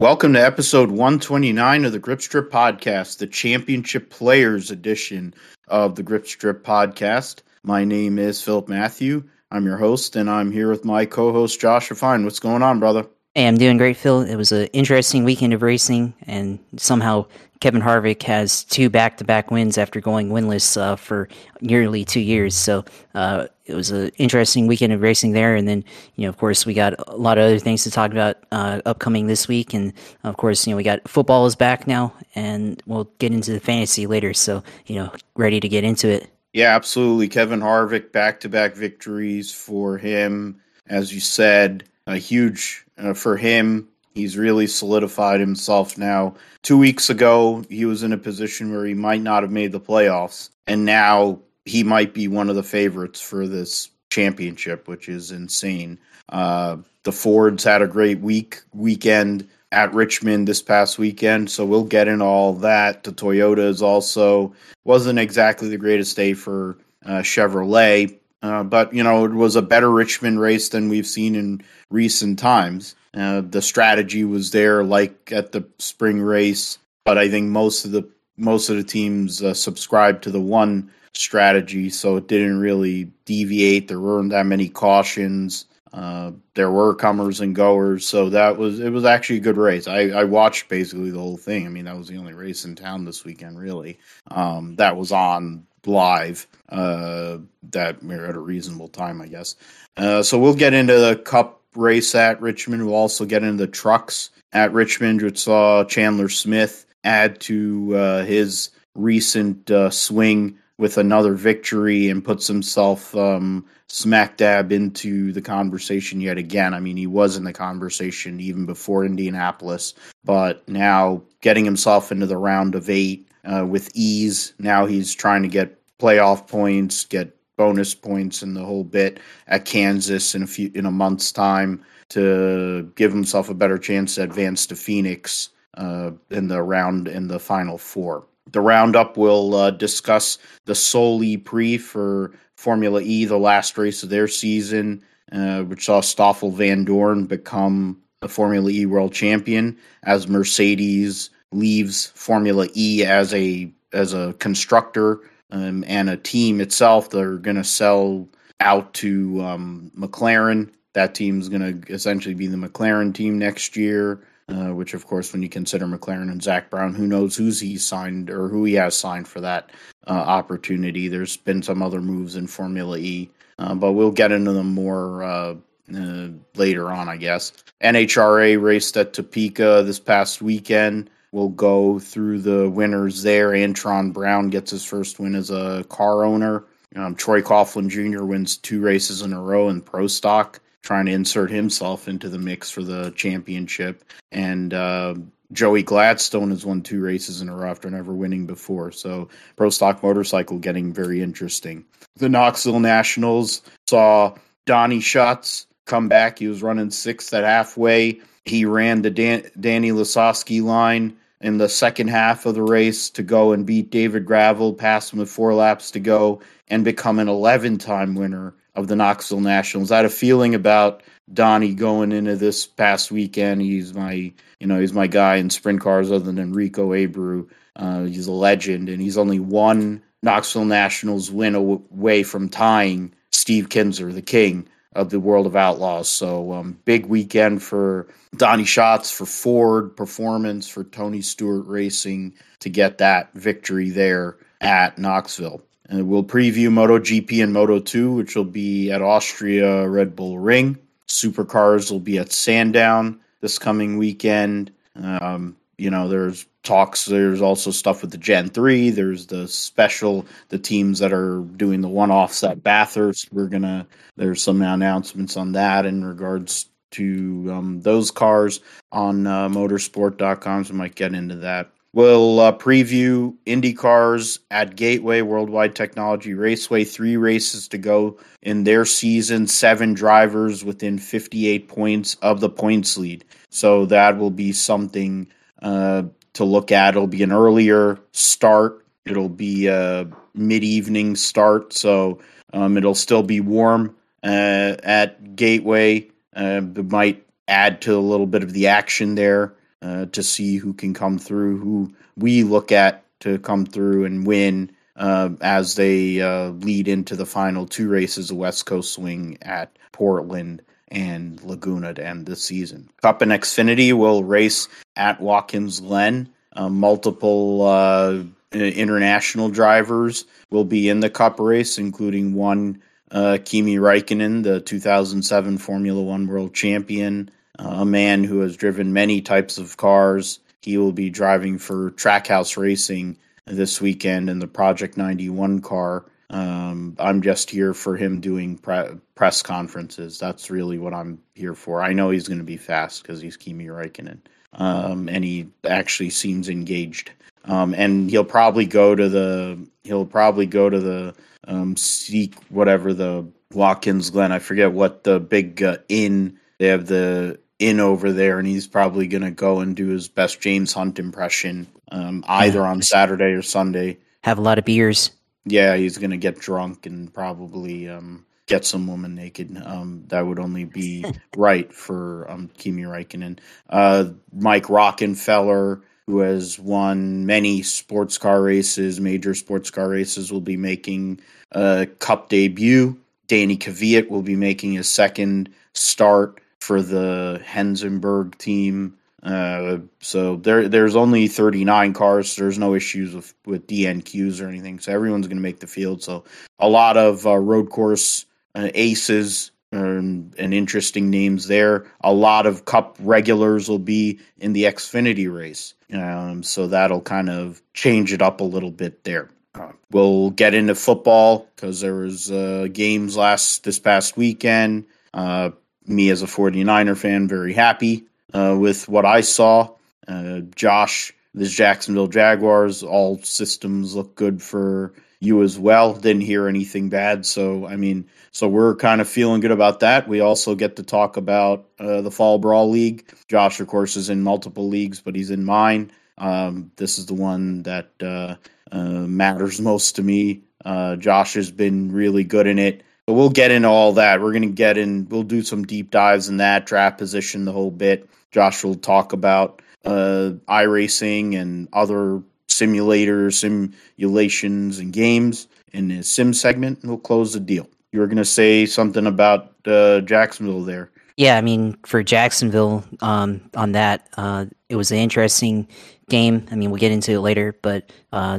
Welcome to episode 129 of the Grip Strip Podcast, the championship players edition of the Grip Strip Podcast. My name is Philip Matthew. I'm your host, and I'm here with my co host, Josh Fine. What's going on, brother? Hey, I'm doing great, Phil. It was an interesting weekend of racing, and somehow Kevin Harvick has two back-to-back wins after going winless uh, for nearly two years. So uh, it was an interesting weekend of racing there. And then, you know, of course, we got a lot of other things to talk about uh, upcoming this week. And of course, you know, we got football is back now, and we'll get into the fantasy later. So you know, ready to get into it. Yeah, absolutely. Kevin Harvick, back-to-back victories for him, as you said, a huge uh, for him He's really solidified himself now. Two weeks ago, he was in a position where he might not have made the playoffs, and now he might be one of the favorites for this championship, which is insane. Uh, the Fords had a great week weekend at Richmond this past weekend, so we'll get in all that. The Toyotas also wasn't exactly the greatest day for uh, Chevrolet, uh, but you know it was a better Richmond race than we've seen in recent times. Uh, the strategy was there, like at the spring race, but I think most of the most of the teams uh, subscribed to the one strategy, so it didn't really deviate. There weren't that many cautions. Uh, there were comers and goers, so that was it was actually a good race. I, I watched basically the whole thing. I mean, that was the only race in town this weekend, really. Um, that was on live. Uh, that we we're at a reasonable time, I guess. Uh, so we'll get into the Cup race at Richmond. We'll also get into the trucks at Richmond, which saw Chandler Smith add to uh, his recent uh, swing with another victory and puts himself um, smack dab into the conversation yet again. I mean, he was in the conversation even before Indianapolis, but now getting himself into the round of eight uh, with ease. Now he's trying to get playoff points, get bonus points and the whole bit at Kansas in a few in a month's time to give himself a better chance to advance to Phoenix uh, in the round in the final four. The roundup will uh, discuss the Seoul Prix for Formula E, the last race of their season, uh, which saw Stoffel Vandoorne become the Formula E world champion as Mercedes leaves Formula E as a as a constructor um, and a team itself They're going to sell out to um, McLaren. That team's going to essentially be the McLaren team next year. Uh, which, of course, when you consider McLaren and Zak Brown, who knows who's he signed or who he has signed for that uh, opportunity. There's been some other moves in Formula E, uh, but we'll get into them more uh, uh, later on, I guess. NHRA raced at Topeka this past weekend. We'll go through the winners there. Antron Brown gets his first win as a car owner. Um, Troy Coughlin Jr. wins two races in a row in pro stock, trying to insert himself into the mix for the championship. And uh, Joey Gladstone has won two races in a row after never winning before. So pro stock motorcycle getting very interesting. The Knoxville Nationals saw Donny Schatz come back. He was running sixth at halfway. He ran the Dan- Danny Lasoski line in the second half of the race to go and beat David Gravel, pass him with four laps to go, and become an 11 time winner of the Knoxville Nationals. I had a feeling about Donnie going into this past weekend. He's my, you know, he's my guy in sprint cars other than Rico Abreu. Uh, he's a legend, and he's only one Knoxville Nationals win away from tying Steve Kinser, the king of the World of Outlaws. So um, big weekend for Donny Schatz, for Ford Performance, for Tony Stewart Racing to get that victory there at Knoxville. And we'll preview MotoGP and Moto2, which will be at Austria Red Bull Ring. Supercars will be at Sandown this coming weekend. Um, you know, there's talks. There's also stuff with the Gen 3. There's the special, the teams that are doing the one offs at Bathurst. We're going to, there's some announcements on that in regards to um, those cars on uh, motorsport.com. So might get into that. We'll uh, preview IndyCars at Gateway Worldwide Technology Raceway. Three races to go in their season. Seven drivers within 58 points of the points lead. So that will be something uh, to look at. It'll be an earlier start. It'll be a mid evening start, so um, it'll still be warm uh, at Gateway. Uh, it might add to a little bit of the action there. Uh, to see who can come through, who we look at to come through and win uh, as they uh, lead into the final two races of West Coast Swing at Portland and Laguna to end the season. Cup and Xfinity will race at Watkins Glen. Uh, multiple uh, international drivers will be in the Cup race, including one uh, Kimi Raikkonen, the 2007 Formula One world champion, a man who has driven many types of cars. He will be driving for Trackhouse Racing this weekend in the Project 91 car. Um, I'm just here for him doing pre- press conferences. That's really what I'm here for. I know he's going to be fast because he's Kimi Raikkonen, um, and he actually seems engaged. Um, and he'll probably go to the he'll probably go to the um, seek whatever the Watkins Glen. I forget what the big uh, inn they have the inn over there, and he's probably going to go and do his best James Hunt impression um, either on Saturday or Sunday. Have a lot of beers. Yeah, he's going to get drunk and probably um, get some woman naked. Um, that would only be right for um, Kimi Räikkönen. Uh, Mike Rockenfeller, who has won many sports car races, major sports car races, will be making a cup debut. Danny Kvyat will be making his second start for the Hezeberg team. Uh, so there, there's only 39 cars. So there's no issues with, with DNQs or anything. So everyone's going to make the field. So a lot of uh, road course uh, aces and, and, interesting names there. A lot of Cup regulars will be in the Xfinity race. Um, so that'll kind of change it up a little bit there. Uh, we'll get into football because there was uh, games last this past weekend. Uh, me as a 49er fan, very happy uh, with what I saw. Uh, Josh, the Jacksonville Jaguars, all systems look good for you as well. Didn't hear anything bad, so I mean, so we're kind of feeling good about that. We also get to talk about uh, the Fall Brawl League. Josh, of course, is in multiple leagues, but he's in mine. Um, this is the one that uh, uh, matters most to me. Uh, Josh has been really good in it. But we'll get into all that. We're going to get in, we'll do some deep dives in that draft position, the whole bit. Josh will talk about uh, iRacing and other simulators, simulations, and games in his sim segment, and we'll close the deal. You were going to say something about uh, Jacksonville there. Yeah, I mean, for Jacksonville, um, on that, uh, it was an interesting game. I mean, we'll get into it later, but uh,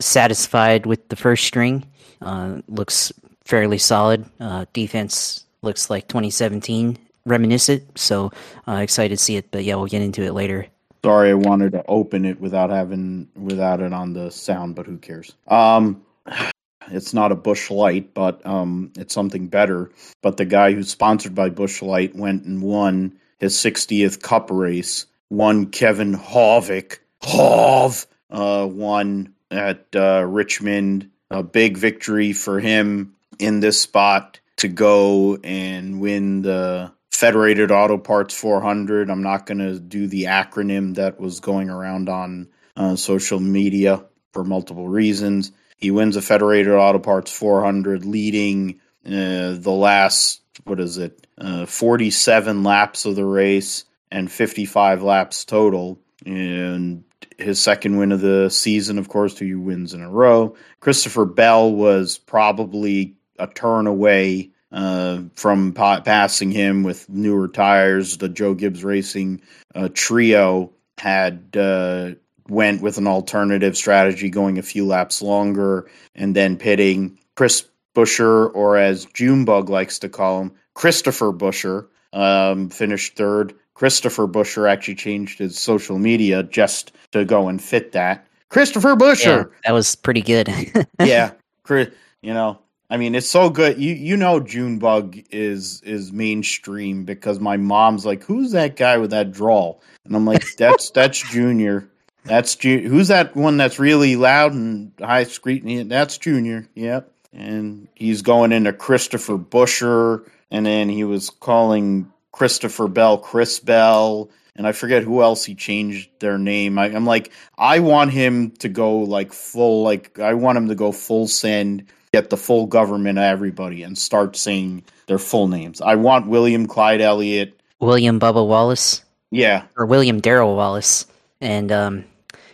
satisfied with the first string. Uh, looks fairly solid. Uh, defense looks like 2017 reminiscent. So uh, excited to see it. But yeah, we'll get into it later. Sorry, I wanted to open it without having without it on the sound, but who cares? Um, it's not a Busch Light, but um, it's something better. But the guy who's sponsored by Busch Light went and won his 60th Cup race. Won Kevin Harvick. Hov uh, won at uh, Richmond. A big victory for him in this spot to go and win the Federated Auto Parts 400. I'm not going to do the acronym that was going around on uh, social media for multiple reasons. He wins the Federated Auto Parts 400, leading uh, the last, what is it, uh, 47 laps of the race and 55 laps total. And his second win of the season, of course, two wins in a row. Christopher Bell was probably a turn away uh, from pa- passing him with newer tires. The Joe Gibbs Racing uh, trio had uh, went with an alternative strategy, going a few laps longer and then pitting Chris Buescher, or as Junebug likes to call him, Christopher Buescher, um, finished third. Christopher Buescher actually changed his social media just to go and fit that. Christopher Buescher. Yeah, that was pretty good. yeah, you know, I mean, it's so good. You you know, Junebug is is mainstream because my mom's like, "Who's that guy with that drawl?" And I'm like, "That's that's Junior. That's Ju- who's that one that's really loud and high screeching? That's Junior. Yep." And he's going into Christopher Buescher, and then he was calling Christopher Bell Chris Bell, and I forget who else he changed their name. I, I'm like, I want him to go like full, like I want him to go full send get the full government of everybody and start saying their full names. I want William Clyde Elliott. William Bubba Wallace. Yeah, or William Darrell Wallace, and um,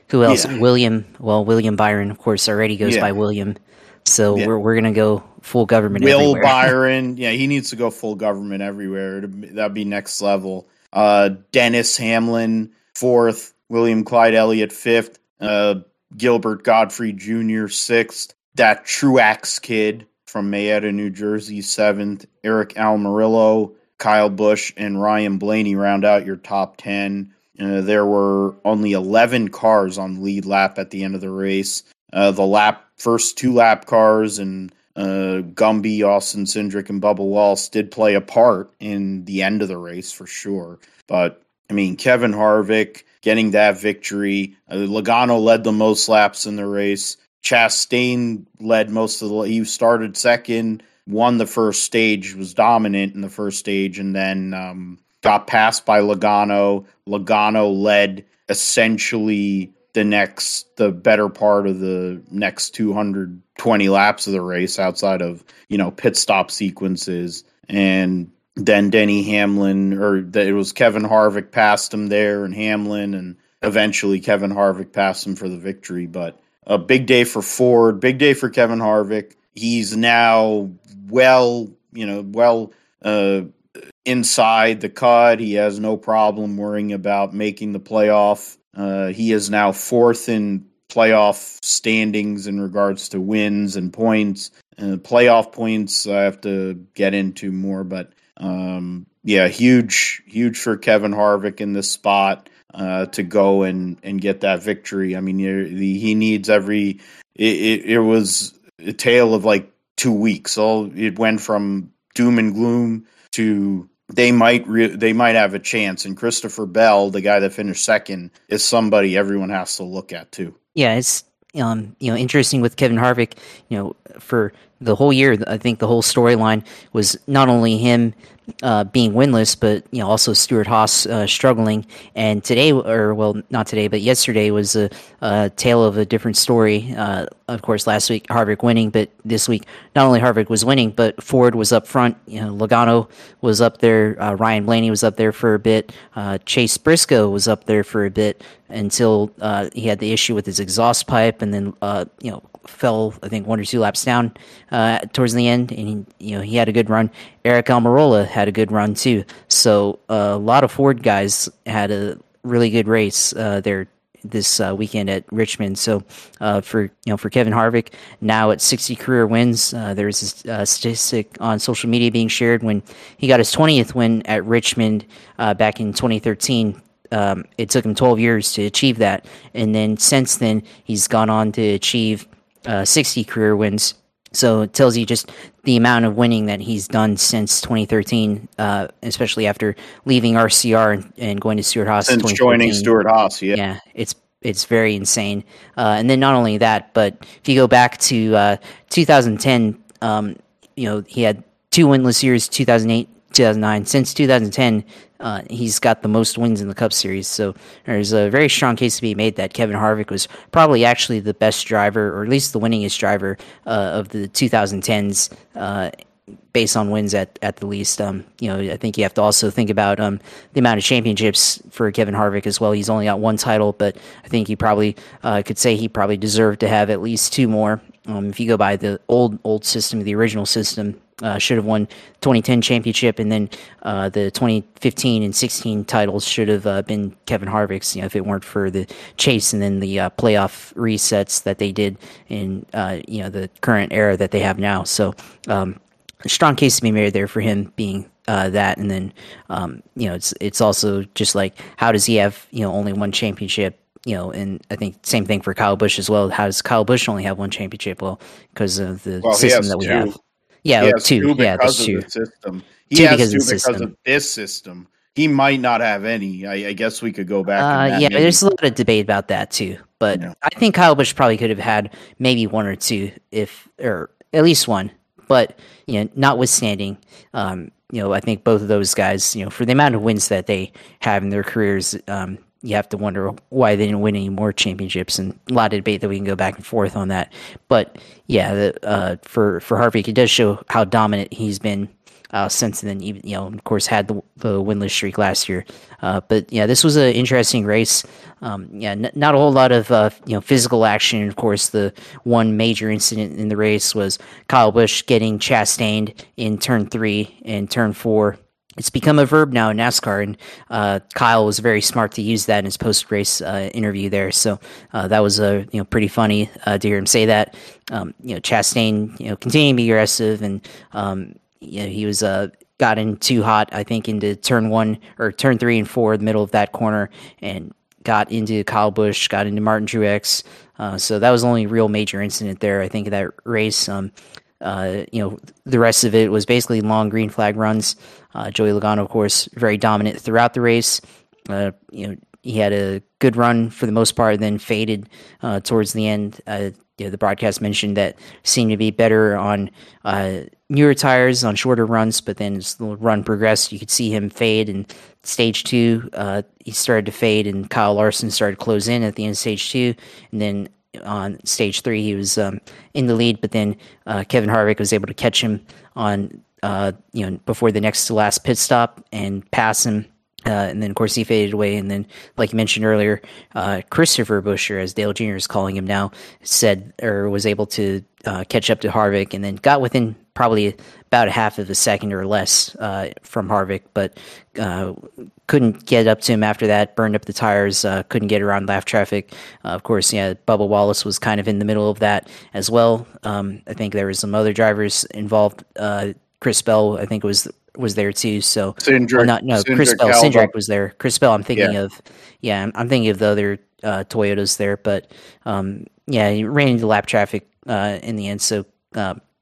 who else? Yeah. William. Well, William Byron, of course, already goes Yeah. by William. So Yeah. we're we're gonna go full government Will everywhere. Byron. Yeah, he needs to go full government everywhere. That'd be next level. Uh, Dennis Hamlin fourth, William Clyde Elliott fifth, uh, Gilbert Godfrey Jr. sixth. That Truex kid from Mayetta, New Jersey seventh. Aric Almirola, Kyle Busch, and Ryan Blaney round out your top ten. Uh, there were only 11 cars on lead lap at the end of the race. Uh, the lap first two lap cars and uh, Gumby, Austin Cindric, and Bubba Wallace did play a part in the end of the race for sure. But I mean, Kevin Harvick getting that victory. Uh, Logano led the most laps in the race. Chastain led most of the. He started second, won the first stage, was dominant in the first stage, and then um, got passed by Logano. Logano led essentially the next, the better part of the next 220 laps of the race outside of, you know, pit stop sequences. And then Denny Hamlin, or that it was Kevin Harvick passed him there and Hamlin, and eventually Kevin Harvick passed him for the victory. But a big day for Ford, big day for Kevin Harvick. He's now well, you know, well uh, inside the cut. He has no problem worrying about making the playoff. Uh, he is now fourth in playoff standings in regards to wins and points. Uh, playoff points I have to get into more, but um, yeah, huge, huge for Kevin Harvick in this spot uh, to go and and get that victory. I mean, he needs every. It, it, it was a tale of like two weeks. All it went from doom and gloom to they might re- they might have a chance. And Christopher Bell, the guy that finished second, is somebody everyone has to look at too. Yeah, it's um, you know interesting with Kevin Harvick. You know, for the whole year, I think the whole storyline was not only him uh, being winless, but you know also Stewart-Haas uh, struggling. And today, or well, not today, but yesterday was a, a tale of a different story. Uh, of course, last week Harvick winning, but this week not only Harvick was winning, but Ford was up front. You know, Logano was up there. Uh, Ryan Blaney was up there for a bit. Uh, Chase Briscoe was up there for a bit until he had the issue with his exhaust pipe, and then you know fell I think one or two laps down uh, towards the end, and he, you know he had a good run. Aric Almirola had a good run too. So uh, a lot of Ford guys had a really good race uh, there this uh, weekend at Richmond. So uh, for you know for Kevin Harvick now at 60 career wins, uh, there's a uh, statistic on social media being shared when he got his 20th win at Richmond uh, back in 2013 um, it took him 12 years to achieve that. And then since then, he's gone on to achieve uh, 60 career wins. So it tells you just the amount of winning that he's done since 2013, uh, especially after leaving RCR and, and going to Stewart-Haas. Since joining 2014. Stewart-Haas, yeah. Yeah, it's it's very insane. Uh, and then not only that, but if you go back to uh, 2010, um, you know he had two winless years, 2008, 2009. Since 2010, uh, he's got the most wins in the Cup Series. So there's a very strong case to be made that Kevin Harvick was probably actually the best driver, or at least the winningest driver uh, of the 2010s. Uh, based on wins at, at the least. Um, you know, I think you have to also think about um, the amount of championships for Kevin Harvick as well. He's only got one title, but I think he probably uh, could say he probably deserved to have at least two more. Um, if you go by the old old system, the original system, uh, should have won 2010 championship, and then uh, the 2015 and 16 titles should have uh, been Kevin Harvick's. You know, if it weren't for the chase and then the uh, playoff resets that they did in uh, you know the current era that they have now. So. Um, a strong case to be made there for him being uh, that, and then um, you know it's it's also just like how does he have you know only one championship? You know, and I think same thing for Kyle Busch as well. How does Kyle Busch only have one championship? Well, because of the Well, system that we two. have. Yeah, has two. two Yeah, because that's of two. the system. He Two has because two of the because system. of this system. He might not have any. I, I guess we could go back. Uh, that yeah, maybe- there's a lot of debate about that too. But Yeah. I think Kyle Busch probably could have had maybe one or two, if or at least one. But you know, notwithstanding, um, you know, I think both of those guys, you know, for the amount of wins that they have in their careers, um, you have to wonder why they didn't win any more championships, and a lot of debate that we can go back and forth on that. But yeah, the, uh, for for Harvick, it does show how dominant he's been uh, since then. Even you know, of course, had the, the winless streak last year. Uh, but yeah, this was an interesting race. Um, yeah, n- not a whole lot of uh, you know physical action. Of course, the one major incident in the race was Kyle Busch getting chastained in turn three and turn four it's become a verb now in NASCAR, and uh, Kyle was very smart to use that in his post race uh, interview there. So uh, that was a you know pretty funny uh, to hear him say that. Um, you know, Chastain, you know, continuing to be aggressive, and um, you know he was uh, got in too hot, I think, into turn one or turn three and four, the middle of that corner, and got into Kyle Busch, got into Martin Truex. Uh, so that was the only real major incident there, I think, that race. Um, uh, you know, the rest of it was basically long green flag runs. Uh, Joey Logano, of course, very dominant throughout the race. Uh, you know, he had a good run for the most part, then faded uh, towards the end. Uh, you know, the broadcast mentioned that seemed to be better on uh, newer tires on shorter runs, but then as the run progressed, you could see him fade. And stage two, he started to fade, and Kyle Larson started to close in at the end of stage two, and then on stage three. He was um, in the lead, but then uh, Kevin Harvick was able to catch him on uh, you know before the next to last pit stop and pass him. Uh, and then, of course, he faded away. And then, like you mentioned earlier, uh, Christopher Buescher, as Dale Jr. is calling him now, said or was able to uh, catch up to Harvick and then got within probably about a half of a second or less uh, from Harvick, but uh, couldn't get up to him after that. Burned up the tires, couldn't get around lap traffic. Of course, yeah, Bubba Wallace was kind of in the middle of that as well. Um, I think there was some other drivers involved. Chris Bell, I think was was there too. So Cindric, not no Cindric Chris Bell, Cindric was there. Chris Bell, I'm thinking yeah. of yeah, I'm, I'm, thinking of the other uh, Toyotas there, but um, yeah, he ran into lap traffic in the end, so.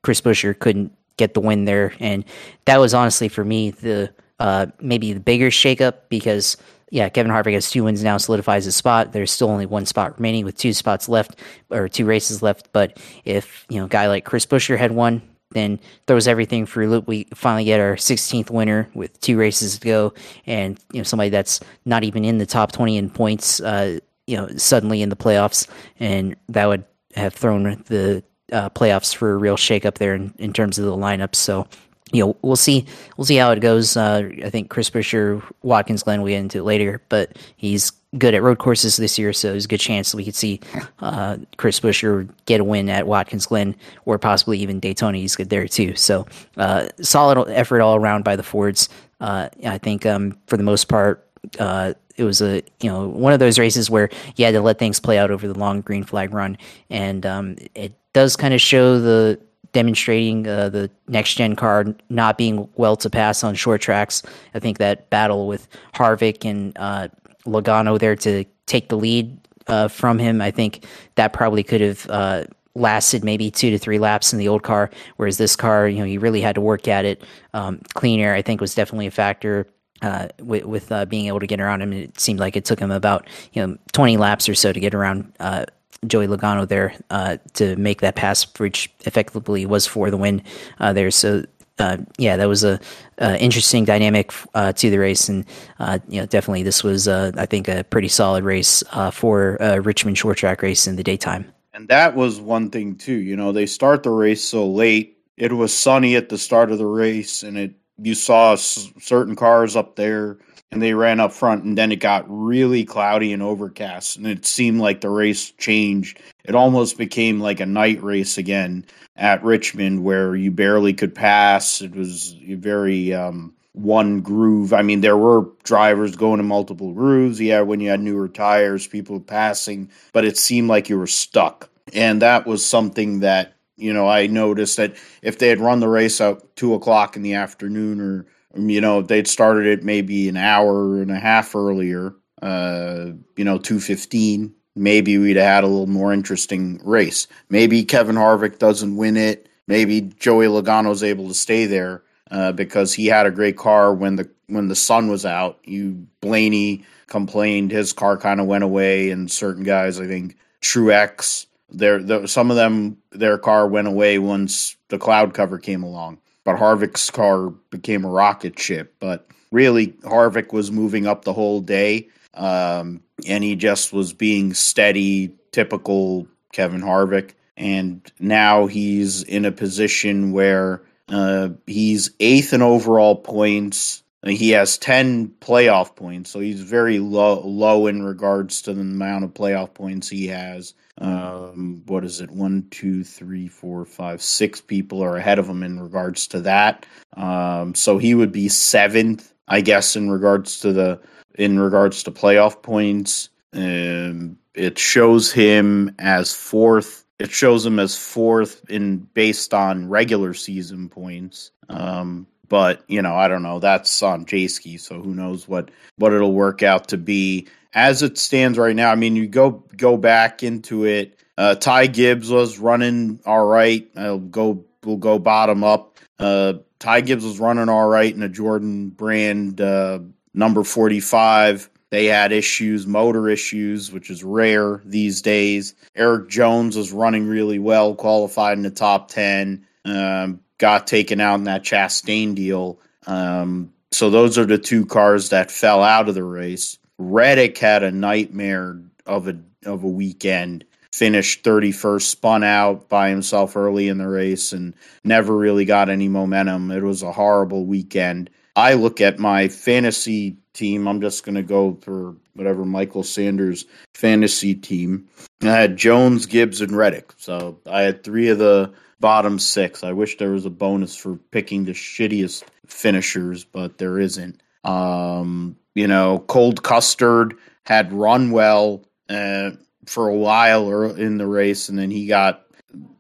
Chris Buescher couldn't get the win there. And that was honestly for me the uh, maybe the bigger shakeup because yeah, Kevin Harvick has two wins now, solidifies his spot. There's still only one spot remaining with two spots left or two races left. But if you know, a guy like Chris Buescher had won, then throws everything for a loop. We finally get our 16th winner with two races to go, and you know somebody that's not even in the top 20 in points, uh, you know, suddenly in the playoffs, and that would have thrown the uh, playoffs for a real shakeup there in, in terms of the lineup. So, you know, we'll see. We'll see how it goes. Uh, I think Chris Buescher, Watkins Glen, we get into it later, but he's good at road courses this year, so there's a good chance we could see uh, Chris Buescher get a win at Watkins Glen or possibly even Daytona. He's good there too. So, uh, solid effort all around by the Fords. Uh, I think um, for the most part, uh, it was a you know one of those races where you had to let things play out over the long green flag run, and um, it does kind of show the demonstrating uh, the next gen car not being well to pass on short tracks. I think that battle with Harvick and uh, Logano there to take the lead uh, from him, I think that probably could have uh, lasted maybe two to three laps in the old car. Whereas this car, you know, you really had to work at it. Um, clean air, I think, was definitely a factor. Uh, with, with uh, being able to get around him, it seemed like it took him about you know 20 laps or so to get around uh, Joey Logano there uh, to make that pass, which effectively was for the win uh, there. So uh, yeah, that was a uh, interesting dynamic uh, to the race, and uh, you know definitely this was I think a pretty solid race for a Richmond short track race in the daytime. And that was one thing too. You know, they start the race so late. It was sunny at the start of the race, and it you saw certain cars up there and they ran up front and then it got really cloudy and overcast and it seemed like the race changed. It almost became like a night race again at richmond where you barely could pass. It was very um, one groove. I mean there were drivers going to multiple grooves yeah when you had newer tires people passing but it seemed like you were stuck. And that was something that you know i noticed that if they had run the race out two o'clock in the afternoon or you know, if they'd started it maybe an hour and a half earlier, uh, you know, 215, maybe we'd have had a little more interesting race. Maybe Kevin Harvick doesn't win it. Maybe Joey Logano's able to stay there uh, because he had a great car when the when the sun was out. You Blaney complained his car kind of went away, and certain guys, I think Truex, their the, some of them their car went away once the cloud cover came along but Harvick's car became a rocket ship. But really, Harvick was moving up the whole day, um, and he just was being steady, typical Kevin Harvick. And now he's in a position where Uh, he's eighth in overall points. He has 10 playoff points, so he's very low low in regards to the amount of playoff points he has. Um, what is it? One, two, three, four, five, six people are ahead of him in regards to that. Um, so he would be seventh, I guess, in regards to the in regards to playoff points. Um, it shows him as fourth. It shows him as fourth in based on regular season points. Um, but you know, I don't know. That's on Jayski, so who knows what what it'll work out to be. As it stands right now, I mean, you go go back into it. Uh, Ty Gibbs was running all right. I'll go. We'll go bottom up. Uh, Ty Gibbs was running all right in a Jordan brand uh, number forty five. They had issues, motor issues, which is rare these days. Erik Jones was running really well, qualified in the top 10, um, got taken out in that Chastain deal. Um, so those are the two cars that fell out of the race. Reddick had a nightmare of a of a weekend. Finished 31st, spun out by himself early in the race, and never really got any momentum. It was a horrible weekend. I look at my fantasy team. I'm just going to go for whatever Michael Sanders fantasy team. I had Jones, Gibbs, and Reddick. So I had three of the bottom six. I wish there was a bonus for picking the shittiest finishers, but there isn't. Um, you know, Cole Custer had run well uh, for a while in the race, and then he got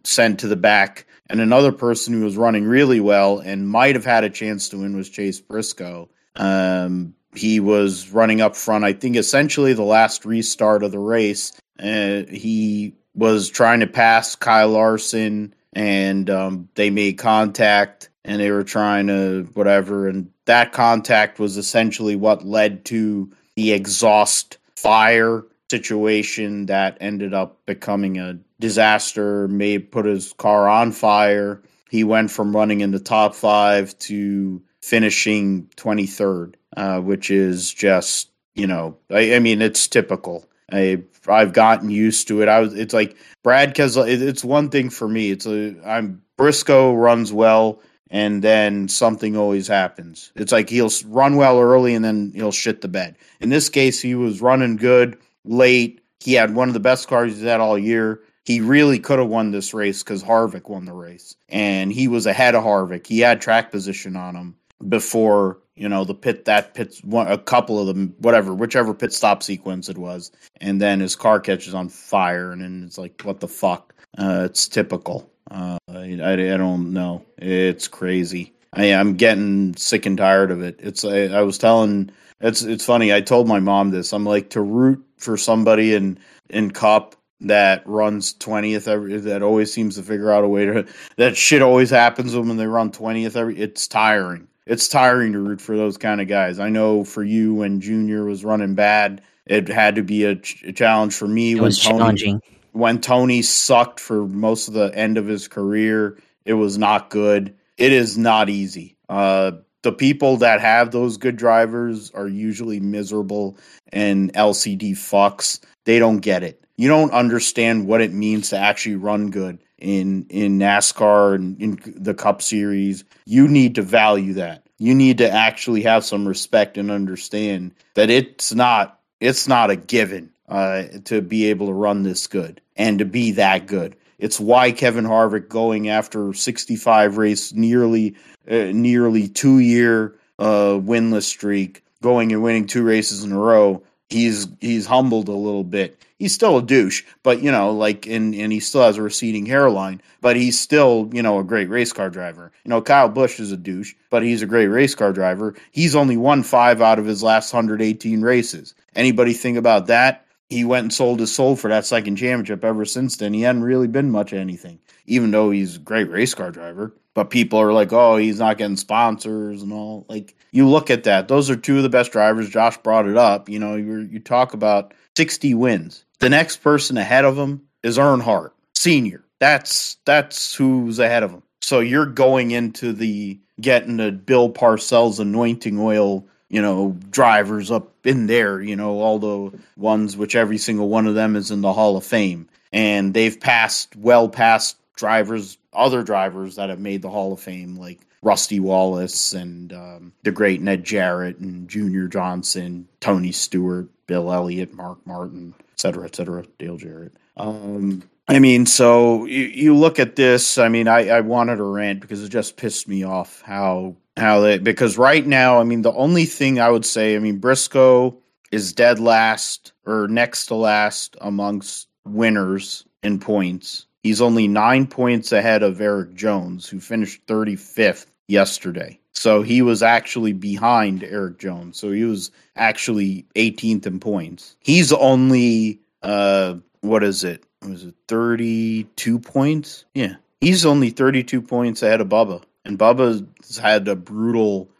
sent to the back. And another person who was running really well and might have had a chance to win was Chase Briscoe. Um, he was running up front. I think essentially the last restart of the race. Uh, he was trying to pass Kyle Larson, and um, they made contact, and they were trying to whatever, and that contact was essentially what led to the exhaust fire situation that ended up becoming a disaster. May put his car on fire. He went from running in the top five to finishing 23rd, uh, which is just, you know, I, I, mean, it's typical. I, I've gotten used to it. I was, it's like Brad Keselowski. It's one thing for me. It's a, I'm Briscoe runs well and then something always happens. It's like he'll run well early and then he'll shit the bed. In this case, he was running good late. He had one of the best cars he's had all year he really could have won this race because Harvick won the race, and he was ahead of Harvick. He had track position on him before you know the pit that pits a couple of them whatever whichever pit stop sequence it was, and then his car catches on fire, and then it's like what the fuck? Uh, it's typical. Uh, I, I don't know. It's crazy. I, am getting sick and tired of it. It's I, I was telling it's it's funny. I told my mom this. I'm like to root for somebody in in Cup that runs 20th every that always seems to figure out a way to that shit always happens when they run 20th every it's tiring it's tiring to root for those kind of guys i know for you when junior was running bad it had to be a, ch- a challenge for me it when tony challenging. When tony sucked for most of the end of his career it was not good. It is not easy. Uh the people that have those good drivers are usually miserable and lcd fucks. They don't get it. You don't understand what it means to actually run good in in NASCAR and in the Cup Series. You need to value that. You need to actually have some respect and understand that it's not it's not a given uh, to be able to run this good and to be that good. It's why Kevin Harvick going after 65 race, nearly uh, nearly two year uh, winless streak, going and winning two races in a row. He's he's humbled a little bit he's still a douche, but you know, like, and and he still has a receding hairline, but he's still, you know, a great race car driver. You know, Kyle Busch is a douche, but he's a great race car driver. He's only won five out of his last 118 races. Anybody think about that? He went and sold his soul for that second championship. Ever since then, he hadn't really been much of anything, even though he's a great race car driver. But people are like, oh, he's not getting sponsors and all. Like, you look at that; those are two of the best drivers. Josh brought it up. You know, you you talk about 60 wins. The next person ahead of him is Earnhardt Senior. That's that's who's ahead of him. So you're going into the getting the Bill Parcells anointing oil, you know, drivers up in there, you know, all the ones which every single one of them is in the Hall of Fame. And they've passed well past drivers, other drivers that have made the Hall of Fame, like Rusty Wallace and um, the great Ned Jarrett and Junior Johnson, Tony Stewart, Bill Elliott, Mark Martin, et cetera, et cetera, Dale Jarrett. Um, I mean, so you, you look at this. I mean, I, I wanted to rant because it just pissed me off how how they because right now, I mean, the only thing I would say, I mean, Briscoe is dead last or next to last amongst winners in points. He's only nine points ahead of Erik Jones, who finished 35th yesterday. So he was actually behind Erik Jones. So he was actually 18th in points. He's only uh what is it? Was it 32 points? Yeah. He's only 32 points ahead of Bubba. And Bubba's had a brutal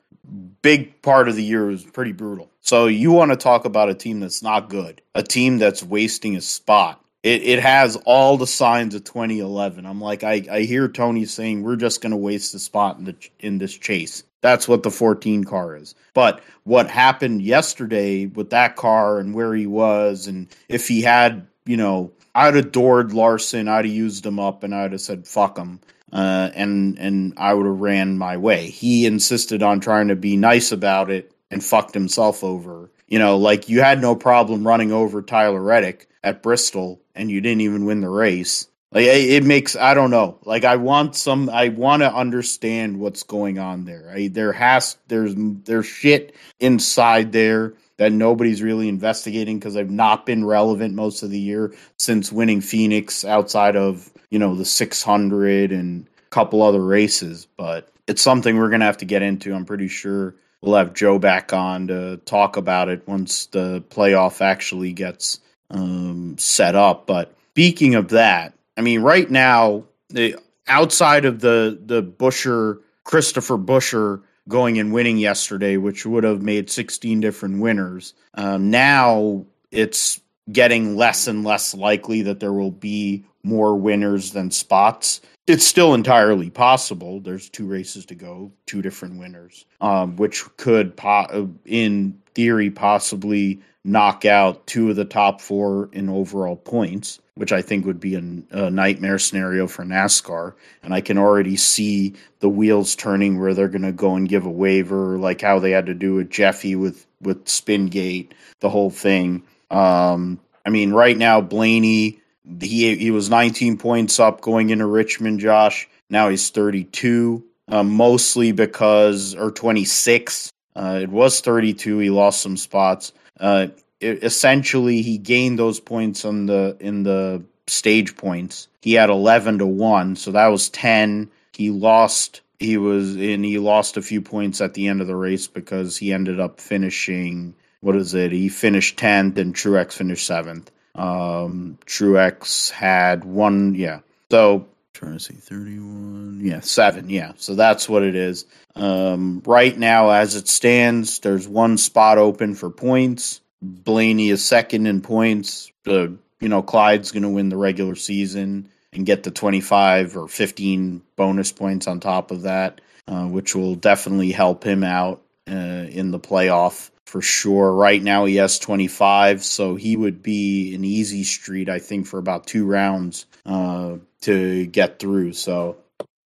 big part of the year was pretty brutal. So you want to talk about a team that's not good, a team that's wasting a spot. It, it has all the signs of 2011. I'm like, I, I hear Tony saying we're just going to waste the spot in the in this chase. That's what the 14 car is. But what happened yesterday with that car and where he was, and if he had, you know, I'd have adored Larson, I'd have used him up, and I'd have said fuck him uh, and and I would have ran my way. He insisted on trying to be nice about it and fucked himself over. You know, like you had no problem running over Tyler Reddick at Bristol, and you didn't even win the race. Like it makes I don't know. Like I want some. I want to understand what's going on there. I, there has there's there's shit inside there that nobody's really investigating because I've not been relevant most of the year since winning Phoenix outside of you know the 600 and a couple other races. But it's something we're gonna have to get into. I'm pretty sure we'll have Joe back on to talk about it once the playoff actually gets um, set up. But speaking of that, I mean, right now, the outside of the the Buescher Christopher Buescher going and winning yesterday, which would have made 16 different winners. Um, now it's getting less and less likely that there will be more winners than spots. It's still entirely possible. There's two races to go, two different winners, um, which could, po- in theory, possibly knock out two of the top four in overall points, which I think would be a, a, nightmare scenario for NASCAR. And I can already see the wheels turning where they're going to go and give a waiver, like how they had to do with Jeffy with with Spingate, the whole thing. Um, I mean, right now Blaney he he was 19 points up going into Richmond. Josh now he's 32, uh, mostly because or 26. Uh, it was 32. He lost some spots. Uh, it, essentially, he gained those points on the in the stage points. He had 11 to one, so that was 10. He lost. He was and he lost a few points at the end of the race because he ended up finishing. What is it? He finished 10th and Truex finished seventh. Um, Truex had one, yeah. So trying to see 31 yeah 7 yeah. So that's what it is. Um, right now as it stands there's one spot open for points. Blaney is second in points. You know clyde's going to win the regular season and get the 25 or 15 bonus points on top of that uh, which will definitely help him out uh, in the playoff for sure. Right now he has 25, so he would be an easy street, I think, for about two rounds uh, to get through. So,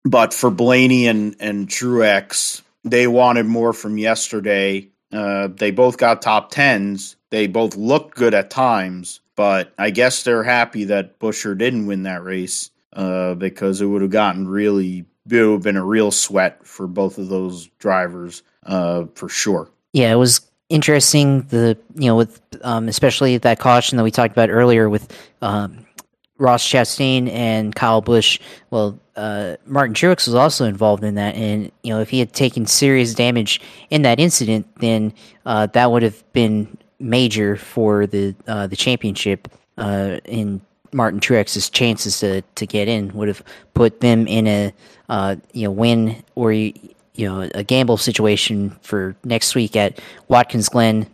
but for Blaney and and Truex, they wanted more from yesterday. Uh, they both got top tens. They both looked good at times, but I guess they're happy that Buescher didn't win that race uh, because it would have gotten really, it would have been a real sweat for both of those drivers uh, for sure. Yeah, it was interesting. The you know with um, especially that caution that we talked about earlier with um, Ross Chastain and Kyle Busch. Well, uh, Martin Truex was also involved in that, and you know if he had taken serious damage in that incident, then uh, that would have been major for the uh, the championship. Uh, in Martin Truex's chances to, to get in would have put them in a uh, you know win or you know a gamble situation for next week at Watkins Glen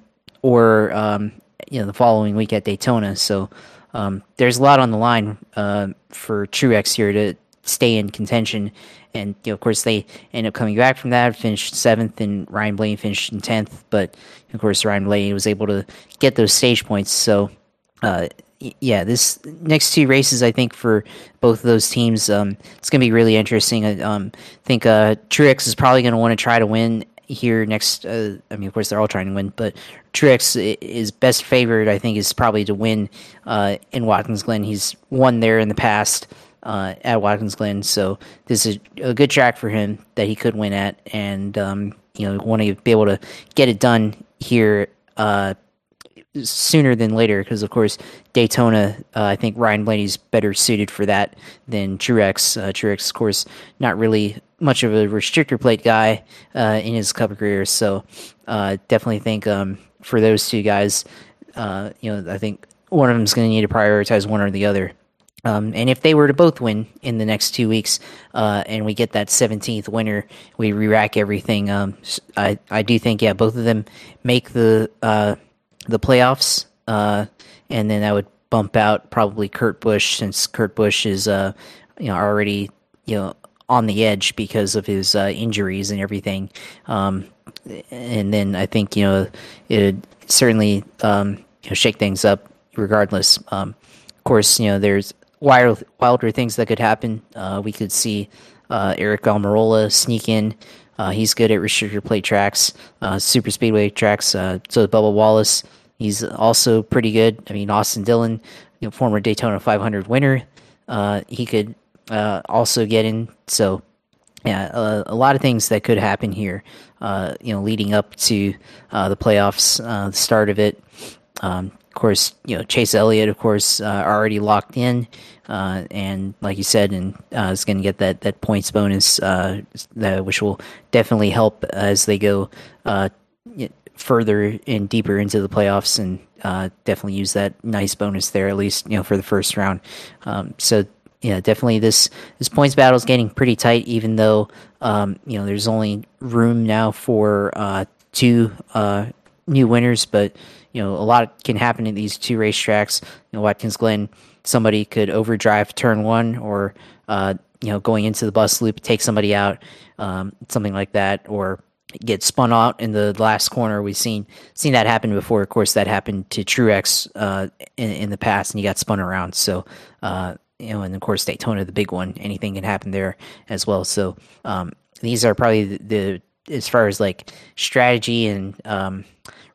or um, you know the following week at Daytona. So um, there's a lot on the line uh, for Truex here to stay in contention. And you know, of course, they end up coming back from that, finished seventh, and Ryan Blaney finished in tenth. But of course, Ryan Blaney was able to get those stage points. So uh, yeah, this next two races, I think for both of those teams, um, it's going to be really interesting. I um, think uh, Truex is probably going to want to try to win here next. Uh, I mean, of course, they're all trying to win, but Truex is best favored. I think is probably to win uh, in Watkins Glen. He's won there in the past uh, at Watkins Glen, so this is a good track for him that he could win at, and um, you know, want to be able to get it done here uh, sooner than later because, of course, Daytona, uh, I think Ryan Blaney's better suited for that than Truex. Uh, Truex, of course, not really much of a restrictor plate guy uh, in his Cup career, so uh, definitely think um, for those two guys, uh, you know, I think one of them is going to need to prioritize one or the other. Um, and if they were to both win in the next two weeks, uh, and we get that 17th winner, we re-rack everything. Um, I I do think yeah, both of them make the uh, the playoffs, uh, and then I would bump out probably Kurt Busch since Kurt Busch is uh, you know already you know on the edge because of his uh, injuries and everything. Um, and then I think you know it would certainly um, you know, shake things up regardless. Um, of course, you know there's wild, wilder things that could happen. Uh, we could see uh, Aric Almirola sneak in. Uh, he's good at restrictor plate tracks, uh, super speedway tracks. Uh, so Bubba Wallace, he's also pretty good. I mean, Austin Dillon, you know, former Daytona 500 winner, uh, he could also get in. So yeah, uh, a lot of things that could happen here, uh, you know, leading up to uh, the playoffs, the start of it. Um, course, you know Chase Elliott, of course, already locked in, and like you said, and is going to get that that points bonus, that, which will definitely help as they go further and deeper into the playoffs, and definitely use that nice bonus there, at least you know for the first round. Um, so yeah, definitely this this points battle is getting pretty tight. Even though um, you know there's only room now for uh, two uh, new winners, but you know a lot can happen in these two racetracks. You know, Watkins Glen, somebody could overdrive turn one, or uh, you know going into the bus loop, take somebody out, um, something like that, or get spun out in the last corner. We've seen seen that happen before. Of course, that happened to Truex uh, in, in the past, and he got spun around. So uh, you know, and of course Daytona, the big one. Anything can happen there as well. So um, these are probably the, the, as far as like strategy and um,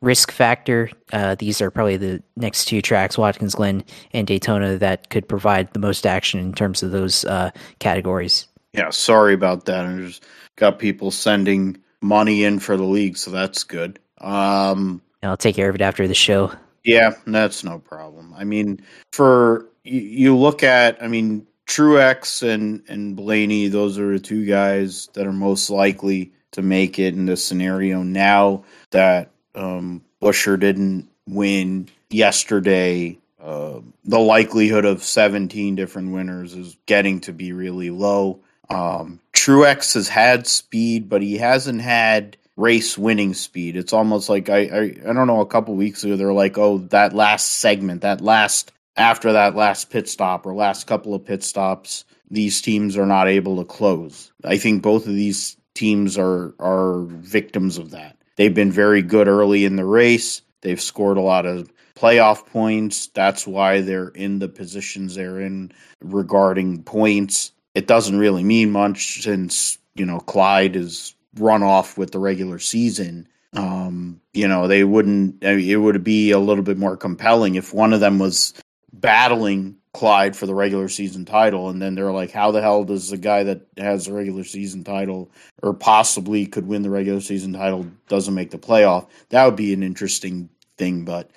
risk factor. Uh, these are probably the next two tracks, Watkins Glen and Daytona, that could provide the most action in terms of those uh, categories. Yeah, sorry about that. I just got people sending money in for the league, so that's good. Um, I'll take care of it after the show. Yeah, that's no problem. I mean, for you, you look at, I mean, Truex and and Blaney, those are the two guys that are most likely to make it in this scenario. Now that um, Buescher didn't win yesterday, uh, the likelihood of 17 different winners is getting to be really low. Um, Truex has had speed, but he hasn't had race winning speed. It's almost like I, I I don't know. A couple weeks ago, they're like, oh, that last segment, that last after that last pit stop or last couple of pit stops, these teams are not able to close. I think both of these teams are are victims of that. They've been very good early in the race. They've scored a lot of playoff points. That's why they're in the positions they're in regarding points. It doesn't really mean much since, you know, Clyde is run off with the regular season. Um, you know, they wouldn't, I mean, it would be a little bit more compelling if one of them was battling Clyde for the regular season title, and then they're like, how the hell does the guy that has the regular season title or possibly could win the regular season title doesn't make the playoff? That would be an interesting thing, but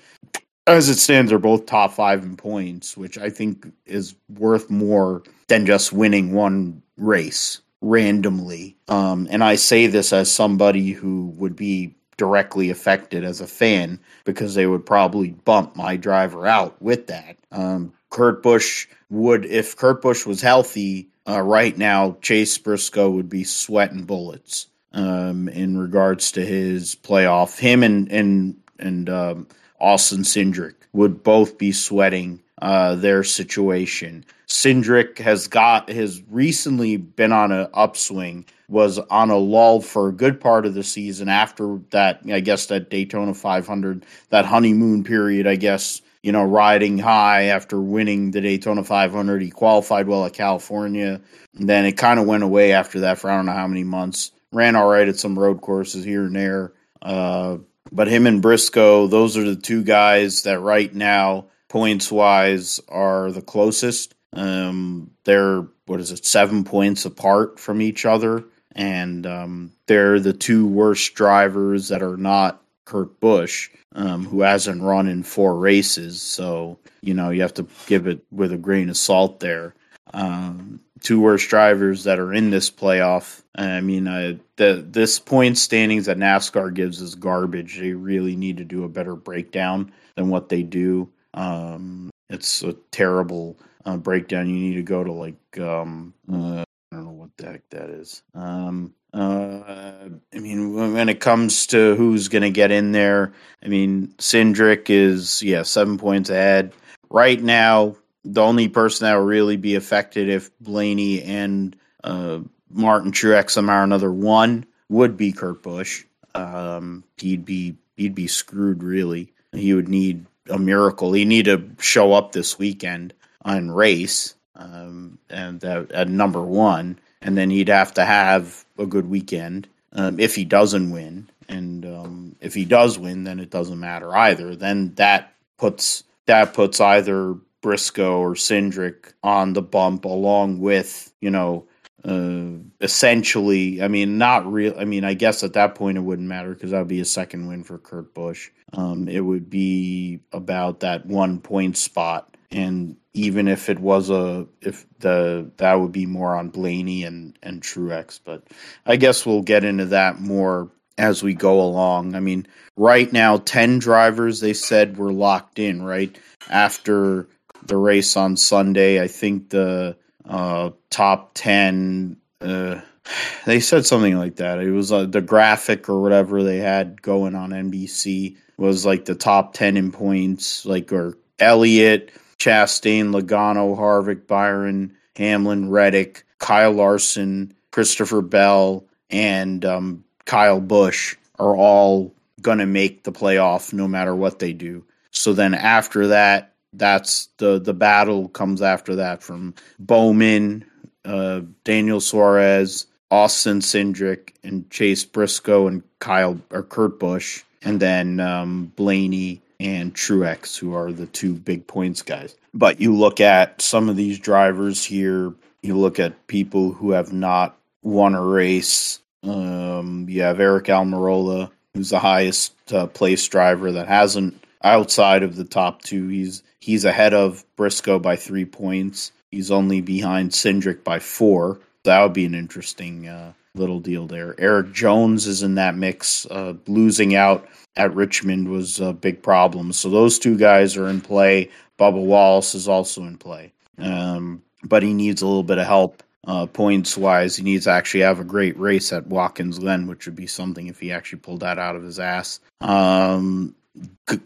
as it stands, they're both top five in points, which I think is worth more than just winning one race randomly. Um, and I say this as somebody who would be directly affected as a fan because they would probably bump my driver out with that. Um, Kurt Busch would, if Kurt Busch was healthy uh, right now, Chase Briscoe would be sweating bullets um, in regards to his playoff. Him and and and um, Austin Cindric would both be sweating uh, their situation. Cindric has got has recently been on an upswing, was on a lull for a good part of the season after that. I guess that Daytona 500, that honeymoon period. I guess you know, riding high after winning the Daytona 500. He qualified well at California. And then it kind of went away after that for I don't know how many months. Ran all right at some road courses here and there. Uh, but him and Briscoe, those are the two guys that right now, points wise, are the closest. Um, they're, what is it, seven points apart from each other. And um, they're the two worst drivers that are not Kurt Busch, um, who hasn't run in four races. So, you know, you have to give it with a grain of salt there. Um, two worst drivers that are in this playoff. I mean, uh, the this point standings that NASCAR gives is garbage. They really need to do a better breakdown than what they do. Um, it's a terrible uh, breakdown. You need to go to like um, uh, I don't know what the heck that is. Um, uh, I mean, when it comes to who's going to get in there, I mean, Cindric is yeah seven points ahead right now. The only person that will really be affected if Blaney and uh, Martin Truex somehow another one would be Kurt Busch. Um, he'd be he'd be screwed really. He would need a miracle. He need to show up this weekend on race um, and at number one, and then he'd have to have a good weekend um, if he doesn't win. And um, if he does win, then it doesn't matter either. Then that puts that puts either Briscoe or Cindric on the bump, along with you know uh, essentially, I mean, not real. I mean, I guess at that point it wouldn't matter because that would be a second win for Kurt Busch. Um, it would be about that one point spot, and even if it was a, if the that would be more on Blaney and and Truex. But I guess we'll get into that more as we go along. I mean, right now, ten drivers they said were locked in. Right after the race on Sunday, I think the uh, top 10 uh, they said something like that. It was uh, the graphic or whatever they had going on nbc was like the top 10 in points like or elliott chastain logano harvick byron hamlin reddick kyle larson christopher bell and um, kyle busch are all going to make the playoff no matter what they do. So then after that that's the the battle comes after that from Bowman, uh, Daniel Suarez, Austin Cindric, and Chase Briscoe and Kyle or Kurt Busch, and then um, Blaney and Truex, who are the two big points guys. But you look at some of these drivers here. You look at people who have not won a race. Um, you have Aric Almirola, who's the highest uh, place driver that hasn't outside of the top two. He's he's ahead of Briscoe by three points. He's only behind Cindric by four. That would be an interesting uh, little deal there. Erik Jones is in that mix. Uh, losing out at Richmond was a big problem. So those two guys are in play. Bubba Wallace is also in play. Um, but he needs a little bit of help uh, points wise. He needs to actually have a great race at Watkins Glen, which would be something if he actually pulled that out of his ass. Um,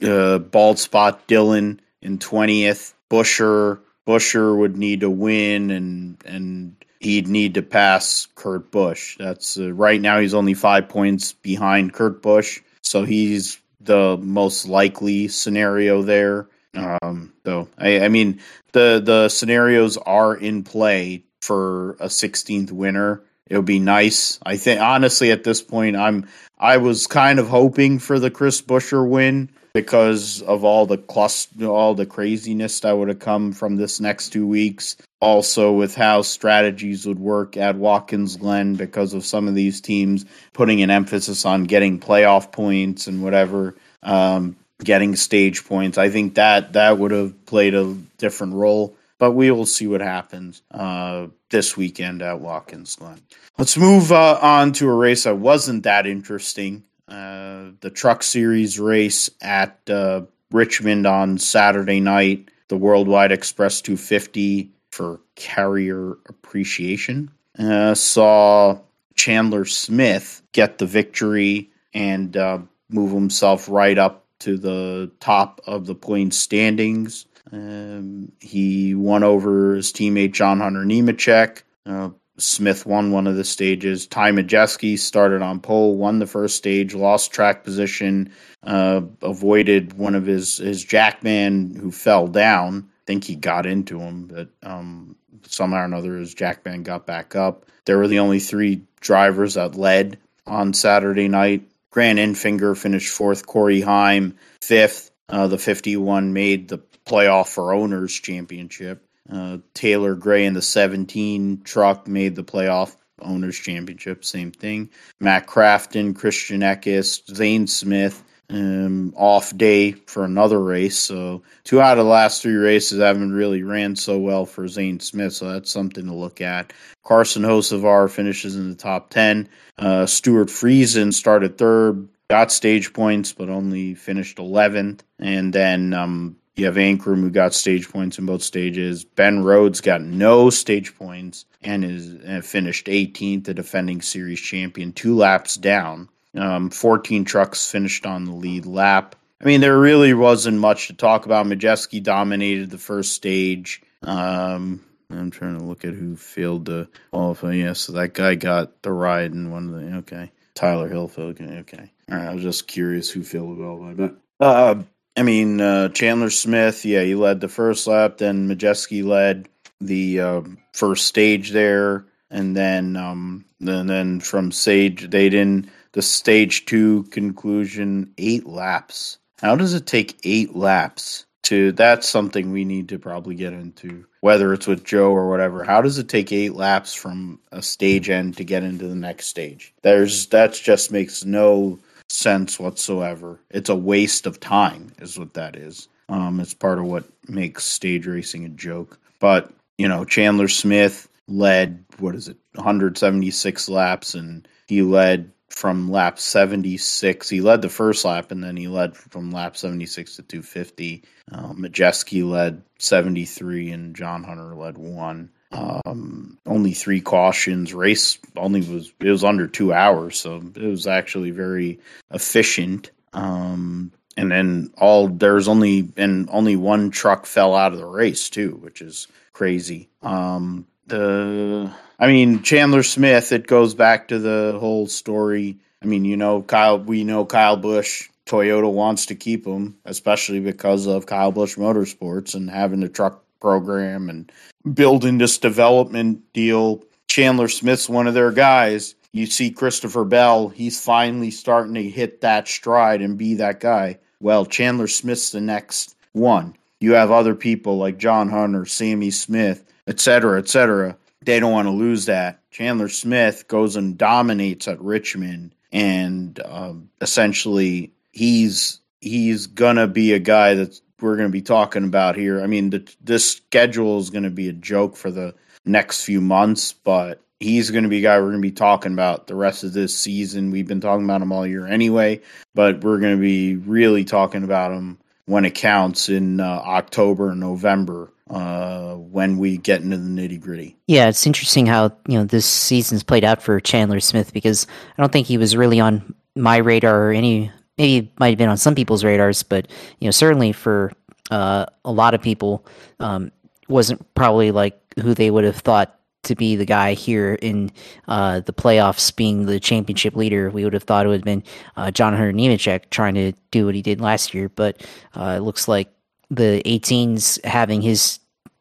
uh, bald spot Dillon in twentieth. Buescher Buescher would need to win, and and he'd need to pass Kurt Busch. That's uh, right now he's only five points behind Kurt Busch, so he's the most likely scenario there. Um, though I, I mean the the scenarios are in play for a 16th winner. It would be nice. I think honestly at this point I'm I was kind of hoping for the Chris Buescher win because of all the cluster, all the craziness that would have come from this next two weeks. Also, with how strategies would work at Watkins Glen because of some of these teams putting an emphasis on getting playoff points and whatever, um, getting stage points. I think that that would have played a different role. But we will see what happens uh, this weekend at Watkins Glen. Let's move uh, on to a race that wasn't that interesting. Uh, the Truck Series race at uh, Richmond on Saturday night, the Worldwide Express 250 for carrier appreciation. Uh, saw Chandler Smith get the victory and uh, move himself right up to the top of the point standings. Um, he won over his teammate John Hunter Nemechek. Uh, Smith won one of the stages. Ty Majeski started on pole, won the first stage, lost track position, uh, avoided one of his his jackman who fell down. I think he got into him, but um, somehow or another his jackman got back up. There were the only three drivers that led on Saturday night. Grant Enfinger finished fourth, Corey Heim fifth. Uh, the 51 made the playoff for owners championship. Uh, Taylor Gray in the 17 truck made the playoff owners championship. Same thing. Matt Crafton, Christian Eckes, Zane Smith. Um, off day for another race. So two out of the last three races haven't really ran so well for Zane Smith. So that's something to look at. Carson Hocevar finishes in the top ten. Uh, Stewart Friesen started third, got stage points, but only finished eleventh. And then um, you have Ankrum who got stage points in both stages. Ben Rhodes got no stage points and is and finished 18th, the defending series champion, two laps down. Um, 14 trucks finished on the lead lap. I mean, there really wasn't much to talk about. Majeski dominated the first stage. Um, I'm trying to look at who failed to qualify. Yeah, so that guy got the ride in one of the. Okay. Tyler Hill failed. Okay. All right. I was just curious who failed to qualify. But, uh, I mean, uh, Chandler Smith, yeah, he led the first lap. Then Majeski led the uh, first stage there. And then, um, and then from Sage, they didn't the stage two conclusion, eight laps. How does it take eight laps to? That's something we need to probably get into, whether it's with Joe or whatever. How does it take eight laps from a stage end to get into the next stage? There's that just makes no sense whatsoever. It's a waste of time, is what that is. Um, it's part of what makes stage racing a joke. But you know, Chandler Smith led what is it, 176 laps, and he led from lap 76. He led the first lap, and then he led from lap 76 to 250. Uh, Majeski led 73, and John Hunter led one. Um, only three cautions. Race only was it was under two hours, so it was actually very efficient. Um, and then all there's only and only one truck fell out of the race too, which is crazy. Um, the I mean, Chandler Smith, it goes back to the whole story. I mean, you know, Kyle, we know Kyle Busch, Toyota wants to keep him, especially because of Kyle Busch Motorsports and having the truck program and building this development deal. Chandler Smith's one of their guys. You see Christopher Bell, he's finally starting to hit that stride and be that guy. Well, Chandler Smith's the next one. You have other people like John Hunter, Sammy Smith, etc., etc they don't want to lose that. Chandler Smith goes and dominates at Richmond, and um, essentially he's he's gonna be a guy that we're gonna be talking about here. I mean, the, this schedule is gonna be a joke for the next few months, but he's going to be a guy we're going to be talking about the rest of this season. We've been talking about him all year anyway, but we're going to be really talking about him when it counts in uh, October and November uh, when we get into the nitty gritty. Yeah, it's interesting how you know this season's played out for Chandler Smith because I don't think he was really on my radar or any. Maybe it might have been on some people's radars, but you know certainly for uh, a lot of people, um, wasn't probably like who they would have thought to be the guy here in uh, the playoffs, being the championship leader. We would have thought it would have been uh, John Hunter Nemechek trying to do what he did last year, but uh, it looks like the 18s having his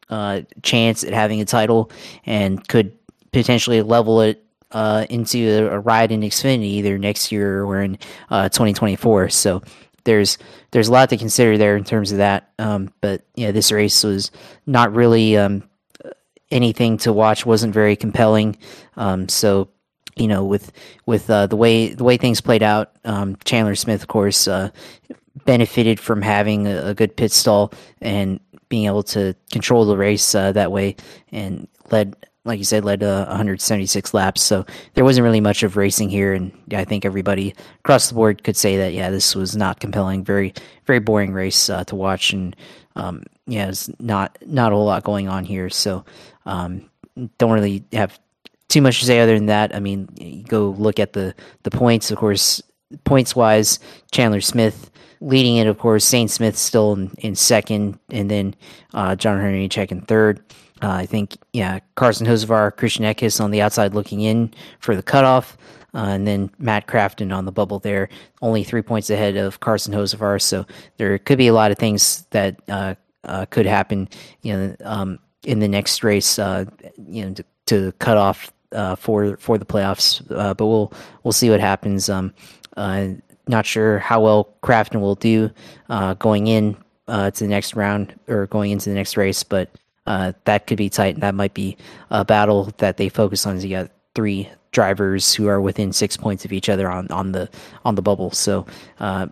uh, chance at having a title and could potentially level it uh, into a, ride in Xfinity either next year or in uh, 2024. So there's there's a lot to consider there in terms of that. Um, but yeah, this race was not really um, anything to watch. wasn't very compelling. Um, so you know, with with uh, the way the way things played out, um, Chandler Smith, of course, uh, benefited from having a, a, good pit stall and being able to control the race uh, that way, and led, like you said, led uh, 176 laps. So there wasn't really much of racing here, and I think everybody across the board could say that yeah, this was not compelling, very very boring race uh, to watch, and um, yeah, it's not not a whole lot going on here. So um, don't really have too much to say other than that. I mean, go look at the the points. Of course, points wise, Chandler Smith leading it, of course. Zane Smith still in, in second, and then uh, John Hunter Nemechek in third. Uh, I think, yeah, Carson Hocevar, Christian Eckes on the outside looking in for the cutoff. Uh, and then Matt Crafton on the bubble there, only three points ahead of Carson Hocevar. So there could be a lot of things that uh, uh, could happen, you know, um, in the next race, uh, you know, to, to cut off for for the playoffs. But we'll we'll see what happens. Um, not sure how well Crafton will do going in to the next round or going into the next race, but that could be tight. And that might be a battle that they focus on. As you got three drivers who are within six points of each other on, on the on the bubble. So uh,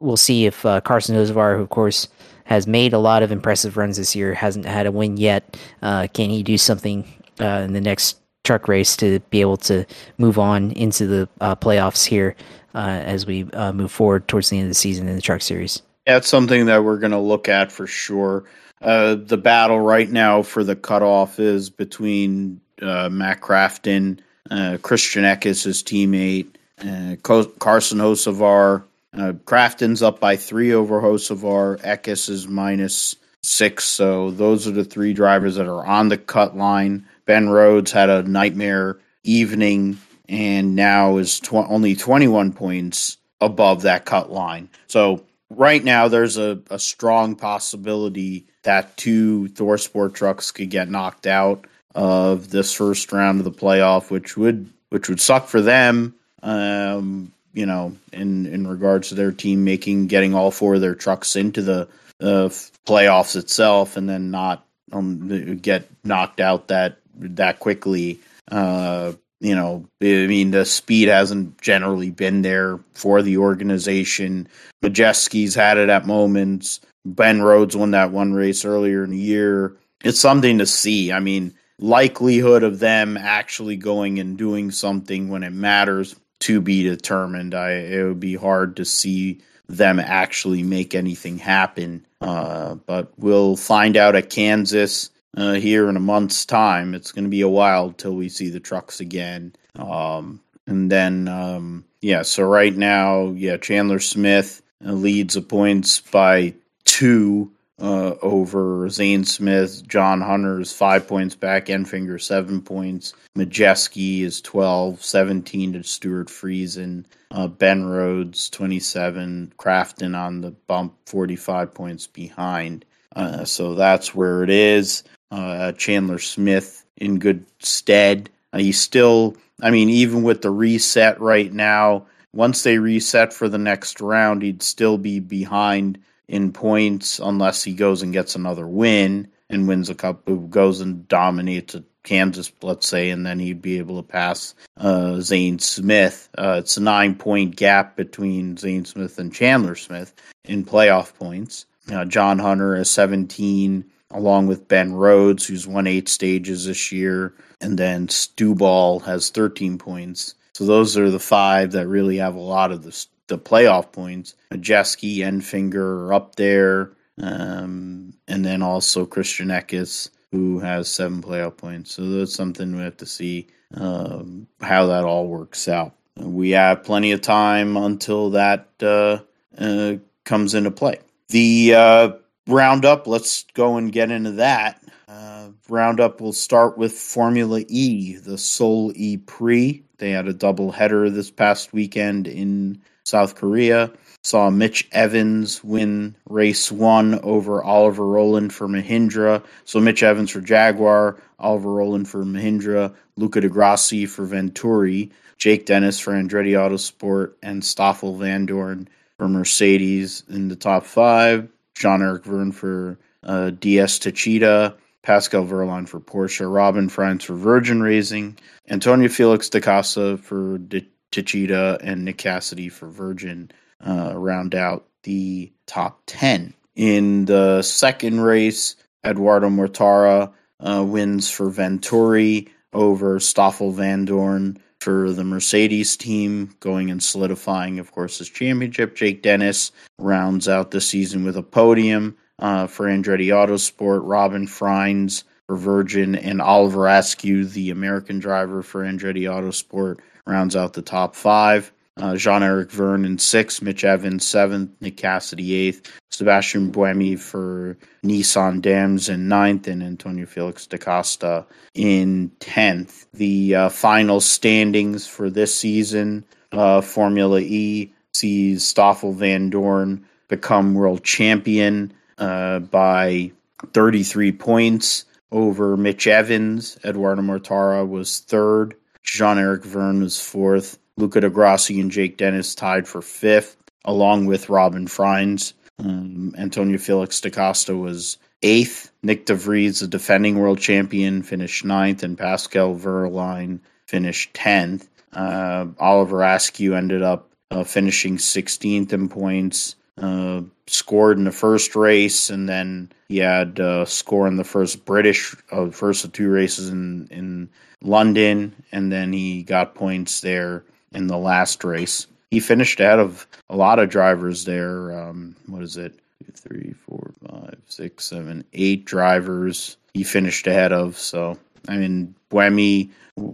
we'll see if uh, Carson Hocevar, who of course has made a lot of impressive runs this year, hasn't had a win yet. Uh, can he do something uh, in the next truck race to be able to move on into the uh, playoffs here uh, as we move forward towards the end of the season in the truck series? That's something that we're going to look at for sure. the battle right now for the cutoff is between Matt Crafton uh, Christian Eckes, his teammate, uh, Carson Hocevar. Uh, Crafton's up by three over Hocevar. Eckes is minus six. So those are the three drivers that are on the cut line. Ben Rhodes had a nightmare evening and now is tw- only 21 points above that cut line. So right now there's a, a strong possibility that two ThorSport trucks could get knocked out of this first round of the playoff, which would which would suck for them. Um, you know, in in regards to their team making getting all four of their trucks into the uh, playoffs itself, and then not um, get knocked out that that quickly. Uh, you know, I mean, the speed hasn't generally been there for the organization. Majeski's had it at moments. Ben Rhodes won that one race earlier in the year. It's something to see. I mean, likelihood of them actually going and doing something when it matters to be determined. I it would be hard to see them actually make anything happen. Uh, but we'll find out at Kansas uh, here in a month's time. It's going to be a while till we see the trucks again. Um, and then, um, yeah, so right now, yeah, Chandler Smith uh, leads the points by two uh, over Zane Smith. John Hunter is five points back. Enfinger, seven points. Majeski is 12, 17 to Stewart Friesen. Uh, ben Rhodes, 27. Crafton on the bump, 45 points behind. Uh, so that's where it is. Uh, Chandler Smith in good stead. Uh, he's still, I mean, even with the reset right now, once they reset for the next round, he'd still be behind in points unless he goes and gets another win and wins a cup, goes and dominates a Kansas, let's say, and then he'd be able to pass uh, Zane Smith. Uh, it's a nine point gap between Zane Smith and Chandler Smith in playoff points. Uh, John Hunter has 17, along with Ben Rhodes, who's won eight stages this year, and then Stu Ball has 13 points. So those are the five that really have a lot of the the playoff points. Majeski, Enfinger are up there. Um, and then also Christian Eckes, who has seven playoff points. So that's something we have to see um, how that all works out. We have plenty of time until that uh, uh, comes into play. The uh, roundup, let's go and get into that. Uh, roundup will start with Formula E, the Seoul E Prix. They had a double header this past weekend in South Korea. Saw Mitch Evans win race one over Oliver Rowland for Mahindra. So Mitch Evans for Jaguar, Oliver Rowland for Mahindra, Luca di Grassi for Venturi, Jake Dennis for Andretti Autosport, and Stoffel Vandoorne for Mercedes in the top five. Jean Eric Vergne for uh, DS Techeetah. Pascal Wehrlein for Porsche, Robin Frijns for Virgin Racing, Antonio Felix da Costa for De- Techeetah and Nick Cassidy for Virgin uh, round out the top 10. In the second race, Eduardo Mortara uh, wins for Venturi over Stoffel Vandoorne for the Mercedes team, going and solidifying, of course, his championship. Jake Dennis rounds out the season with a podium uh, for Andretti Autosport. Robin Frijns for Virgin and Oliver Askew, the American driver for Andretti Autosport, rounds out the top five. Uh, Jean Eric Vergne in sixth, Mitch Evans seventh, Nick Cassidy eighth, Sebastian Buemi for Nissan Dams in ninth, and Antonio Felix da Costa in tenth. The uh, final standings for this season, uh, Formula E sees Stoffel Vandoorne become world champion uh, by 33 points over Mitch Evans. Eduardo Mortara was third. Jean Eric Vergne was fourth. Luca di Grassi and Jake Dennis tied for fifth, along with Robin Frijns. Um, Antonio Felix da Costa was eighth. Nick de Vries, the defending world champion, finished ninth, and Pascal Wehrlein finished tenth. Uh, Oliver Askew ended up uh, finishing 16th in points. Uh, scored in the first race, and then he had uh, score in the first British, uh, first of two races in in London, and then he got points there in the last race. He finished ahead of a lot of drivers there. Um, what is it? Three, four, five, six, seven, eight drivers he finished ahead of. So I mean, Buemi,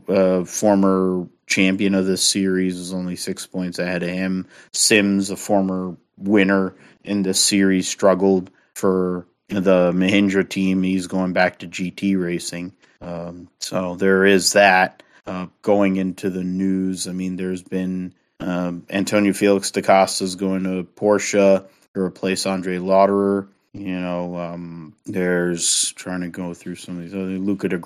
uh, former champion of this series, is only six points ahead of him. Sims, a former winner in this series, struggled for the Mahindra team. He's going back to GT racing. Um, so there is that. Uh, going into the news, I mean, there's been um, Antonio Felix da Costa's going to Porsche to replace Andre Lotterer. You know, um, there's trying to go through some of these other. Luca di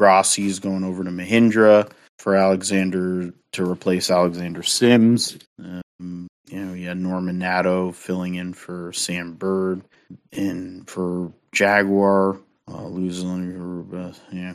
is going over to Mahindra for Alexander to replace Alexander Sims. Um, you know, you had Norman Nato filling in for Sam Bird and for Jaguar, uh, losing, uh, yeah.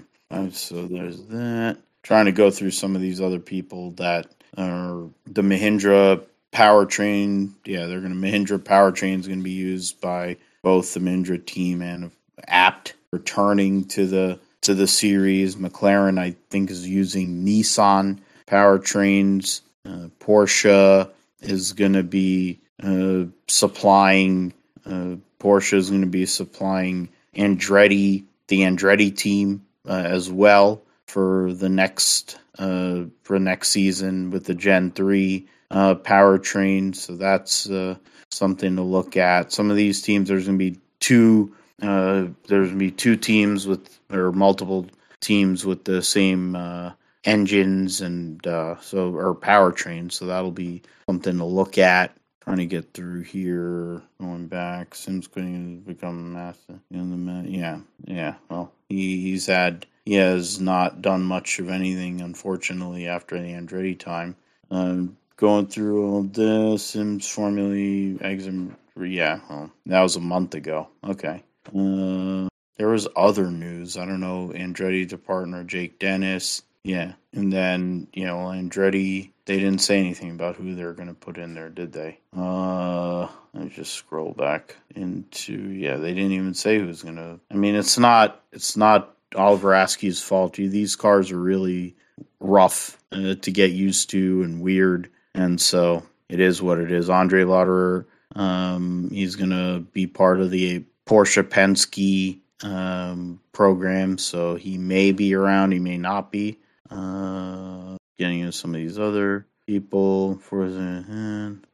So there's that. Trying to go through some of these other people that are the Mahindra powertrain. Yeah, they're going to Mahindra powertrain is going to be used by both the Mahindra team and Apt returning to the to the series. McLaren, I think, is using Nissan powertrains. Uh, Porsche is going to be uh, supplying. Uh, Porsche is going to be supplying Andretti, the Andretti team, uh, as well for the next uh, for next season with the Gen three uh, powertrain. So that's uh, something to look at. Some of these teams, there's going to be two. Uh, there's going to be two teams with or multiple teams with the same uh, engines and uh, so or powertrains. So that'll be something to look at. Trying to get through here, going back. Sims Queen has become master in the yeah, yeah. Well, he, he's had he has not done much of anything, unfortunately, after the Andretti time. Um, going through all this Sims Formula Exim, yeah, well, that was a month ago. Okay. Uh, there was other news. I don't know. Andretti to partner Jake Dennis. Yeah, and then you know Andretti. They didn't say anything about who they're going to put in there, did they? Uh, let me just scroll back into. Yeah, they didn't even say who's going to. I mean, it's not. It's not Oliver Askew's fault. These cars are really rough uh, to get used to and weird, and so it is what it is. Andre Lotterer, um, he's going to be part of the Porsche Penske um, program, so he may be around, he may not be. Uh, getting into some of these other people for the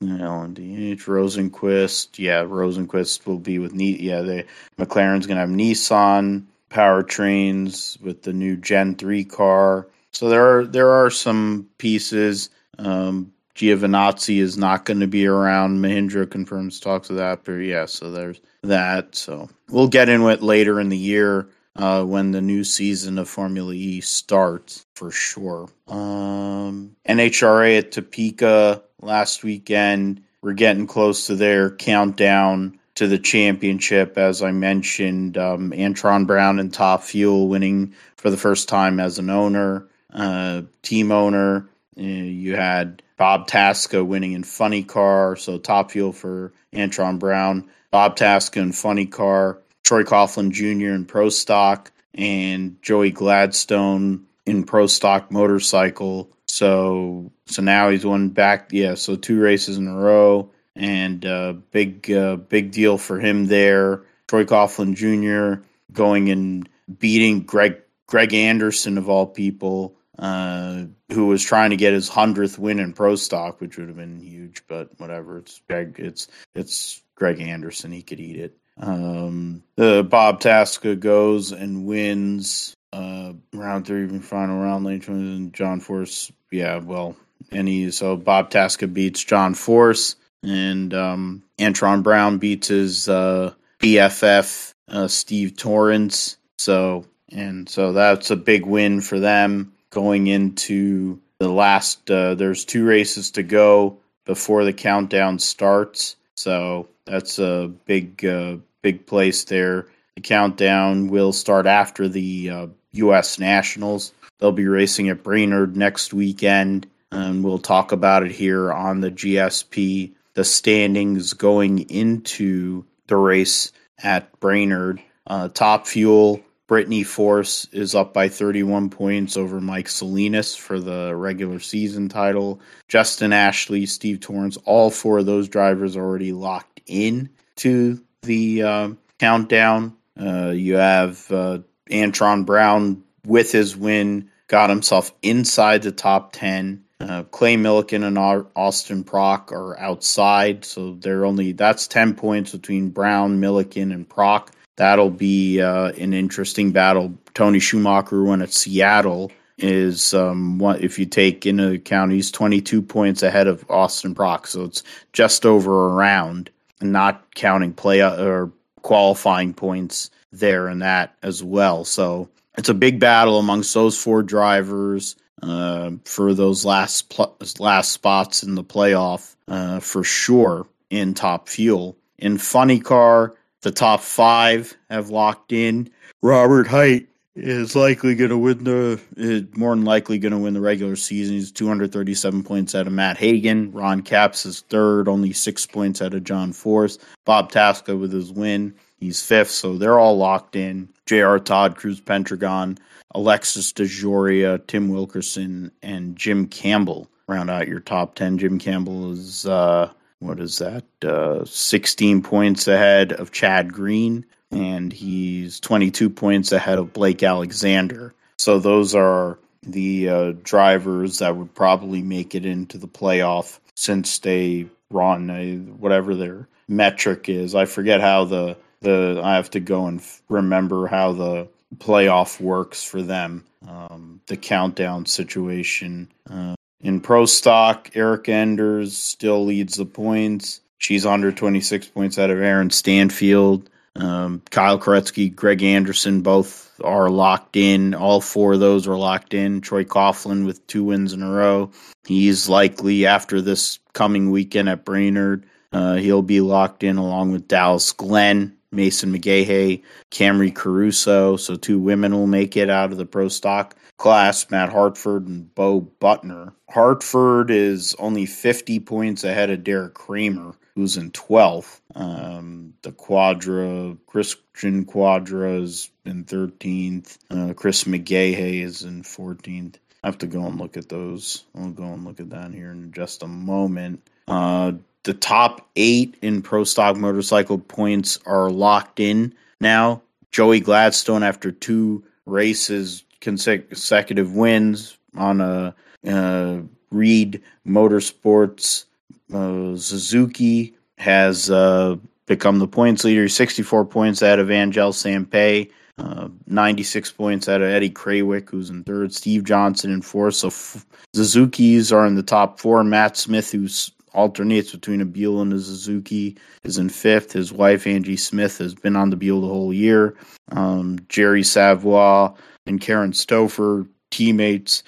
LMDh Rosenqvist. Yeah, Rosenqvist will be with Ne- yeah, the McLaren's gonna have Nissan powertrains with the new Gen three car. So there are there are some pieces. Um, Giovinazzi is not going to be around. Mahindra confirms talks of that, but yeah, so there's that. So we'll get into it later in the year uh, when the new season of Formula E starts for sure. Um, NHRA at Topeka last weekend. We're getting close to their countdown to the championship. As I mentioned, um, Antron Brown and Top Fuel winning for the first time as an owner, uh, team owner. Uh, you had Bob Tasca winning in Funny Car, so Top Fuel for Antron Brown. Bob Tasca in Funny Car. Troy Coughlin Jr. in Pro Stock and Joey Gladstone in Pro Stock Motorcycle. So so now he's won back. Yeah, so two races in a row, and uh, big uh, big deal for him there. Troy Coughlin Jr. going and beating Greg Greg Anderson of all people uh, who was trying to get his hundredth win in pro stock, which would have been huge. But whatever, it's Greg. It's it's Greg Anderson. He could eat it. Um, the Bob Tasca goes and wins uh, round three, final round. Lane John Force. Yeah, well, any so Bob Tasca beats John Force, and um, Antron Brown beats his uh, BFF uh, Steve Torrence. So and so that's a big win for them going into the last. Uh, there's two races to go before the countdown starts, so that's a big uh, big place there. The countdown will start after the U.S. Uh, Nationals. They'll be racing at Brainerd next weekend, and we'll talk about it here on the GSP. The standings going into the race at Brainerd. Uh, top fuel Brittany Force is up by 31 points over Mike Salinas for the regular season title. Justin Ashley, Steve Torrence, all four of those drivers already locked in to the uh, countdown. Uh, you have uh, Antron Brown with his win, got himself inside the top 10. Uh, Clay Millican and Austin Prock are outside, so they're only that's 10 points between Brown, Millican, and Prock that'll be uh, an interesting battle. Tony Schumacher won at Seattle is um, one, if you take into account he's 22 points ahead of Austin Prock, so it's just over a round, not counting play uh, or qualifying points there and that as well. So it's a big battle amongst those four drivers uh, for those last pl- last spots in the playoff uh, for sure in top fuel. In funny car, the top five have locked in. Robert Hight is likely going to win the is more than likely going to win the regular season. He's 237 points out of Matt Hagan. Ron Capps is third, only six points out of John Force. Bob Tasca with his win, he's fifth. So they're all locked in. J.R. Todd, Cruz Pendragon, Alexis DeJoria, Tim Wilkerson, and Jim Campbell round out your top ten. Jim Campbell is uh, what is that? Uh, 16 points ahead of Chad Green, and he's 22 points ahead of Blake Alexander. So those are the uh, drivers that would probably make it into the playoff since they run a, whatever their metric is. I forget how the the I have to go and f- remember how the playoff works for them. Um, the countdown situation. Uh, in pro stock, Eric Enders still leads the points. She's under 26 points out of Aaron Stanfield. Um, Kyle Koretsky, Greg Anderson, both are locked in. All four of those are locked in. Troy Coughlin with two wins in a row. He's likely after this coming weekend at Brainerd. Uh, he'll be locked in along with Dallas Glenn, Mason McGaha, Camrie Caruso. So two women will make it out of the pro stock class, Matt Hartford and Bo Butner. Hartford is only 50 points ahead of Derek Kramer, who's in 12th. Um, the Cuadra, Cristian Cuadra is in 13th. Uh, Chris McGaha is in 14th. I have to go and look at those. I'll go and look at that here in just a moment. Uh, the top eight in pro stock motorcycle points are locked in now. Joey Gladstone, after two races, consecutive wins on a uh, Reed Motorsports. Uh, Suzuki has uh, become the points leader, 64 points out of Angelle Sampey, uh, 96 points out of Eddie Krawiec, who's in third, Steve Johnson in fourth. So f- Suzuki's are in the top four. Matt Smith, who's alternates between a Buell and a Suzuki, is in fifth. His wife, Angie Smith, has been on the Buell the whole year. Um, Jerry Savoie and Karen Stoffer, teammates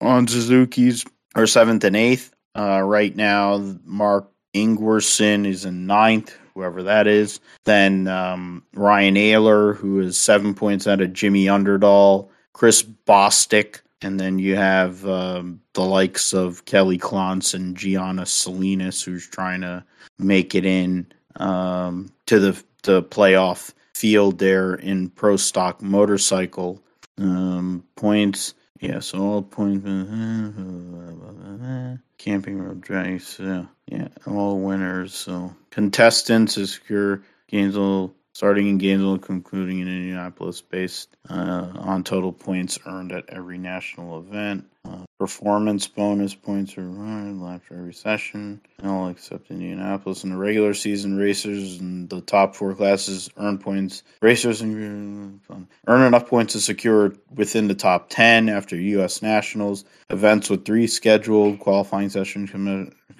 on Suzuki's, are seventh and eighth. Uh, right now, Marc Ingwersen is in ninth, whoever that is. Then um, Ryan Oehler, who is seven points out of Jimmy Underdahl. Chris Bostick, and then you have um, the likes of Kelly Klontz and Jianna Salinas, who's trying to make it in um, to the the playoff field there in pro stock motorcycle. Um, points, yeah, so all points. Camping road race, yeah, yeah, all winners. So contestants is your Gainesville starting in Gainesville, concluding in Indianapolis, based uh, on total points earned at every national event. Uh, performance bonus points are earned after every session. All except Indianapolis in the regular season, racers in the top four classes earn points. Racers earn enough points to secure within the top ten after U.S. nationals. Events with three scheduled qualifying sessions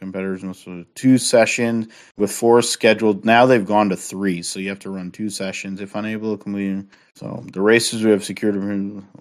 competitors must do two sessions with four scheduled. Now they've gone to three, so you have to run two sessions if unable to complete. So the races we have secured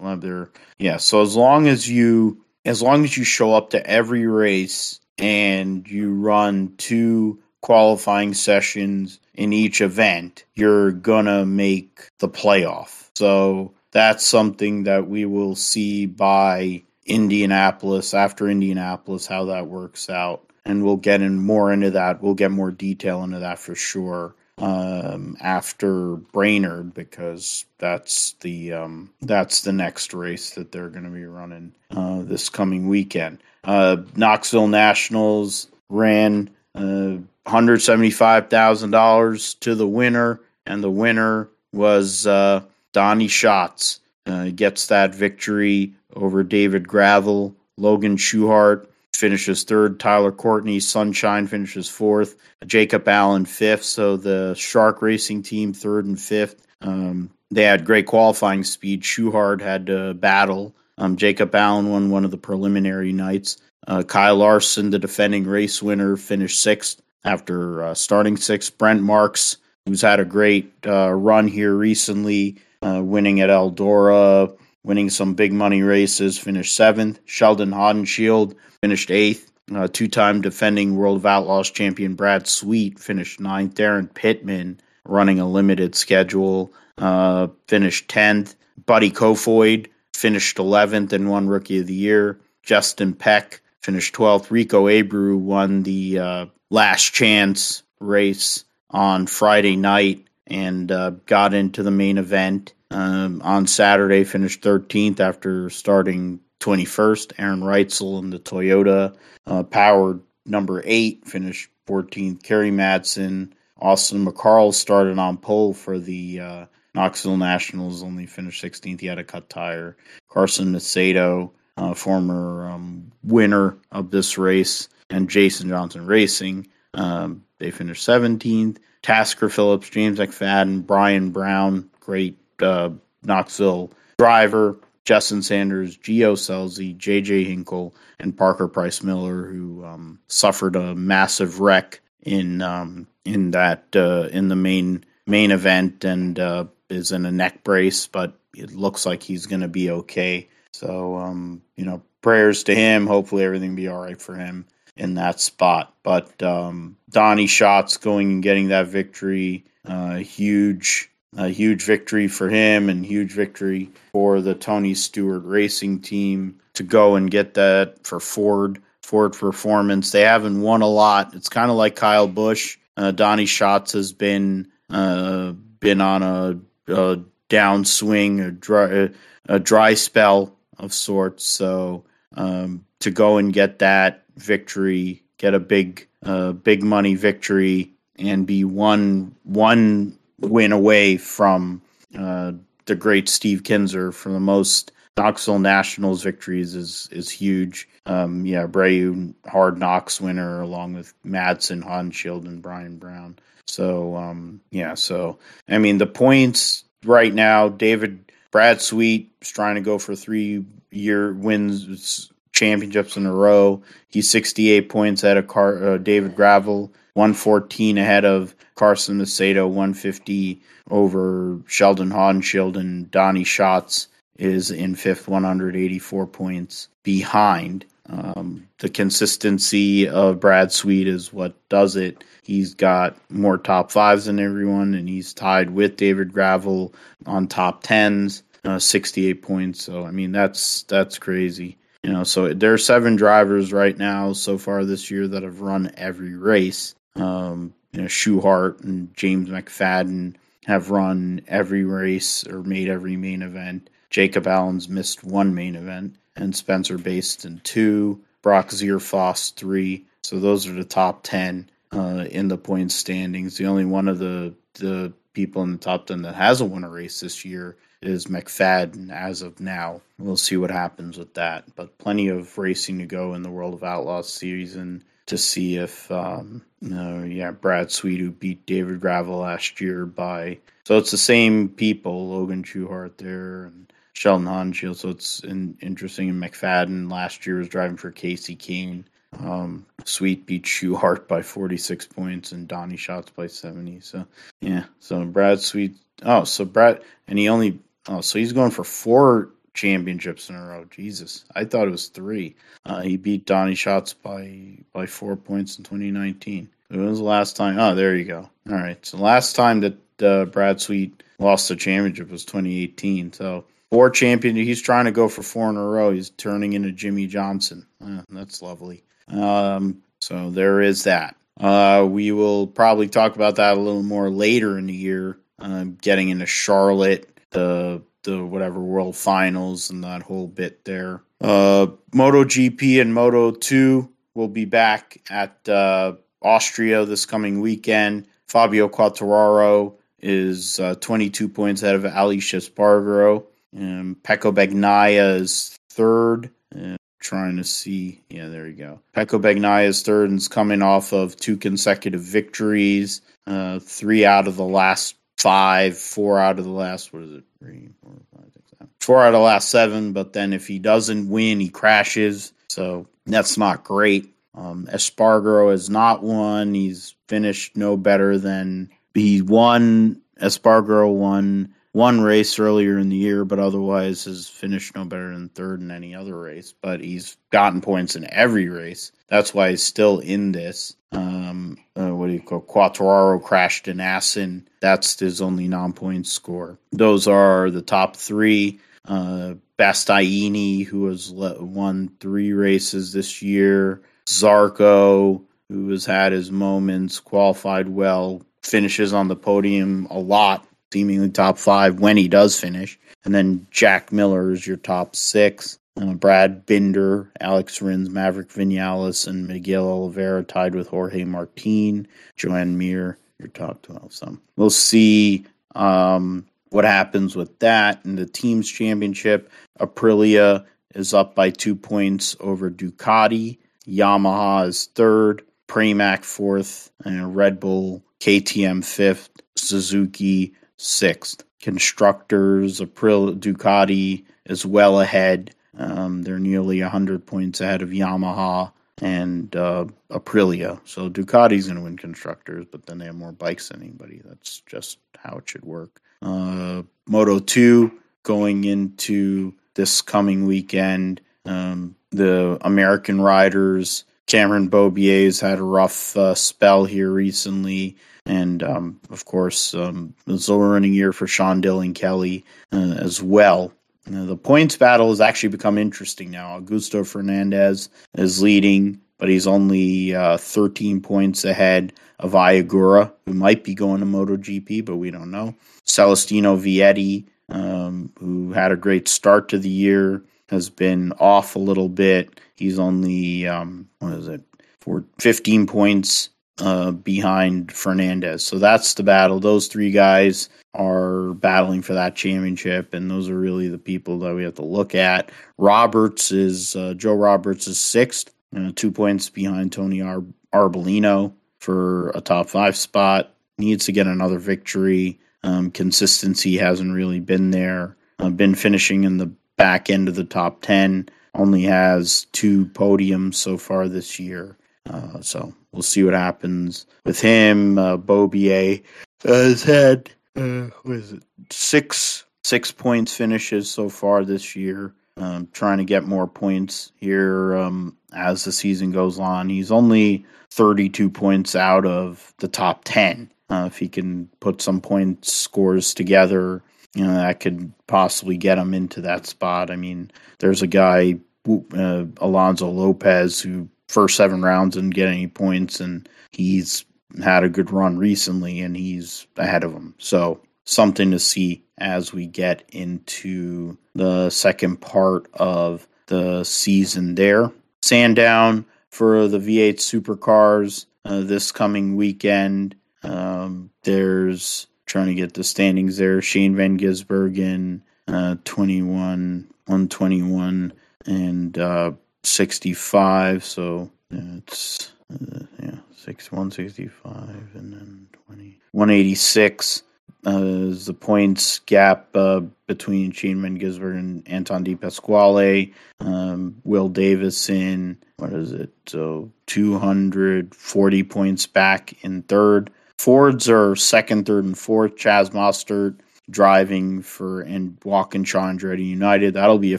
have their yeah. So as long as you as long as you show up to every race and you run two qualifying sessions in each event, you're gonna make the playoff. So that's something that we will see by Indianapolis after Indianapolis how that works out and we'll get in more into that. We'll get more detail into that for sure um, after Brainerd because that's the um, that's the next race that they're going to be running uh, this coming weekend. Uh, Knoxville Nationals ran uh, hundred seventy five thousand dollars to the winner, and the winner was uh, Donny Schatz. Uh, gets that victory over David Gravel, Logan Schuchart, finishes third. Tyler Courtney Sunshine finishes fourth. Jacob Allen fifth. So the Shark Racing team third and fifth. Um, they had great qualifying speed. Schuchart had to battle. Um, Jacob Allen won one of the preliminary nights. Uh, Kyle Larson, the defending race winner, finished sixth after uh, starting sixth. Brent Marks, who's had a great uh, run here recently, uh, winning at Eldora, winning some big money races, finished seventh. Sheldon Haudenschild finished eighth. Uh, two time defending World of Outlaws champion Brad Sweet finished ninth. Daryn Pittman, running a limited schedule, uh, finished 10th. Buddy Kofoid finished 11th and won Rookie of the Year. Justin Peck finished 12th. Rico Abreu won the uh, last chance race on Friday night and uh, got into the main event. Um, on Saturday, finished 13th after starting 21st. Aaron Reutzel in the Toyota uh, powered number eight, finished 14th. Kerry Madsen, Austin McCarl started on pole for the uh, Knoxville Nationals, only finished 16th. He had a cut tire. Carson Macedo, uh, former um, winner of this race, and Jason Johnson Racing, um, they finished 17th. Tasker Phillips, James McFadden, Brian Brown, great uh, Knoxville driver, Justin Sanders, Gio Scelzi, J.J. Hinkle, and Parker Price Miller, who um, suffered a massive wreck in um, in that uh, in the main main event and uh, is in a neck brace, but it looks like he's going to be okay. So um, you know, prayers to him. Hopefully, everything be all right for him in that spot. But um, Donny Schatz going and getting that victory, uh, huge a huge victory for him and huge victory for the Tony Stewart Racing team to go and get that for Ford. Ford Performance. They haven't won a lot. It's kind of like Kyle Busch. Uh, Donny Schatz has been uh, been on a, a downswing, a dry, a dry spell of sorts. So um, to go and get that victory, get a big uh, big money victory, and be one one win away from uh, the great Steve Kinser for the most Knoxville Nationals victories is is huge. Um, yeah, Abreu hard knocks winner along with Madsen, Haudenschild, and Brian Brown. So um, yeah, so I mean the points right now, David Brad Sweet is trying to go for three year wins championships in a row. He's 68 points ahead of Car- uh, David Gravel, 114 ahead of Carson Macedo, 150 over Sheldon Haudenschild, and Donny Schatz is in fifth, 184 points behind. Um, the consistency of Brad Sweet is what does it. He's got more top fives than everyone, and he's tied with David Gravel on top tens, uh, 68 points. So I mean that's that's crazy. You know, so there are seven drivers right now so far this year that have run every race. Um, you know, Schuchart and James McFadden have run every race or made every main event. Jacob Allen's missed one main event, and Spencer Bayston two. Brock Zearfoss three. So those are the top ten uh, in the points standings. The only one of the the people in the top 10 that hasn't won a race this year is McFadden as of now. We'll see what happens with that. But plenty of racing to go in the World of Outlaws season to see if, um, uh, yeah, Brad Sweet, who beat David Gravel last year by. So it's the same people, Logan Schuchart there and Sheldon Haudenschild. So it's in, interesting. And McFadden last year was driving for Casey Kahne. Um, Sweet beat Schuchart by 46 points and Donny Schatz by 70. So, yeah. So Brad Sweet. Oh, so Brad, and he only, oh, so he's going for four championships in a row. Jesus. I thought it was three. Uh, he beat Donny Schatz by, by four points in 2019. When was the last time? Oh, there you go. All right. So last time that uh, Brad Sweet lost the championship was 2018. So four champion. He's trying to go for four in a row. He's turning into Jimmie Johnson. That's lovely. Um, so there is that. Uh, we will probably talk about that a little more later in the year, uh, getting into Charlotte, the the whatever World Finals, and that whole bit there. Uh, MotoGP and Moto Two will be back at uh, Austria this coming weekend. Fabio Quartararo is uh, 22 points ahead of Aleix Espargaro. And Pecco Bagnaia is third. Uh, trying to see. Yeah, there you go. Pecco Bagnaia is third and is coming off of two consecutive victories. Uh, three out of the last five, four out of the last, what is it? Three, four, five, six, seven. Four out of the last seven, but then if he doesn't win, he crashes. So that's not great. Um, Espargaro has not won. He's finished no better than he won. Espargaro won one race earlier in the year, but otherwise has finished no better than third in any other race. But he's gotten points in every race. That's why he's still in this. Um, uh, what do you call Quartararo crashed in Assen. That's his only non-point score. Those are the top three. Uh, who has won three races this year. Zarco, who has had his moments, qualified well, finishes on the podium a lot seemingly top five when he does finish. And then Jack Miller is your top six. Uh, Brad Binder, Alex Rins, Maverick Vinales, and Miguel Oliveira tied with Jorge Martin. Joan Mir, your top 12. So we'll see um, what happens with that. In the team's championship, Aprilia is up by two points over Ducati. Yamaha is third. Pramac fourth. And Red Bull, KTM fifth. Suzuki sixth. Constructors, April Ducati is well ahead. Um, they're nearly 100 points ahead of Yamaha and uh, Aprilia. So Ducati's going to win constructors, but then they have more bikes than anybody. That's just how it should work. Uh, Moto 2 going into this coming weekend. Um, the American riders, Cameron Beaubier has had a rough uh, spell here recently and um, of course, um, it's a running year for Sean Dylan Kelly uh, as well. Uh, the points battle has actually become interesting now. Augusto Fernandez is leading, but he's only uh, 13 points ahead of Ai Ogura, who might be going to MotoGP, but we don't know. Celestino Vietti, um, who had a great start to the year, has been off a little bit. He's only, um, what is it, for 15 points uh, behind Fernandez. So that's the battle. Those three guys are battling for that championship, and those are really the people that we have to look at. Roberts is uh, Joe Roberts is sixth, uh, two points behind Tony Ar- Arbolino for a top five spot. Needs to get another victory. Um, consistency hasn't really been there. Uh, been finishing in the back into the top ten. Only has two podiums so far this year. Uh, so we'll see what happens with him. Uh, Beaubier has had uh, what is it six six points finishes so far this year. Um, trying to get more points here um, as the season goes on. He's only 32 points out of the top 10. Uh, if he can put some point scores together, you know that could possibly get him into that spot. I mean, there's a guy, uh, Alonso Lopez, who first seven rounds and get any points, and he's had a good run recently, and he's ahead of him. So something to see as we get into the second part of the season there. Sandown for the V8 supercars uh, this coming weekend. Um, there's trying to get the standings there. Shane Van Gisbergen, uh, 21, 121, and uh, 65. So it's uh, yeah, six, 165, and then 20, 186 uh, is the points gap uh, between Shane Van Gisbergen and Anton De Pasquale. Um, Will Davison, what is it? So 240 points back in third. Fords are second, third, and fourth. Chaz Mostert driving for and Walkinshaw Andretti United. That'll be a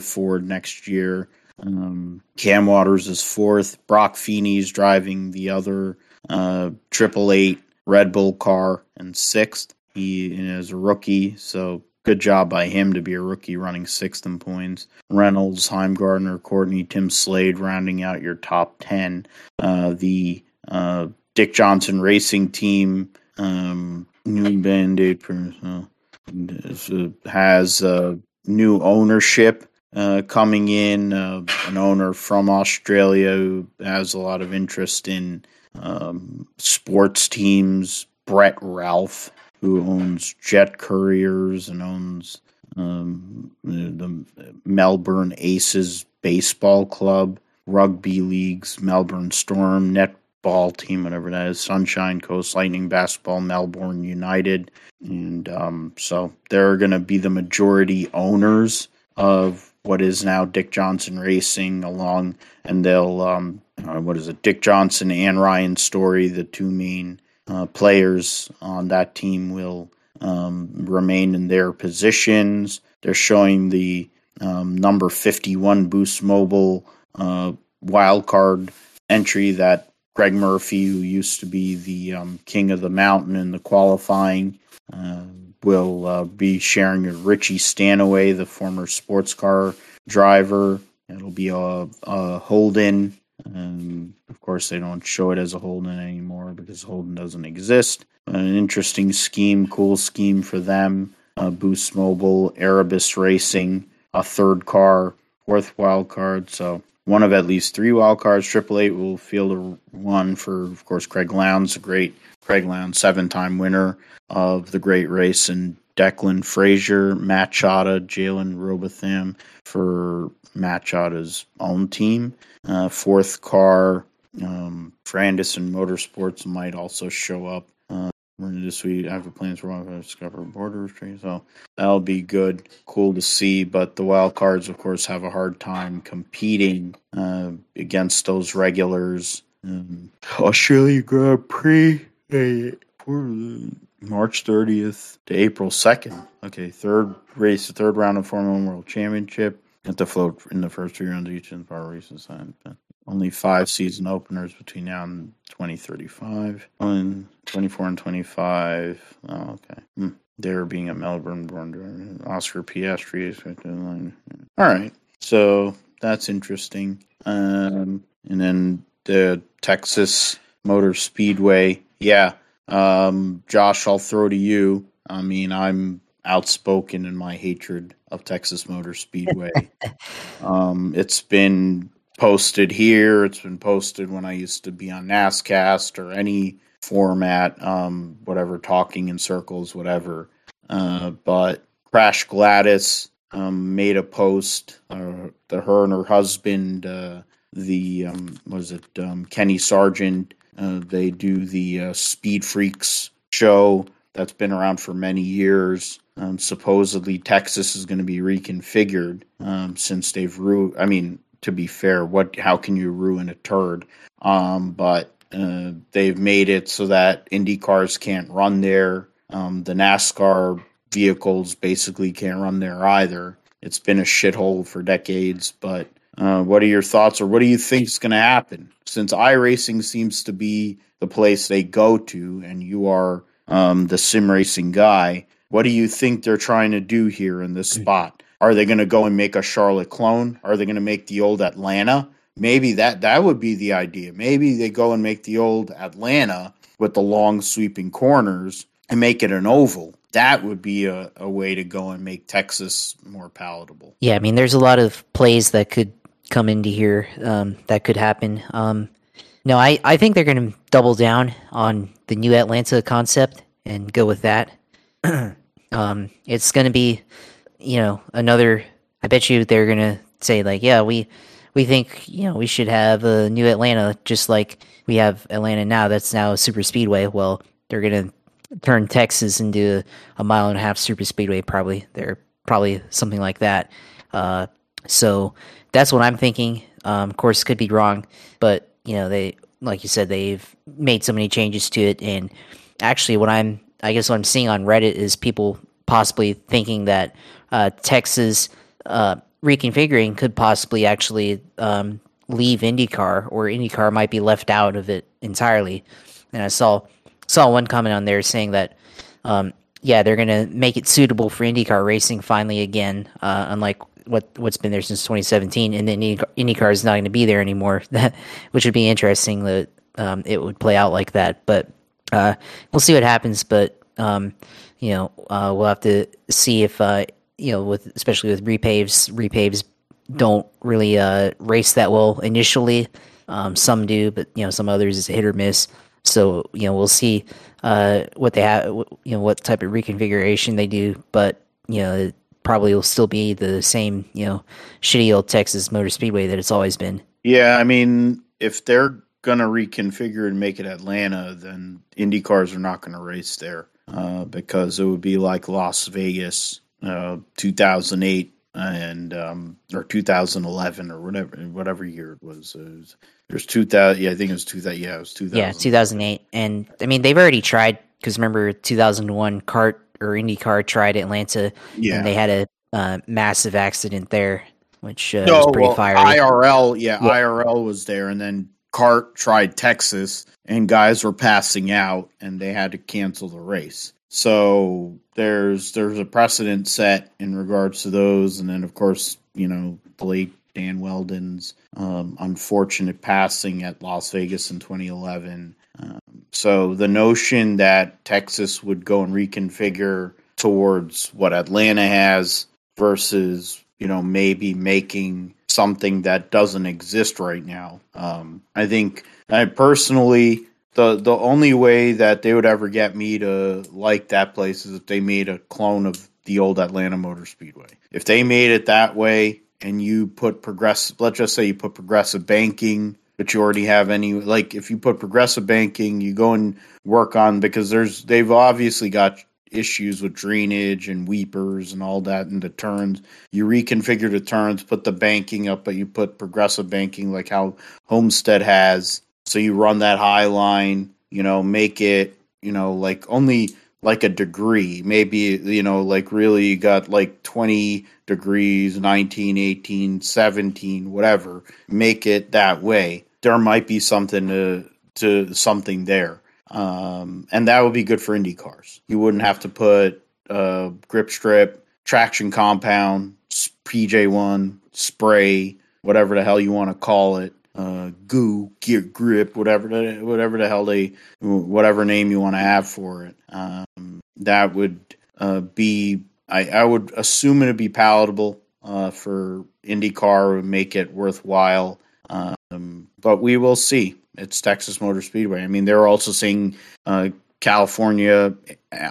Ford next year. Um, Cam Waters is fourth. Broc Feeney's driving the other uh, triple eight Red Bull car and sixth. He is a rookie, so good job by him to be a rookie running sixth in points. Reynolds, Heimgartner, Courtney, Tim Slade rounding out your top 10. Uh, the uh, Dick Johnson Racing Team, um, new band aid uh, has uh, new ownership uh, coming in. Uh, an owner from Australia who has a lot of interest in um, sports teams. Brett Ralph, who owns Jet Couriers and owns um, the Melbourne Aces Baseball Club, rugby leagues, Melbourne Storm, net ball team, whatever that is, Sunshine Coast Lightning Basketball, Melbourne United. And um, so they're going to be the majority owners of what is now Dick Johnson Racing along, and they'll, um, uh, what is it, Dick Johnson and Ryan Story, the two main uh, players on that team, will um, remain in their positions. They're showing the um, number 51 Boost Mobile uh, wild card entry that Greg Murphy, who used to be the um, king of the mountain in the qualifying, uh, will uh, be sharing with Richie Stanaway, the former sports car driver. It'll be a, a Holden. And of course, they don't show it as a Holden anymore because Holden doesn't exist. An interesting scheme, cool scheme for them. Uh, Boost Mobile, Erebus Racing, a third car, fourth wild card. So one of at least three wild cards. Triple Eight will field one for, of course, Craig Lowndes, a great Craig Lowndes, seven-time winner of the great race, and Declan Fraser, Matt Chahda, Jaylyn Robotham for Matt Chahda's own team. Uh, fourth car, um, Anderson Motorsports might also show up this week. Have plans for one discover border restraints, so that'll be good, cool to see. But the wild cards, of course, have a hard time competing uh, against those regulars. Um, Australia Grand Prix March 30th to April 2nd. Okay, third race, the third round of Formula One World Championship. At the float in the first three rounds each in the power races. Only five season openers between now and 2035. And 24 and 25. Oh, okay. Hmm. There being a Melbourne born Oscar Piastri. All right. So that's interesting. Um, and then the Texas Motor Speedway. Yeah. Um, Josh, I'll throw to you. I mean, I'm outspoken in my hatred of Texas Motor Speedway. um, it's been posted here. It's been posted when I used to be on NASCAST or any format, um, whatever, talking in circles, whatever. Uh, but Crash Gladys um, made a post. Uh, the her and her husband, uh, the um, was it um, Kenny Sargent? Uh, they do the uh, Speed Freaks show that's been around for many years. Um, supposedly, Texas is going to be reconfigured um, since they've ru- I mean, to be fair, what how can you ruin a turd? Um, but uh, they've made it so that Indy cars can't run there. Um, the NASCAR vehicles basically can't run there either. It's been a shithole for decades. But uh, what are your thoughts, or what do you think is going to happen? Since iRacing seems to be the place they go to, and you are um, the sim racing guy, what do you think they're trying to do here in this spot? Are they going to go and make a Charlotte clone? Are they going to make the old Atlanta? Maybe that that would be the idea. Maybe they go and make the old Atlanta with the long sweeping corners and make it an oval. That would be a, a way to go and make Texas more palatable. Yeah, I mean, there's a lot of plays that could come into here um, that could happen. Um, no, I, I think they're going to double down on the new Atlanta concept and go with that. um, it's going to be, you know, another. I bet you they're to say like, yeah, we we think you know we should have a new Atlanta just like we have Atlanta now. That's now a super speedway. Well, they're to turn Texas into a mile and a half super speedway. Probably they're probably something like that. Uh, so that's what I'm thinking. Um, of course, could be wrong, but you know they like you said they've made so many changes to it, and actually, what I'm I guess what I'm seeing on Reddit is people possibly thinking that uh, Texas uh, reconfiguring could possibly actually um, leave IndyCar, or IndyCar might be left out of it entirely. And I saw saw one comment on there saying that, um, yeah, they're going to make it suitable for IndyCar racing finally again, uh, unlike what what's been there since 2017, and then IndyCar is not going to be there anymore. Which would be interesting that um, it would play out like that, but uh, we'll see what happens. But um, you know, uh, we'll have to see if uh, you know, with especially with repaves, repaves don't really uh, race that well initially. Um, some do, but you know, some others is a hit or miss. So you know, we'll see uh, what they have, you know, what type of reconfiguration they do. But you know, it probably will still be the same, you know, shitty old Texas Motor Speedway that it's always been. Yeah, I mean, if they're gonna reconfigure and make it Atlanta, then Indy cars are not gonna race there uh, because it would be like Las Vegas, uh, 2008 and um, or 2011 or whatever whatever year it was. It was there's 2000. Yeah, I think it was 2000. Yeah, it was 2000. Yeah, 2008. And I mean, they've already tried because remember 2001 CART or IndyCar tried Atlanta, yeah. and they had a uh, massive accident there, which uh, no, was pretty well, fiery. IRL, yeah, yeah, IRL was there, and then CART tried Texas, and guys were passing out, and they had to cancel the race. So there's there's a precedent set in regards to those, and then of course you know the late Dan Wheldon's um, unfortunate passing at Las Vegas in 2011. Um, so the notion that Texas would go and reconfigure towards what Atlanta has versus you know maybe making something that doesn't exist right now. Um, I think I personally the the only way that they would ever get me to like that place is if they made a clone of the old Atlanta Motor Speedway. If they made it that way and you put progressive let's just say you put progressive banking but you already have any like if you put progressive banking you go and work on because there's they've obviously got issues with drainage and weepers and all that in the turns you reconfigure the turns put the banking up but you put progressive banking like how homestead has so you run that high line, you know, make it, you know, like only like a degree. Maybe, you know, like really you got like 20 degrees, 19, 18, 17, whatever. Make it that way. There might be something to, to something there. Um, and that would be good for Indy cars. You wouldn't have to put uh, grip strip, traction compound, PJ1, spray, whatever the hell you want to call it uh, goo, gear, grip, whatever the, whatever the hell they, whatever name you want to have for it. Um, that would uh, be, I, I would assume it would be palatable uh, for IndyCar, would make it worthwhile. Um, but we will see. It's Texas Motor Speedway. I mean, they're also saying uh, California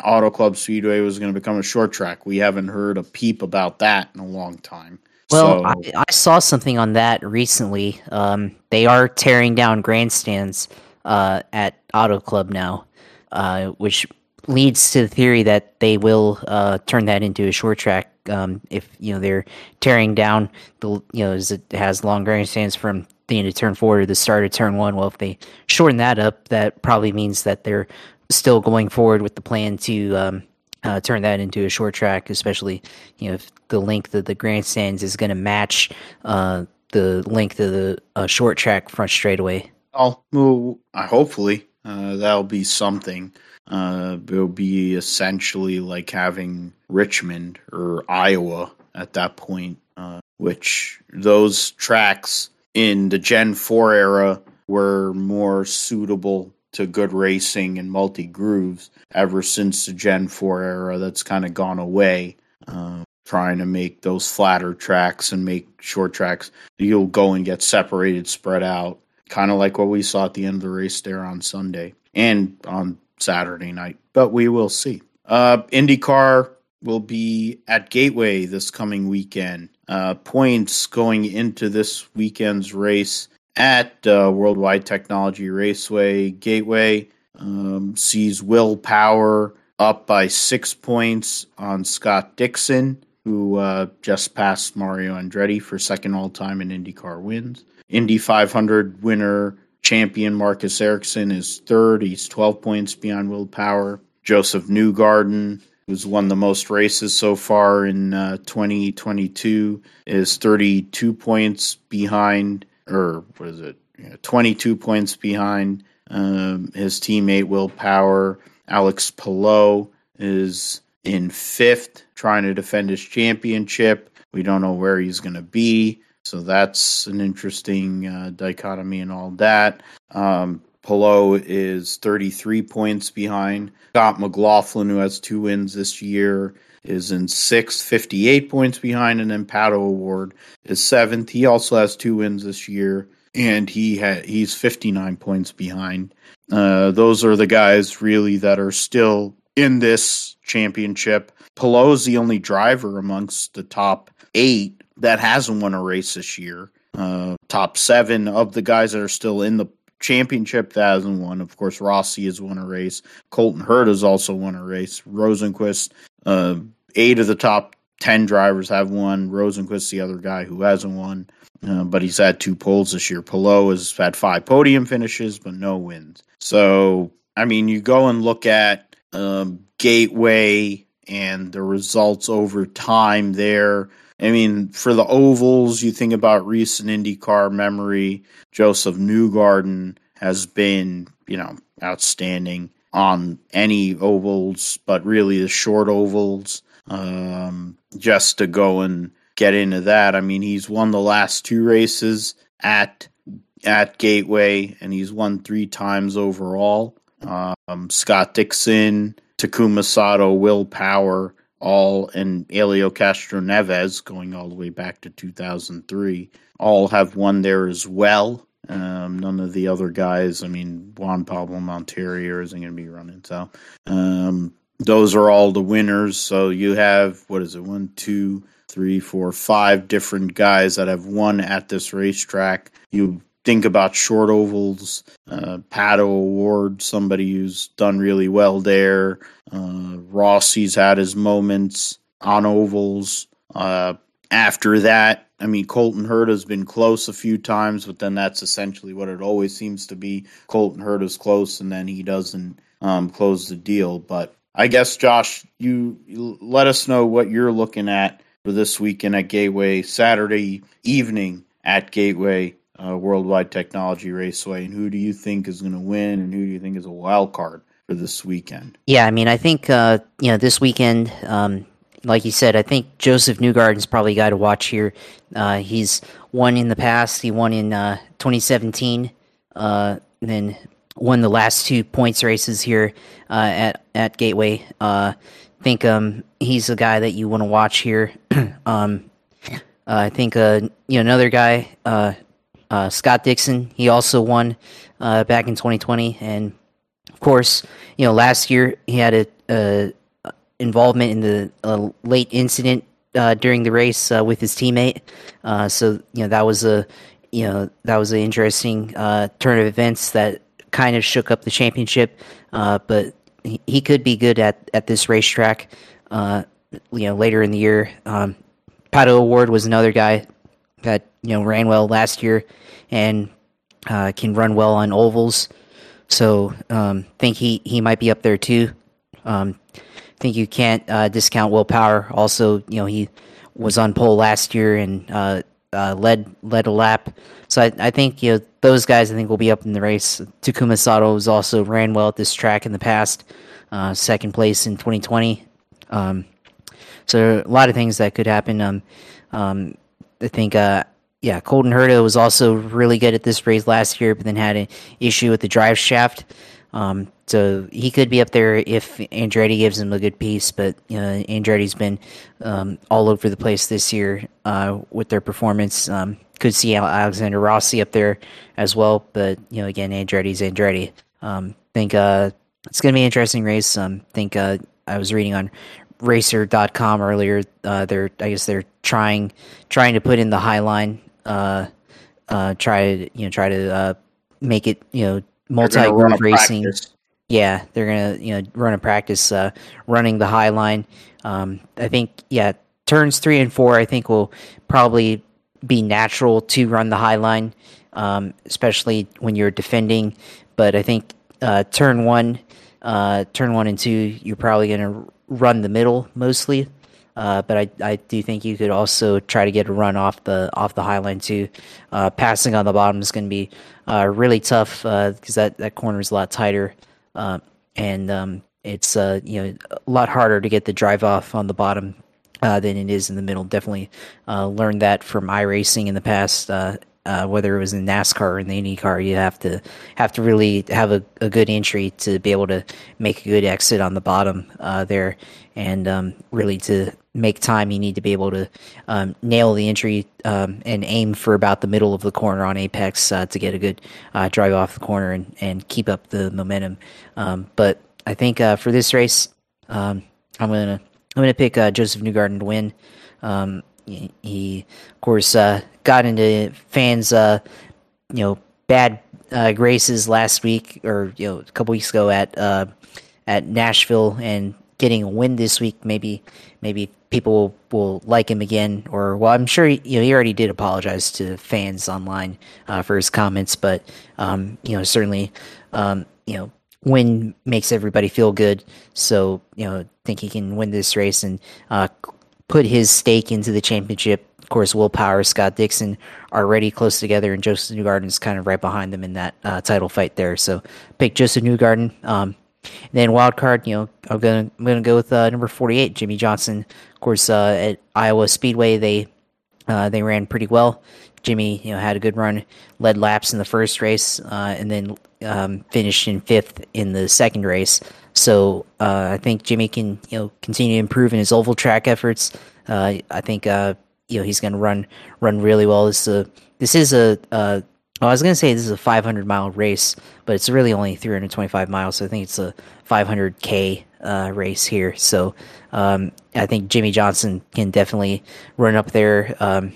Auto Club Speedway was going to become a short track. We haven't heard a peep about that in a long time. Well, so, I, I, saw something on that recently. Um, they are tearing down grandstands uh, at Auto Club now, uh, which leads to the theory that they will uh, turn that into a short track. Um, if you know they're tearing down the you know it has long grandstands from the end of turn four to the start of turn one. Well, if they shorten that up, that probably means that they're still going forward with the plan to um, uh, turn that into a short track, especially you know if the length of the grandstands is going to match uh, the length of the uh, short track front straightaway. Oh, well, hopefully uh, that'll be something. Uh, it'll be essentially like having Richmond or Iowa at that point, uh, which those tracks in the Gen 4 era were more suitable to good racing and multi grooves ever since the Gen 4 era. That's kind of gone away. Uh, trying to make those flatter tracks and make short tracks. You'll go and get separated, spread out, kind of like what we saw at the end of the race there on Sunday and on Saturday night. But we will see. Uh, IndyCar will be at Gateway this coming weekend. Uh, points going into this weekend's race at uh, Worldwide Technology Raceway Gateway um, sees Will Power up by six points on Scott Dixon, who uh, just passed Mario Andretti for second all time in IndyCar wins. Indy 500 winner champion Marcus Ericsson is third. He's 12 points behind Will Power. Josef Newgarden, who's won the most races so far in uh, 2022, is 32 points behind, or what is it? Yeah, 22 points behind um, his teammate Will Power. Alex Palou is in fifth, trying to defend his championship. We don't know where he's going to be. So that's an interesting uh, dichotomy and all that. Um, Palou is 33 points behind. Scott McLaughlin, who has two wins this year, is in sixth, 58 points behind. And then Pato O'Ward is seventh. He also has two wins this year, and he ha- he's 59 points behind. Uh, those are the guys really that are still in this championship. Is the only driver amongst the top eight that hasn't won a race this year. Uh, top seven of the guys that are still in the championship that hasn't won. Of course, Rossi has won a race. Colton Herta has also won a race. Rosenqvist, uh, eight of the top 10 drivers have won. Rosenqvist, the other guy who hasn't won, uh, but he's had two poles this year. Palou has had five podium finishes, but no wins. So, I mean, you go and look at um, Gateway and the results over time there. I mean, for the ovals, you think about recent IndyCar memory. Josef Newgarden has been, you know, outstanding on any ovals, but really the short ovals. Um, just to go and get into that, I mean, he's won the last two races at at Gateway, and he's won three times overall. Um, Scott Dixon, Takuma Sato, Will Power all and Elio Castroneves going all the way back to 2003 all have won there as well. Um, none of the other guys, I mean, Juan Pablo Montoya isn't going to be running. So um, those are all the winners. So you have, what is it, one, two, three, four, five different guys that have won at this racetrack. You think about short ovals, uh, Pato O'Ward, somebody who's done really well there. Uh, Rossi's had his moments on ovals. Uh, after that, I mean, Colton Herta has been close a few times, but then that's essentially what it always seems to be. Colton Herta's close, and then he doesn't um, close the deal. But I guess, Josh, you let us know what you're looking at for this weekend at Gateway, Saturday evening at Gateway uh, Worldwide Technology Raceway, and who do you think is going to win, and who do you think is a wild card for this weekend? Yeah, I mean, I think uh, you know this weekend, um, like you said, I think Josef Newgarden's probably a guy to watch here. Uh, he's won in the past. He won in uh, 2017, uh, then won the last two points races here uh, at at Gateway. I think um, he's a guy that you want to watch here. um, I think uh, you know another guy, uh, uh, Scott Dixon, he also won uh, back in 2020, and of course, you know, last year he had a, a involvement in the late incident uh, during the race uh, with his teammate. Uh, so you know that was a you know that was an interesting turn of events that kind of shook up the championship. but he, he, could be good at at this racetrack. you know, later in the year. Um, Pato O'Ward was another guy that you know ran well last year and uh, can run well on ovals. So um, think he he might be up there too. Um, think you can't uh, discount Will Power. Also, you know he was on pole last year and uh, uh, led led a lap. So I, I, think you know those guys. I think will be up in the race. Takuma Sato has also ran well at this track in the past, uh, second place in 2020. Um, so a lot of things that could happen. Um, um, I think, uh, yeah, Colton Herta was also really good at this race last year, but then had an issue with the drive shaft. Um, so he could be up there if Andretti gives him a good piece, but Andretti's been um, all over the place this year uh, with their performance. Um, could see Alexander Rossi up there as well, but you know, again, Andretti's Andretti. Um, think uh, it's going to be an interesting race. Um, think uh, I was reading on racer.com earlier. Uh, they're I guess they're trying trying to put in the high line. Uh, uh, try to you know try to uh, make it you know multi groove racing. Practice. Yeah, they're gonna you know run a practice uh, running the high line. Um, I think yeah, turns three and four I think will probably be natural to run the high line, um, especially when you're defending. But I think uh, turn one, uh, turn one and two, you're probably gonna run the middle mostly. Uh, but I, I do think you could also try to get a run off the off the high line too. Uh, passing on the bottom is going to be uh, really tough because uh, that, that corner is a lot tighter, uh, and um, it's uh, you know a lot harder to get the drive off on the bottom than it is in the middle. Definitely learned that from iRacing in the past. Whether it was in NASCAR or in the IndyCar, you have to have to really have a, a good entry to be able to make a good exit on the bottom there, and um, really to make time, you need to be able to um, nail the entry um, and aim for about the middle of the corner on apex uh, to get a good uh, drive off the corner and, and keep up the momentum. Um, but I think uh, for this race, um, I'm gonna I'm gonna pick uh, Josef Newgarden to win. Um, he, he, of course, uh, got into fans, uh, you know, bad graces last week or you know a couple weeks ago at at Nashville and getting a win this week, maybe maybe people will, like him again. Or well, I'm sure he, you know he already did apologize to fans online uh, for his comments, but um, you know certainly um, you know win makes everybody feel good. So you know think he can win this race and uh, put his stake into the championship. Of course, Will Power, Scott Dixon are already close together, and Josef Newgarden is kind of right behind them in that uh, title fight there. So pick Josef Newgarden. Um, then wild card, you know, I'm gonna I'm gonna go with uh, number 48, Jimmie Johnson. Of course, uh, at Iowa Speedway, they uh, they ran pretty well. Jimmy, you know, had a good run, led laps in the first race, uh, and then um, finished in fifth in the second race. So uh, I think Jimmy can you know continue to improve in his oval track efforts. Uh, I think you know he's going to run run really well. This is a this is a, a well, I was going to say this is a 500 mile race, but it's really only 325 miles. So I think it's a 500k uh, race here. So um, I think Jimmie Johnson can definitely run up there um,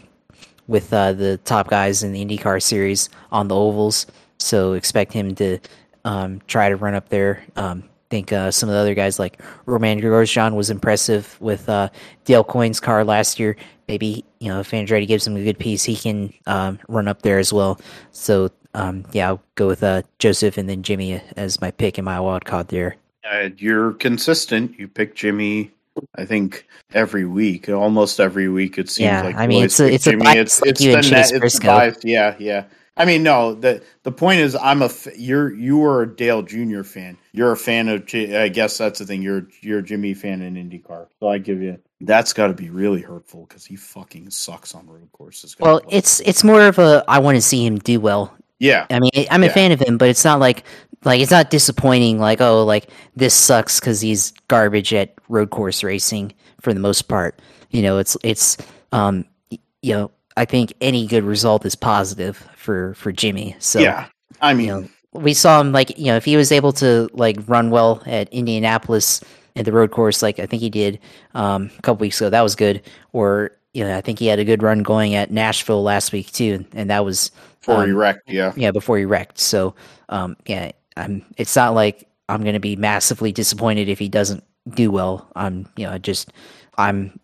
with uh, the top guys in the IndyCar series on the ovals. So expect him to um, try to run up there. Um, think uh, some of the other guys like Romain Grosjean was impressive with uh, Dale Coyne's car last year. Maybe you know if Andretti gives him a good piece, he can um, run up there as well. So um, yeah, I'll go with uh, Josef and then Jimmy as my pick in my wild card there. Uh, you're consistent. You pick Jimmy. I think every week, almost every week, it seems yeah, like. I mean, it's a, it's Jimmie. a bias it's, like it's you and Chase Briscoe. Bias. Yeah, yeah. I mean, no. the The point is, I'm a you're you are a Dale Jr. fan. You're a fan of. I guess that's the thing. You're you're a Jimmie fan in IndyCar. So I give you that's got to be really hurtful because he fucking sucks on road courses. Well, it's it's more of a I want to see him do well. Yeah, I mean, I'm a yeah. fan of him, but it's not like like it's not disappointing. Like oh, like this sucks because he's garbage at road course racing for the most part. You know, it's it's um you know I think any good result is positive for for Jimmy. So yeah, I mean, you know, we saw him like you know if he was able to like run well at Indianapolis at the road course, like I think he did um, a couple weeks ago, that was good. Or you know I think he had a good run going at Nashville last week too, and that was before um, he wrecked. Yeah, yeah, before he wrecked. So um, yeah, I'm. It's not like I'm going to be massively disappointed if he doesn't do well. I'm you know just I'm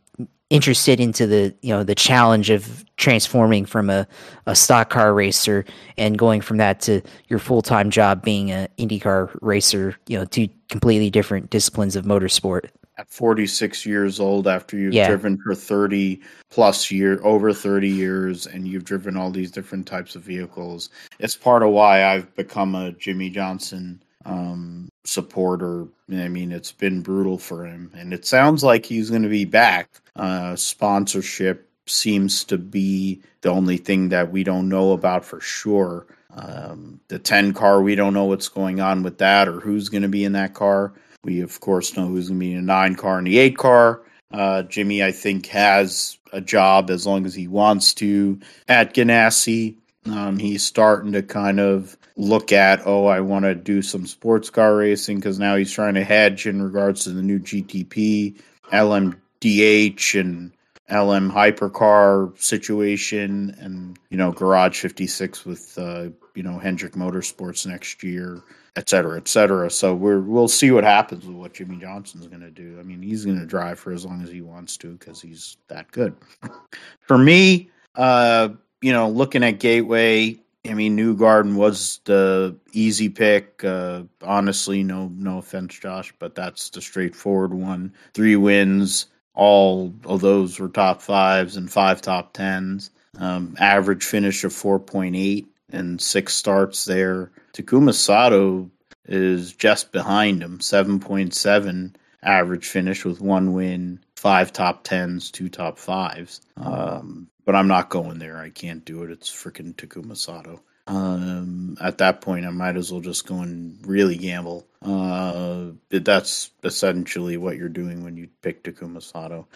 interested into the you know the challenge of transforming from a, a stock car racer and going from that to your full time job being an IndyCar racer. You know, two completely different disciplines of motorsport. At 46 years old, after you've yeah. driven for 30 plus year, over 30 years, and you've driven all these different types of vehicles, it's part of why I've become a Jimmie Johnson um, supporter. I mean, it's been brutal for him, and it sounds like he's going to be back. Uh, sponsorship seems to be the only thing that we don't know about for sure. Um, the 10 car, we don't know what's going on with that or who's going to be in that car. We, of course, know who's going to be in the 9 car and the 8 car. Uh, Jimmie, I think, has a job as long as he wants to at Ganassi. Um, he's starting to kind of look at, oh, I want to do some sports car racing because now he's trying to hedge in regards to the new GTP, LMDH, and LM hypercar situation, and you know, Garage 56 with uh, you know Hendrick Motorsports next year, et cetera, et cetera. So we're we'll see what happens with what Jimmie Johnson's going to do. I mean, he's going to drive for as long as he wants to because he's that good. for me, uh, you know, looking at Gateway, I mean, Newgarden was the easy pick. Uh, honestly, no, no offense, Josh, but that's the straightforward one. Three wins, all of those were top fives and five top tens. Um, average finish of four point eight and six starts there. Takuma Sato is just behind him, seven point seven average finish with one win, five top tens, two top fives. Um, but I'm not going there. I can't do it. It's freaking Takuma Sato. Um, at that point, I might as well just go and really gamble. Uh, that's essentially what you're doing when you pick Takuma Sato.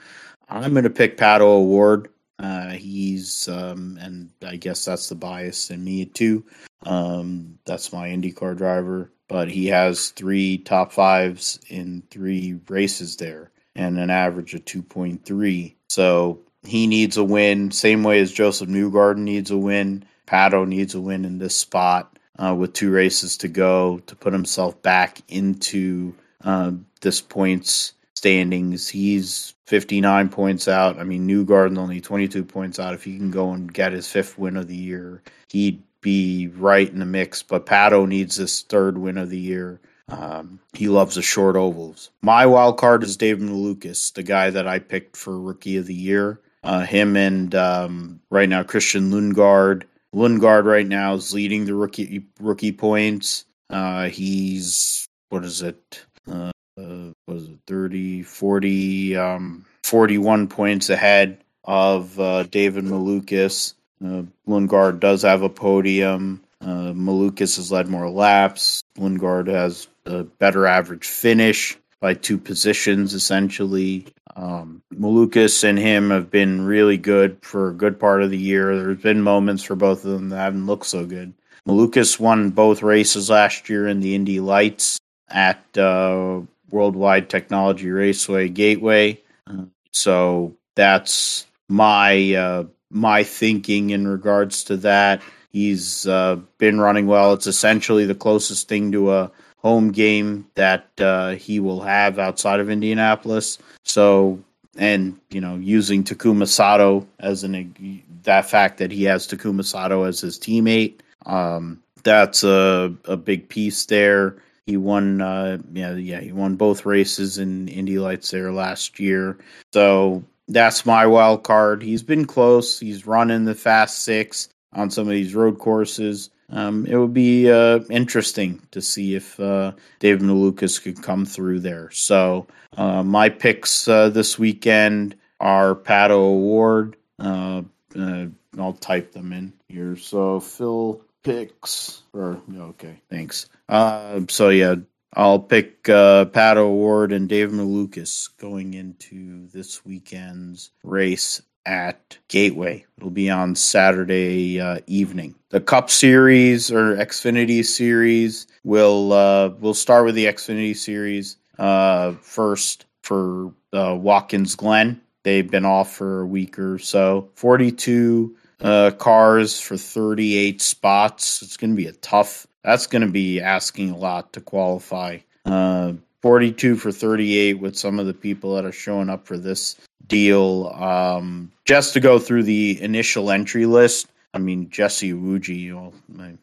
I'm going to pick Pato O'Ward. Uh, he's, um, and I guess that's the bias in me too. Um, that's my IndyCar driver, but he has three top fives in three races there and an average of 2.3. So he needs a win, same way as Josef Newgarden needs a win. Pato needs a win in this spot uh, with two races to go to put himself back into uh, this points standings. He's 59 points out. I mean, Newgarden only 22 points out. If he can go and get his fifth win of the year, he'd be right in the mix. But Pato needs this third win of the year. Um, he loves the short ovals. My wild card is David Malukas, the guy that I picked for rookie of the year. Uh, him and um, right now Christian Lundgaard. Lundgaard right now is leading the rookie rookie points. Uh, he's what is it? Uh, uh, was it 30, 40, um, 41 points ahead of uh, David Malukas. Uh, Lundgaard does have a podium. Uh, Malukas has led more laps. Lundgaard has a better average finish by two positions, essentially. Um, Malukas and him have been really good for a good part of the year. There's been moments for both of them that haven't looked so good. Malukas won both races last year in the Indy Lights at uh, Worldwide Technology Raceway Gateway. Uh, so that's my uh, my thinking in regards to that. He's uh, been running well. It's essentially the closest thing to a home game that uh, he will have outside of Indianapolis. So, and you know, using Takuma Sato as an that fact that he has Takuma Sato as his teammate, um, that's a a big piece there. He won, uh, yeah, yeah, he won both races in Indy Lights there last year. So that's my wild card. He's been close. He's running the fast six on some of these road courses um, it would be uh, interesting to see if uh, David Malukas could come through there. So uh, my picks uh, this weekend are Pato O'Ward. Uh, uh, I'll type them in here. So Phil picks or okay, thanks. so yeah, I'll pick uh, Pato O'Ward and Dave Malukas going into this weekend's race at Gateway. It'll be on Saturday uh, evening. The Cup Series or Xfinity Series will uh, we'll start with the Xfinity Series uh, first for uh, Watkins Glen. They've been off for a week or so. Forty-two uh, cars for thirty-eight spots. It's going to be a tough. That's going to be asking a lot to qualify. Uh, 42 for 38 with some of the people that are showing up for this deal. Um, just to go through the initial entry list, I mean, Jesse Iwuji, well,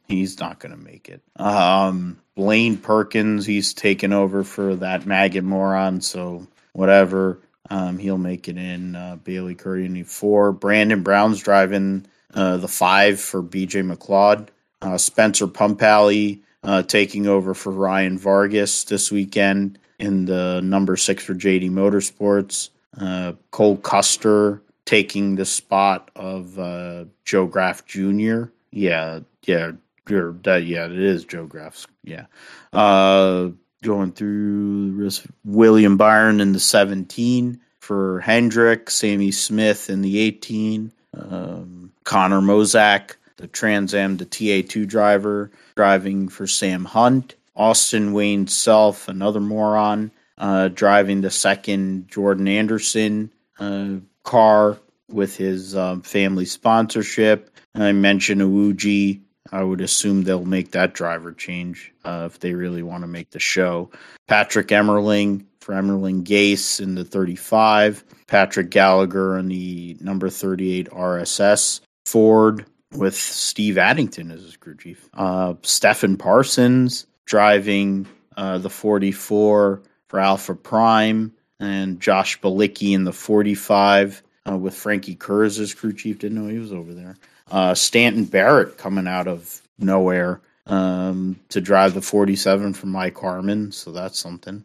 he's not going to make it. Um, Blaine Perkins, he's taken over for that maggot moron, so whatever. Um, he'll make it in. Uh, Bayley Currey four. Brandon Brown's driving uh, the five for BJ McLeod. Uh, Spencer Pumpelly uh, taking over for Ryan Vargas this weekend in the number six for JD Motorsports. Uh, Cole Custer taking the spot of uh, Joe Graf Jr. Yeah, yeah, that, yeah, it is Joe Graf's. Yeah. Uh, going through William Byron in the 17 for Hendrick, Sammy Smith in the 18, um, Connor Mosack the Trans Am, the TA2 driver, driving for Sam Hunt. Austin Wayne Self, another moron, uh, driving the second Jordan Anderson uh, car with his um, family sponsorship. I mentioned Iwuji. I would assume they'll make that driver change uh, if they really want to make the show. Patrick Emerling for Emerling Gase in the 35. Patrick Gallagher in the number 38 RSS. Ford with Steve Addington as his crew chief. Uh, Stefan Parsons driving uh, the 44 for Alpha Prime. And Josh Bilicki in the 45 uh, with Frankie Kurz as crew chief. Didn't know he was over there. Uh, Stanton Barrett coming out of nowhere um, to drive the 47 for Mike Harmon, so that's something.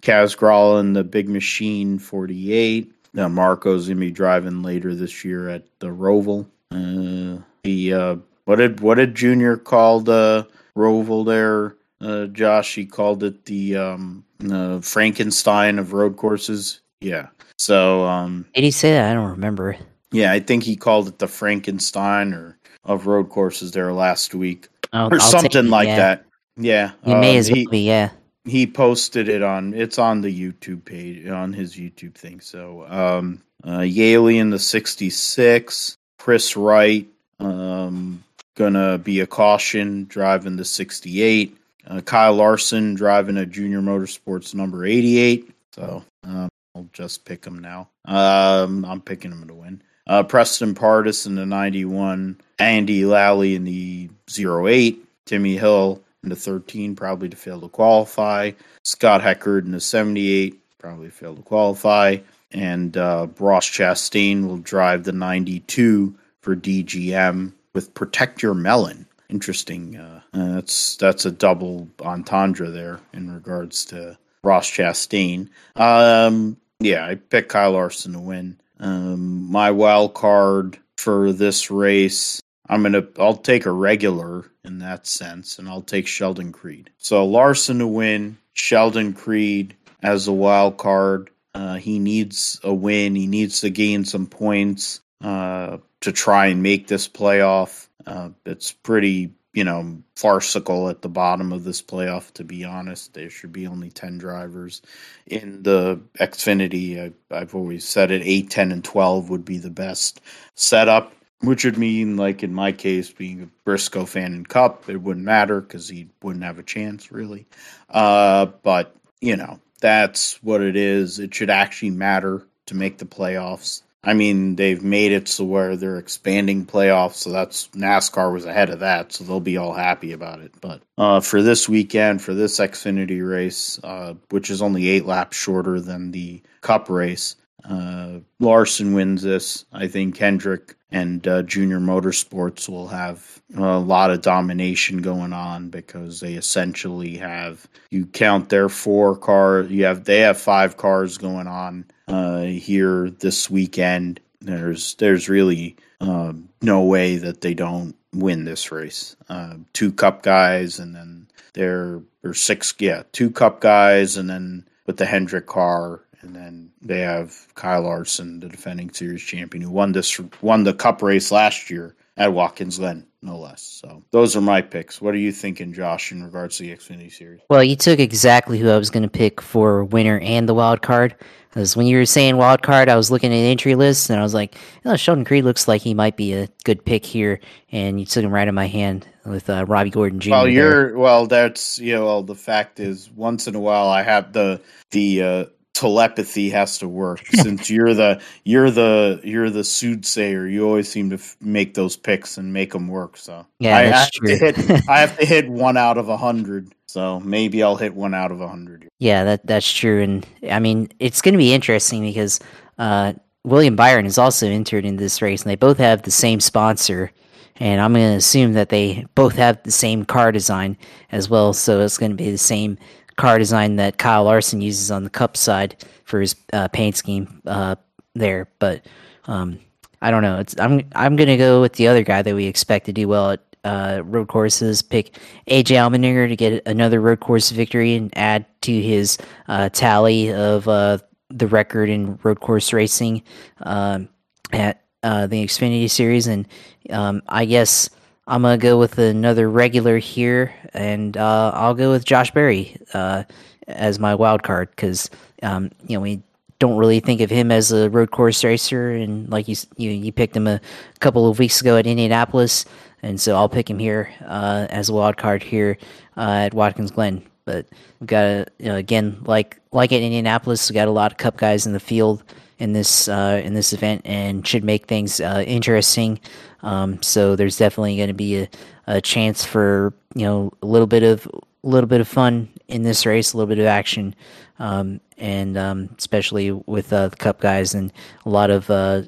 Kaz Grala in the Big Machine 48. Now Marco's gonna be driving later this year at the Roval. Uh, he uh, what did what did Junior call the Roval there? Uh, Josh, he called it the um, uh, Frankenstein of road courses. Yeah. So um, did he say that? I don't remember. Yeah, I think he called it the Frankenstein or of road courses there last week I'll, or I'll something it, like yeah. that. Yeah, You may um, as well he, be, yeah. he posted it on it's on the YouTube page on his YouTube thing. So um uh Yeley in the 66, Chris Wright um gonna be a caution driving the 68. Uh, Kyle Larson driving a Junior Motorsports number 88. So um, I'll just pick him now. Um, I'm picking him to win. Uh, Preston Pardus in the 91. Andy Lally in the 08. Timmy Hill in the 13, probably to fail to qualify. Scott Heckert in the 78, probably failed to qualify. And uh, Ross Chastain will drive the 92 for DGM with Protect Your Melon. Interesting. Uh, uh, that's that's a double entendre there in regards to Ross Chastain. Um, yeah, I picked Kyle Larson to win. Um, my wild card for this race, I'm gonna I'll take a regular in that sense, and I'll take Sheldon Creed. So Larson to win, Sheldon Creed as a wild card. Uh, he needs a win. He needs to gain some points uh, to try and make this playoff. Uh, it's pretty, you know, farcical at the bottom of this playoff. To be honest, there should be only ten drivers in the Xfinity. I, I've always said it: eight, ten, and twelve would be the best setup. Which would mean, like in my case, being a Briscoe fan in Cup, it wouldn't matter because he wouldn't have a chance, really. Uh, but you know, that's what it is. It should actually matter to make the playoffs. I mean, they've made it so where they're expanding playoffs, so that's NASCAR was ahead of that, so they'll be all happy about it. But uh, for this weekend, for this Xfinity race, uh, which is only eight laps shorter than the Cup race, uh, Larson wins this. I think Hendrick and uh, Junior Motorsports will have a lot of domination going on because they essentially have you count their four cars. you have they have five cars going on uh, here this weekend. There's there's really um, no way that they don't win this race. Uh, two Cup guys and then there are six yeah two Cup guys and then with the Hendrick car and then they have Kyle Larson, the defending series champion, who won this won the Cup race last year at Watkins Glen, no less. So those are my picks. What are you thinking, Josh, in regards to the Xfinity series? Well, you took exactly who I was going to pick for winner and the wild card. Because when you were saying wild card, I was looking at the entry list and I was like, oh, Sheldon Creed looks like he might be a good pick here. And you took him right in my hand with uh, Robbie Gordon Jr. Well, you're well. That's you know. Well, the fact is, once in a while, I have the the uh, telepathy has to work since you're the you're the you're the soothsayer. You always seem to f- make those picks and make them work. So Yeah, I have true. to hit. I have to hit one out of a hundred. So maybe I'll hit one out of a hundred. Yeah, that that's true, and I mean it's going to be interesting because uh, William Byron is also entered in this race, and they both have the same sponsor, and I'm going to assume that they both have the same car design as well. So it's going to be the same car design that Kyle Larson uses on the Cup side for his uh, paint scheme uh, there. But um, I don't know. It's I'm I'm going to go with the other guy that we expect to do well at uh, road courses. Pick AJ Allmendinger to get another road course victory and add to his uh, tally of uh, the record in road course racing um, at uh, the Xfinity Series. And um, I guess I'm gonna go with another regular here, and uh, I'll go with Josh Berry uh, as my wild card because um, you know we don't really think of him as a road course racer, and like you you, you picked him a couple of weeks ago at Indianapolis, and so I'll pick him here uh, as a wild card here uh, at Watkins Glen. But we've got a, you know, again like like at Indianapolis, we got a lot of Cup guys in the field in this uh, in this event, and should make things uh, interesting. Um, so there's definitely going to be a, a chance for you know a little bit of a little bit of fun in this race, a little bit of action, um, and um, especially with uh, the Cup guys and a lot of uh,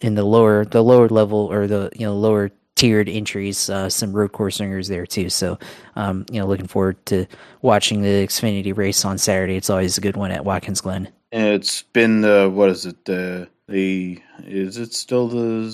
in the lower the lower level or the you know lower tiered entries, uh, some road course ringers there too. So, um, you know, looking forward to watching the Xfinity race on Saturday. It's always a good one at Watkins Glen. It's been the what is it the the is it still the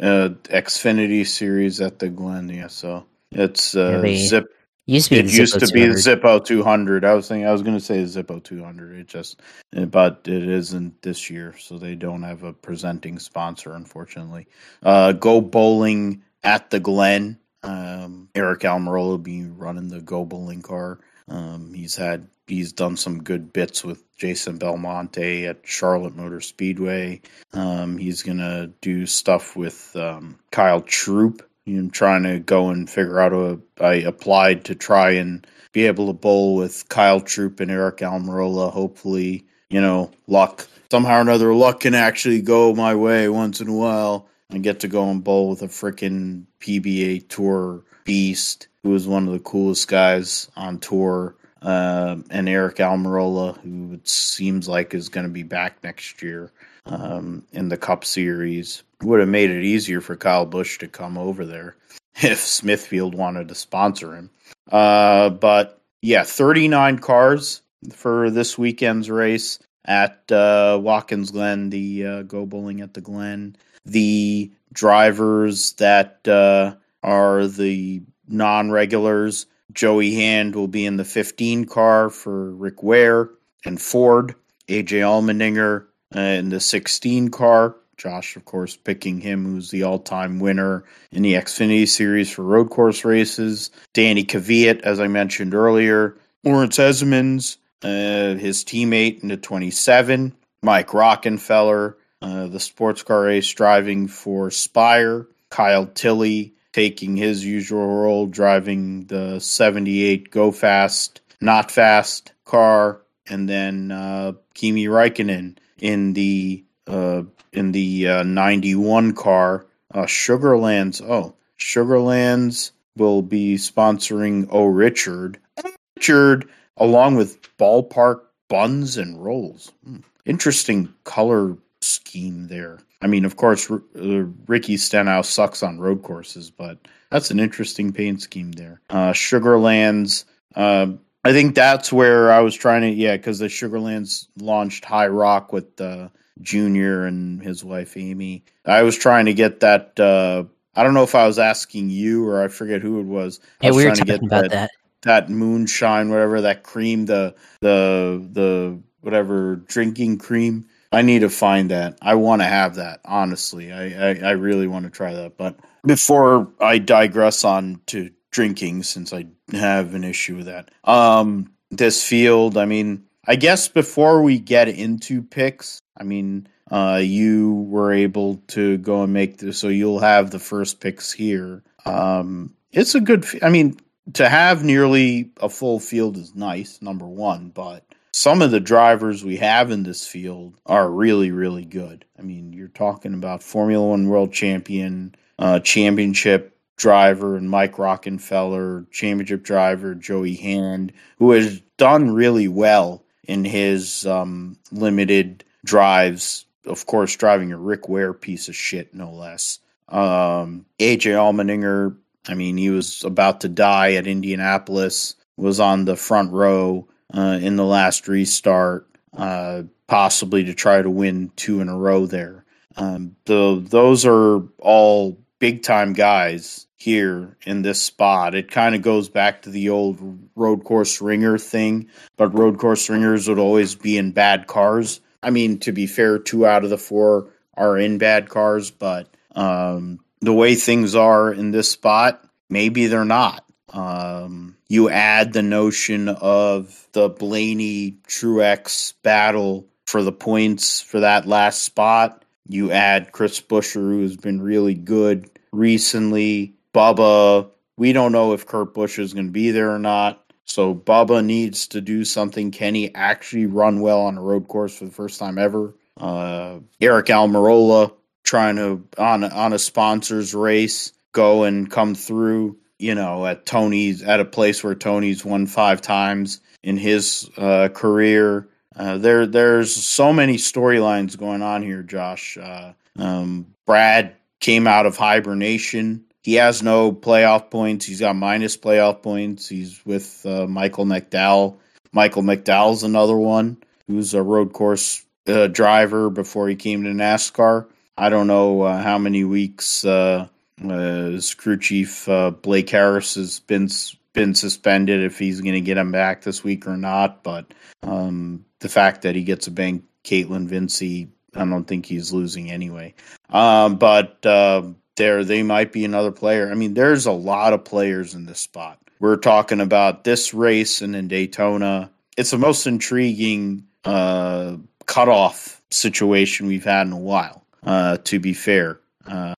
uh, Xfinity series at the Glen? Yeah, so it's uh, yeah, Zip. Used to it used to be the Zippo 200. I was thinking I was going to say the Zippo 200. It just, but it isn't this year, so they don't have a presenting sponsor, unfortunately. Uh, go bowling at the Glen. Um, Aric Almirola will be running the Go Bowling car. Um, he's had he's done some good bits with Jason Belmonte at Charlotte Motor Speedway. Um, he's gonna do stuff with um, Kyle Troup. Know, trying to go and figure out a. I applied to try and be able to bowl with Kyle Troup and Aric Almirola. Hopefully, you know, luck somehow or another, luck can actually go my way once in a while. I get to go and bowl with a freaking PBA Tour beast who is one of the coolest guys on tour uh, and Aric Almirola, who it seems like is going to be back next year um, in the Cup Series. Would have made it easier for Kyle Busch to come over there if Smithfield wanted to sponsor him. Uh, but yeah, 39 cars for this weekend's race at uh, Watkins Glen, the uh, Go Bowling at the Glen. The drivers that uh, are the non regulars Joey Hand will be in the 15 car for Rick Ware and Ford. AJ Allmendinger uh, in the 16 car. Josh, of course, picking him, who's the all time winner in the Xfinity Series for road course races. Danny Kvyat, as I mentioned earlier. Lawrence Hezemans, uh, his teammate in the 27. Mike Rockenfeller, uh, the sports car race driving for Spire. Kyle Tilley, taking his usual role, driving the 78 Go Fast, Not Fast car, and then uh, Kimi Räikkönen in the uh, in the uh, 91 car. Uh, Sugarlands, oh, Sugarlands will be sponsoring Oh Richard. Richard, along with Ballpark Buns and Rolls. Hmm. Interesting color scheme there. I mean, of course, R- uh, Ricky Stenhouse sucks on road courses, but that's an interesting paint scheme there. Uh, Sugarlands, uh, I think that's where I was trying to, yeah, because the Sugarlands launched High Rock with uh, Junior and his wife Amy. I was trying to get that. Uh, I don't know if I was asking you or I forget who it was. Yeah, was we were talking about that, that. That moonshine, whatever that cream, the the the whatever drinking cream I need to find that. I want to have that. Honestly, I, I, I really want to try that. But before I digress on to drinking, since I have an issue with that, um, this field. I mean, I guess before we get into picks, I mean, uh, you were able to go and make this, so you'll have the first picks here. Um, it's a good. I mean, to have nearly a full field is nice. Number one, but some of the drivers we have in this field are really, really good. I mean, you're talking about Formula One world champion, uh, championship driver, and Mike Rockenfeller, championship driver Joey Hand, who has done really well in his um, limited drives. Of course, driving a Rick Ware piece of shit, no less. Um, AJ Allmendinger, I mean, he was about to die at Indianapolis, was on the front row uh, in the last restart, uh, possibly to try to win two in a row there. Um, the those are all big time guys here in this spot. It kind of goes back to the old road course ringer thing, but road course ringers would always be in bad cars. I mean, to be fair, two out of the four are in bad cars, but um, the way things are in this spot, maybe they're not. Um, you add the notion of the Blaney Truex battle for the points for that last spot. You add Chris Buescher, who's been really good recently. Bubba, we don't know if Kurt Busch is going to be there or not. So Bubba needs to do something. Can he actually run well on a road course for the first time ever? Uh, Aric Almirola trying to on on a sponsors race go and come through. You know, at Tony's at a place where Tony's won five times in his uh, career. Uh, there, there's so many storylines going on here, Josh. Uh, um, Brad came out of hibernation he has no playoff points. He's got minus playoff points. He's with uh, Michael McDowell. Michael McDowell's another one who's a road course uh, driver before he came to NASCAR. I don't know uh, how many weeks uh, his crew chief uh, Blake Harris has been been suspended. If he's going to get him back this week or not, but um, the fact that he gets a bank, Kaitlyn Vincie, I don't think he's losing anyway. Um, but um, there they might be another player. I mean, there's a lot of players in this spot. We're talking about this race and in Daytona. It's the most intriguing uh, cutoff situation we've had in a while. Uh, to be fair, uh,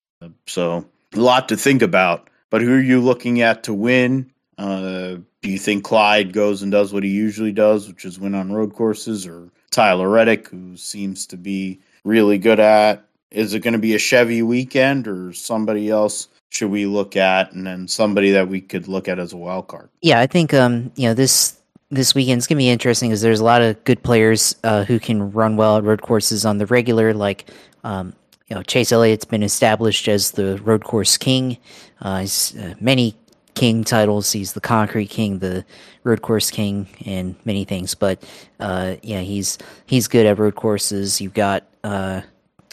so a lot to think about. But who are you looking at to win? Uh, do you think Clyde goes and does what he usually does, which is win on road courses, or Tyler Reddick, who seems to be really good at is it going to be a Chevy weekend or somebody else should we look at and then somebody that we could look at as a wild card? Yeah, I think um, you know, this this weekend's gonna be interesting because there's a lot of good players uh, who can run well at road courses on the regular. Like, um, you know, Chase Elliott's been established as the road course king. Uh, he's uh, many king titles. He's the concrete king, the road course king, and many things. But uh, yeah, he's he's good at road courses. You've got uh,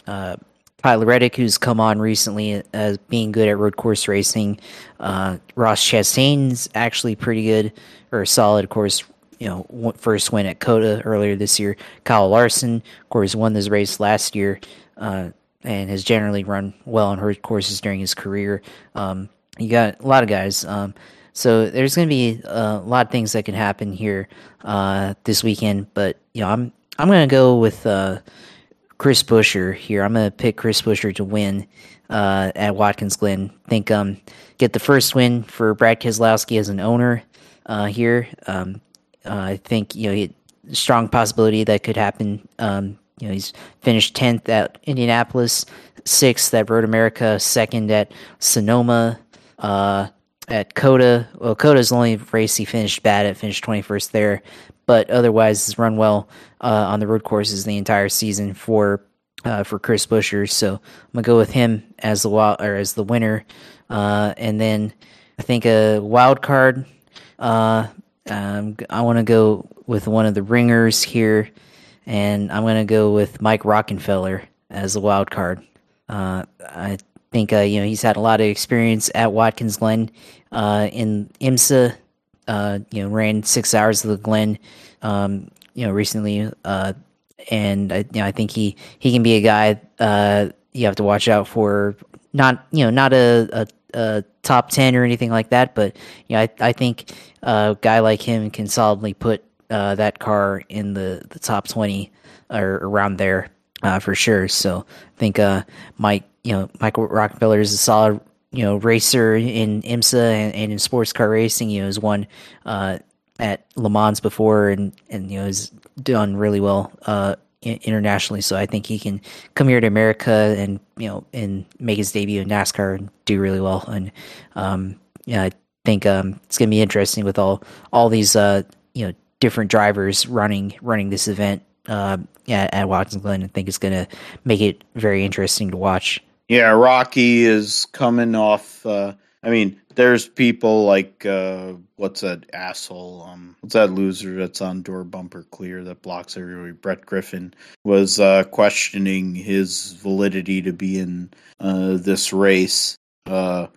uh, Tyler Reddick, who's come on recently as being good at road course racing. Uh, Ross Chastain's actually pretty good or solid, of course. You know, first win at COTA earlier this year. Kyle Larson, of course, won this race last year uh, and has generally run well on road courses during his career. Um, you got a lot of guys. Um, so there's going to be a lot of things that can happen here uh, this weekend. But you know, I'm I'm going to go with uh, Chris Buescher here. I'm going to pick Chris Buescher to win uh, at Watkins Glen. Think um, get the first win for Brad Keselowski as an owner uh, here. Um, uh, I think you know strong possibility that could happen. Um, you know he's finished tenth at Indianapolis, sixth at Road America, second at Sonoma. Uh, at COTA, well, COTA's the only race he finished bad at, finished 21st there, but otherwise has run well uh, on the road courses the entire season for uh, for Chris Buescher. So I'm gonna go with him as the wild or as the winner, uh, and then I think a wild card. Uh, um, I want to go with one of the ringers here, and I'm gonna go with Mike Rockenfeller as the wild card. Uh, I think uh, you know he's had a lot of experience at Watkins Glen in IMSA uh, you know, ran six hours of the Glen, um, you know, recently. Uh, and I, you know, I think he, he can be a guy, uh, you have to watch out for not, you know, not a, a, a top 10 or anything like that, but, you know, I, I think a guy like him can solidly put, uh, that car in the, the top 20 or around there, uh, for sure. So I think, uh, Mike, you know, Michael Rockenfeller is a solid you know racer in IMSA and, and in sports car racing. You know, has won uh, at Le Mans before, and and you know has done really well uh, internationally. So I think he can come here to America and you know and make his debut in NASCAR and do really well. And um, yeah, I think um, it's gonna be interesting with all all these uh, you know different drivers running running this event uh, at, at Watkins Glen. I think it's gonna make it very interesting to watch. Yeah, Rocky is coming off. Uh, I mean, there's people like uh, what's that asshole? Um, what's that loser that's on door bumper clear that blocks everybody? Brett Griffin was uh, questioning his validity to be in uh, this race. Uh,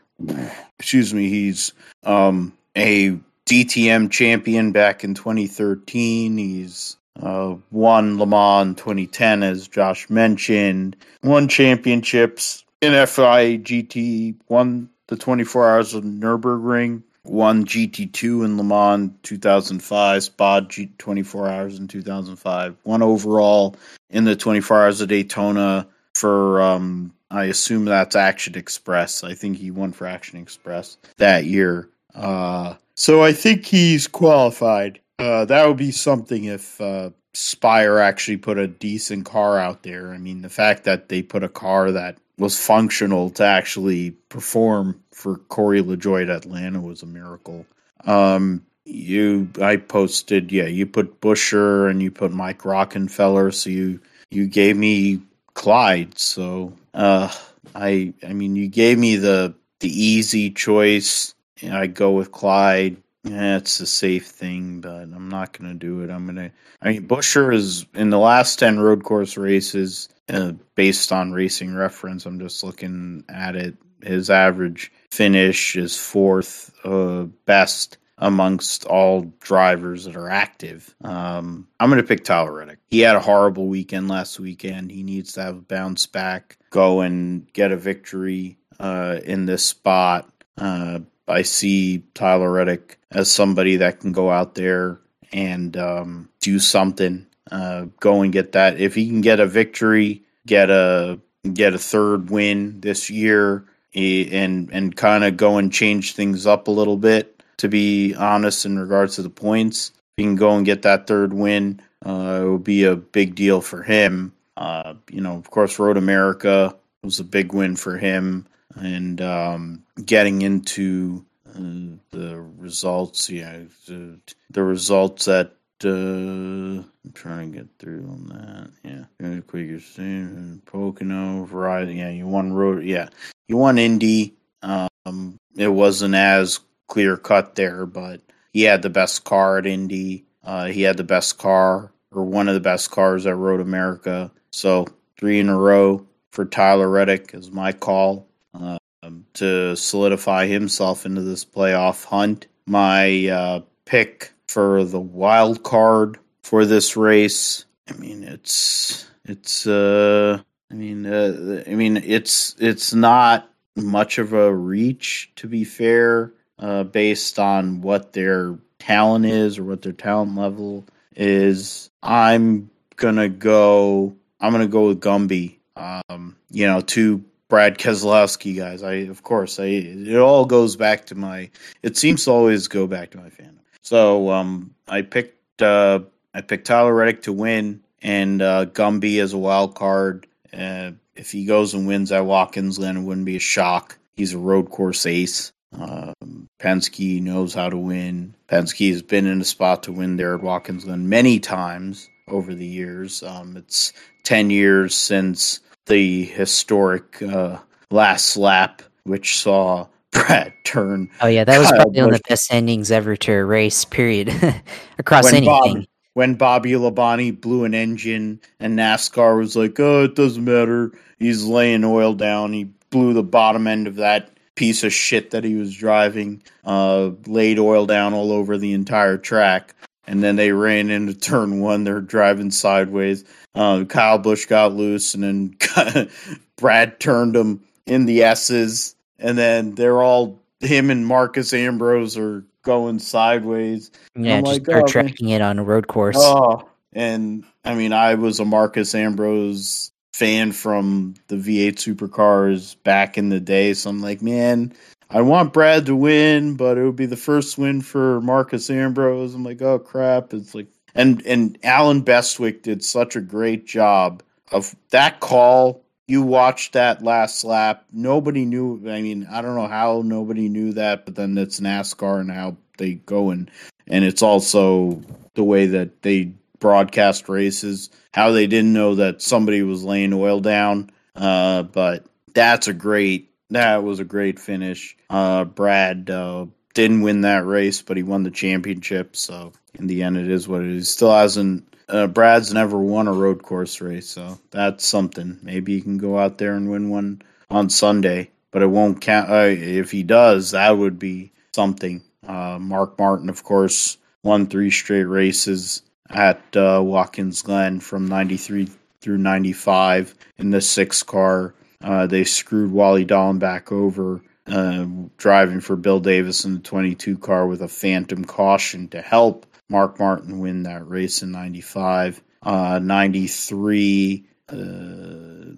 excuse me, he's um, a DTM champion back in 2013. He's uh, won Le Mans 2010, as Josh mentioned. Won championships FIA GT won the 24 Hours of Nürburgring, won GT2 in Le Mans 2005, Spa G 24 Hours in 2005, won overall in the 24 Hours of Daytona for, um, I assume that's Action Express. I think he won for Action Express that year. Uh, so I think he's qualified. Uh, that would be something if uh, Spire actually put a decent car out there. I mean, the fact that they put a car that was functional to actually perform for Corey LaJoie at Atlanta was a miracle. Um, you, I posted, yeah, you put Buescher and you put Mike Rockenfeller, so you you gave me Clyde. So, uh, I, I mean, you gave me the the easy choice. I go with Clyde. Yeah, it's a safe thing, but I'm not going to do it. I'm going to. I mean, Buescher is in the last 10 road course races, uh, based on racing reference. I'm just looking at it. His average finish is fourth uh, best amongst all drivers that are active. Um, I'm going to pick Tyler Reddick. He had a horrible weekend last weekend. He needs to have a bounce back, go and get a victory uh, in this spot. Uh, I see Tyler Reddick as somebody that can go out there and um, do something. Uh, go and get that. If he can get a victory, get a get a third win this year, and and kind of go and change things up a little bit. To be honest, in regards to the points, if he can go and get that third win, uh, it would be a big deal for him. Uh, you know, of course, Road America was a big win for him and um, getting into uh, the results. Yeah, the, the results that uh, I'm trying to get through on that. Yeah, quicker Pocono, Verizon. Yeah, you won road. Yeah, you won Indy. Um, it wasn't as clear cut there, but he had the best car at Indy. Uh, he had the best car or one of the best cars at Road America. So three in a row for Tyler Reddick is my call to solidify himself into this playoff hunt. My uh, pick for the wild card for this race. I mean, it's it's uh, I mean, uh, I mean, it's it's not much of a reach to be fair, uh, based on what their talent is or what their talent level is. I'm gonna go. I'm gonna go with Gumby. Um, you know, two Brad Keselowski guys. I of course I it all goes back to my it seems to always go back to my fandom. So um I picked uh I picked Tyler Reddick to win and uh Gumby as a wild card. Uh, if he goes and wins at Watkins Glen, it wouldn't be a shock. He's a road course ace. Um, Penske knows how to win. Penske has been in a spot to win there at Watkins Glen many times over the years. Um, it's 10 years since the historic uh, last lap, which saw Brad turn. Oh yeah, that was probably one of the best endings ever to a race. Period, across when anything. Bob, when Bobby Labonte blew an engine and NASCAR was like, "Oh, it doesn't matter. He's laying oil down. He blew the bottom end of that piece of shit that he was driving. Uh, laid oil down all over the entire track." And then they ran into turn one. They're driving sideways. Uh, Kyle Busch got loose, and then Brad turned him in the S's, and then they're all him and Marcus Ambrose are going sideways. Yeah, I'm just like, oh, tracking man. it on a road course. Oh, and I mean, I was a Marcus Ambrose fan from the V8 supercars back in the day, so I'm like, man, I want Brad to win, but it would be the first win for Marcus Ambrose. I'm like, oh crap! It's like and and Allen Bestwick did such a great job of that call. You watched that last lap. Nobody knew. I mean, I don't know how nobody knew that, but then it's NASCAR and how they go and and it's also the way that they broadcast races. How they didn't know that somebody was laying oil down. Uh, but that's a great. That was a great finish. Uh, Brad uh, didn't win that race, but he won the championship. So in the end, it is what it is. Still hasn't. Uh, Brad's never won a road course race, so that's something. Maybe he can go out there and win one on Sunday, but it won't count. Uh, if he does, that would be something. Uh, Mark Martin, of course, won three straight races at uh, Watkins Glen from '93 through '95 in the six car. Uh, they screwed Wally Dallenbach over uh, driving for Bill Davis in the 22 car with a phantom caution to help Mark Martin win that race in 95. Uh, 93, uh,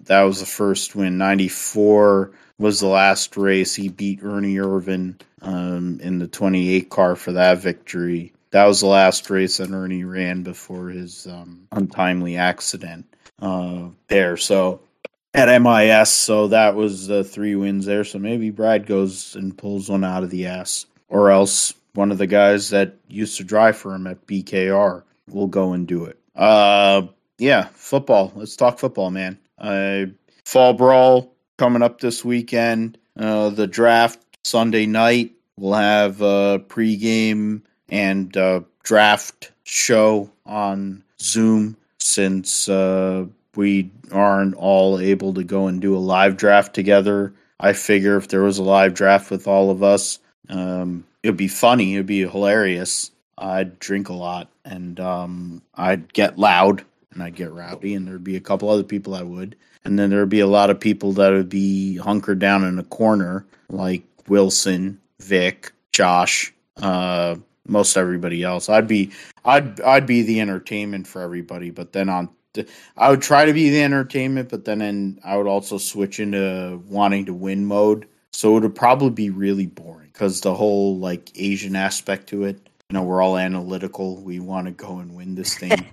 that was the first win. 94 was the last race. He beat Ernie Irvan um, in the 28 car for that victory. That was the last race that Ernie ran before his um, untimely accident uh, there. So at MIS, so that was the three wins there. So maybe Brad goes and pulls one out of the ass, or else one of the guys that used to drive for him at BKR will go and do it. Uh, yeah, football. Let's talk football, man. Uh, fall brawl coming up this weekend. Uh, the draft Sunday night. We'll have a pregame and draft show on Zoom since uh, we aren't all able to go and do a live draft together. I figure if there was a live draft with all of us, um, it'd be funny. It'd be hilarious. I'd drink a lot and um, I'd get loud and I'd get rowdy, and there'd be a couple other people I would. And then there'd be a lot of people that would be hunkered down in a corner, like Wilson, Vic, Josh, uh, most everybody else. I'd be, I'd, I'd be the entertainment for everybody. But then on I would try to be the entertainment, but then in, I would also switch into wanting to win mode. So it would probably be really boring because the whole like Asian aspect to it. You know, we're all analytical. We want to go and win this thing.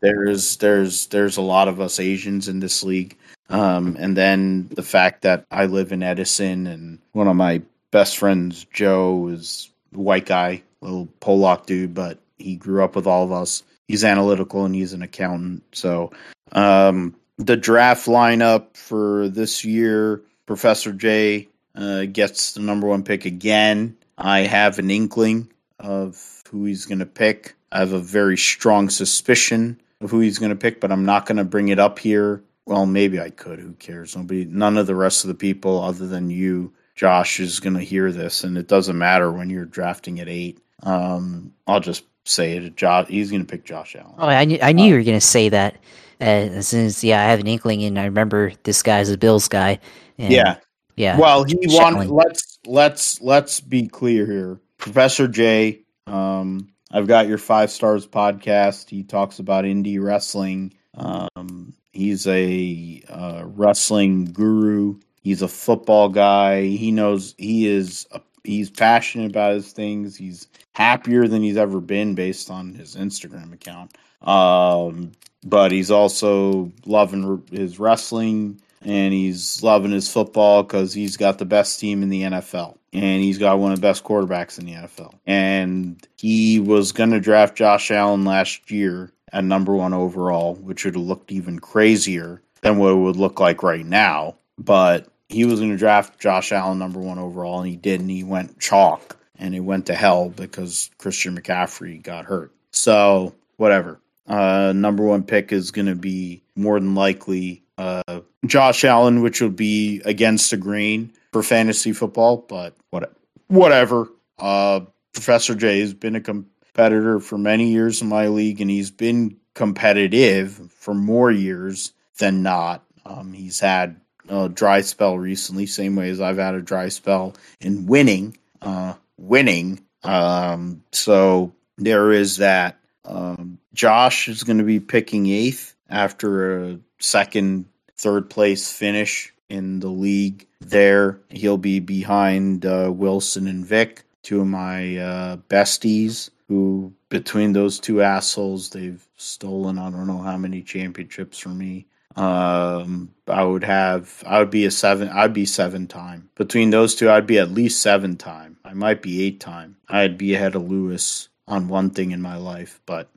there's there's there's a lot of us Asians in this league, um, and then the fact that I live in Edison and one of my best friends, Joe, is a white guy, little Polak dude, but he grew up with all of us he's analytical and he's an accountant. So um, the draft lineup for this year, Professor J uh, gets the number one pick again. I have an inkling of who he's going to pick. I have a very strong suspicion of who he's going to pick, but I'm not going to bring it up here. Well, maybe I could. Who cares? Nobody, none of the rest of the people, other than you, Josh, is going to hear this, and it doesn't matter when you're drafting at eight. Um, I'll just say it. Josh, he's going to pick Josh Allen. Oh, I knew, I knew uh, you were going to say that. Uh, as soon as yeah, I have an inkling, and I remember this guy's a Bills guy. yeah, yeah. Well, he wanted. Let's let's let's be clear here, Professor J. Um, I've got your five stars podcast. He talks about indie wrestling. Um, he's a uh, wrestling guru. He's a football guy. He knows he is a he's passionate about his things. He's happier than he's ever been based on his Instagram account. Um, but he's also loving his wrestling and he's loving his football because he's got the best team in the NFL and he's got one of the best quarterbacks in the NFL. And he was going to draft Josh Allen last year at number one overall, which would have looked even crazier than what it would look like right now. But he was going to draft Josh Allen number one overall, and he did, and he went chalk, and it went to hell because Christian McCaffrey got hurt. So whatever. Uh, number one pick is going to be more than likely uh, Josh Allen, which will be against the grain for fantasy football, but what, whatever. Uh, Professor J has been a competitor for many years in my league, and he's been competitive for more years than not. Um, he's had a dry spell recently, same way as I've had a dry spell in winning. Uh, winning. Um, so there is that. Um, Josh is going to be picking eighth after a second, third place finish in the league. There, he'll be behind uh, Wilson and Vic, two of my uh, besties. Who between those two assholes, they've stolen I don't know how many championships from me. Um, I would have, I would be a seven, I'd be seven time. Between those two, I'd be at least seven time. I might be eight time. I'd be ahead of Lewis on one thing in my life, but,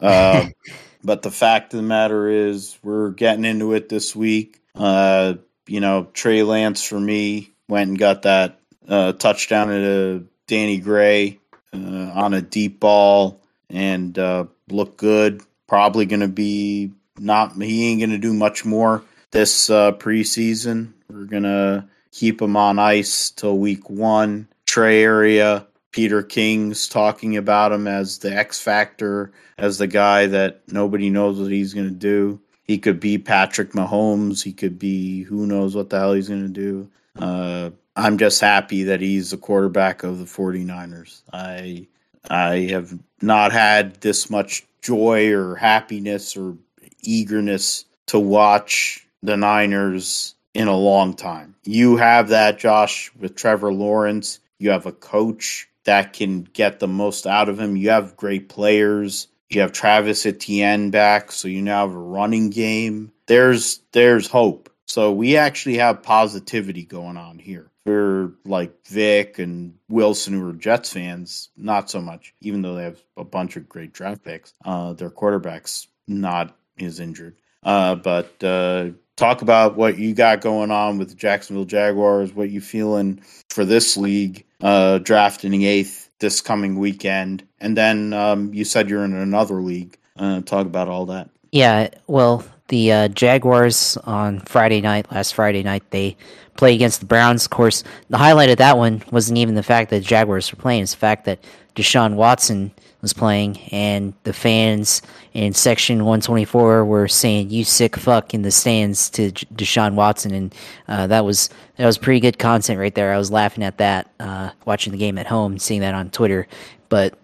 uh, but the fact of the matter is, we're getting into it this week. Uh, you know, Trey Lance for me went and got that uh, touchdown at a Danny Gray uh, on a deep ball and uh, looked good. Probably going to be not he ain't gonna do much more this uh, preseason. We're gonna keep him on ice till week one. Trey area, Peter King's talking about him as the X factor, as the guy that nobody knows what he's gonna do. He could be Patrick Mahomes. He could be who knows what the hell he's to do. Uh, I'm just happy that he's the quarterback of the 49ers. I I have not had this much joy or happiness or eagerness to watch the Niners in a long time. You have that, Josh, with Trevor Lawrence. You have a coach that can get the most out of him. You have great players. You have Travis Etienne back, so you now have a running game. There's there's hope. So we actually have positivity going on here. For like Vic and Wilson, who are Jets fans, not so much. Even though they have a bunch of great draft picks, uh, their quarterback's not is injured. Uh, but uh, talk about what you got going on with the Jacksonville Jaguars. What you feeling for this league? Uh, drafting eighth this coming weekend, and then um, you said you're in another league. Uh, talk about all that. Yeah, well, the uh, Jaguars on Friday night, last Friday night, they play against the Browns. Of course, the highlight of that one wasn't even the fact that the Jaguars were playing; it's the fact that Deshaun Watson was playing, and the fans in section 124 were saying "you sick fuck" in the stands to Deshaun Watson, and uh, that was that was pretty good content right there. I was laughing at that uh, watching the game at home, seeing that on Twitter. But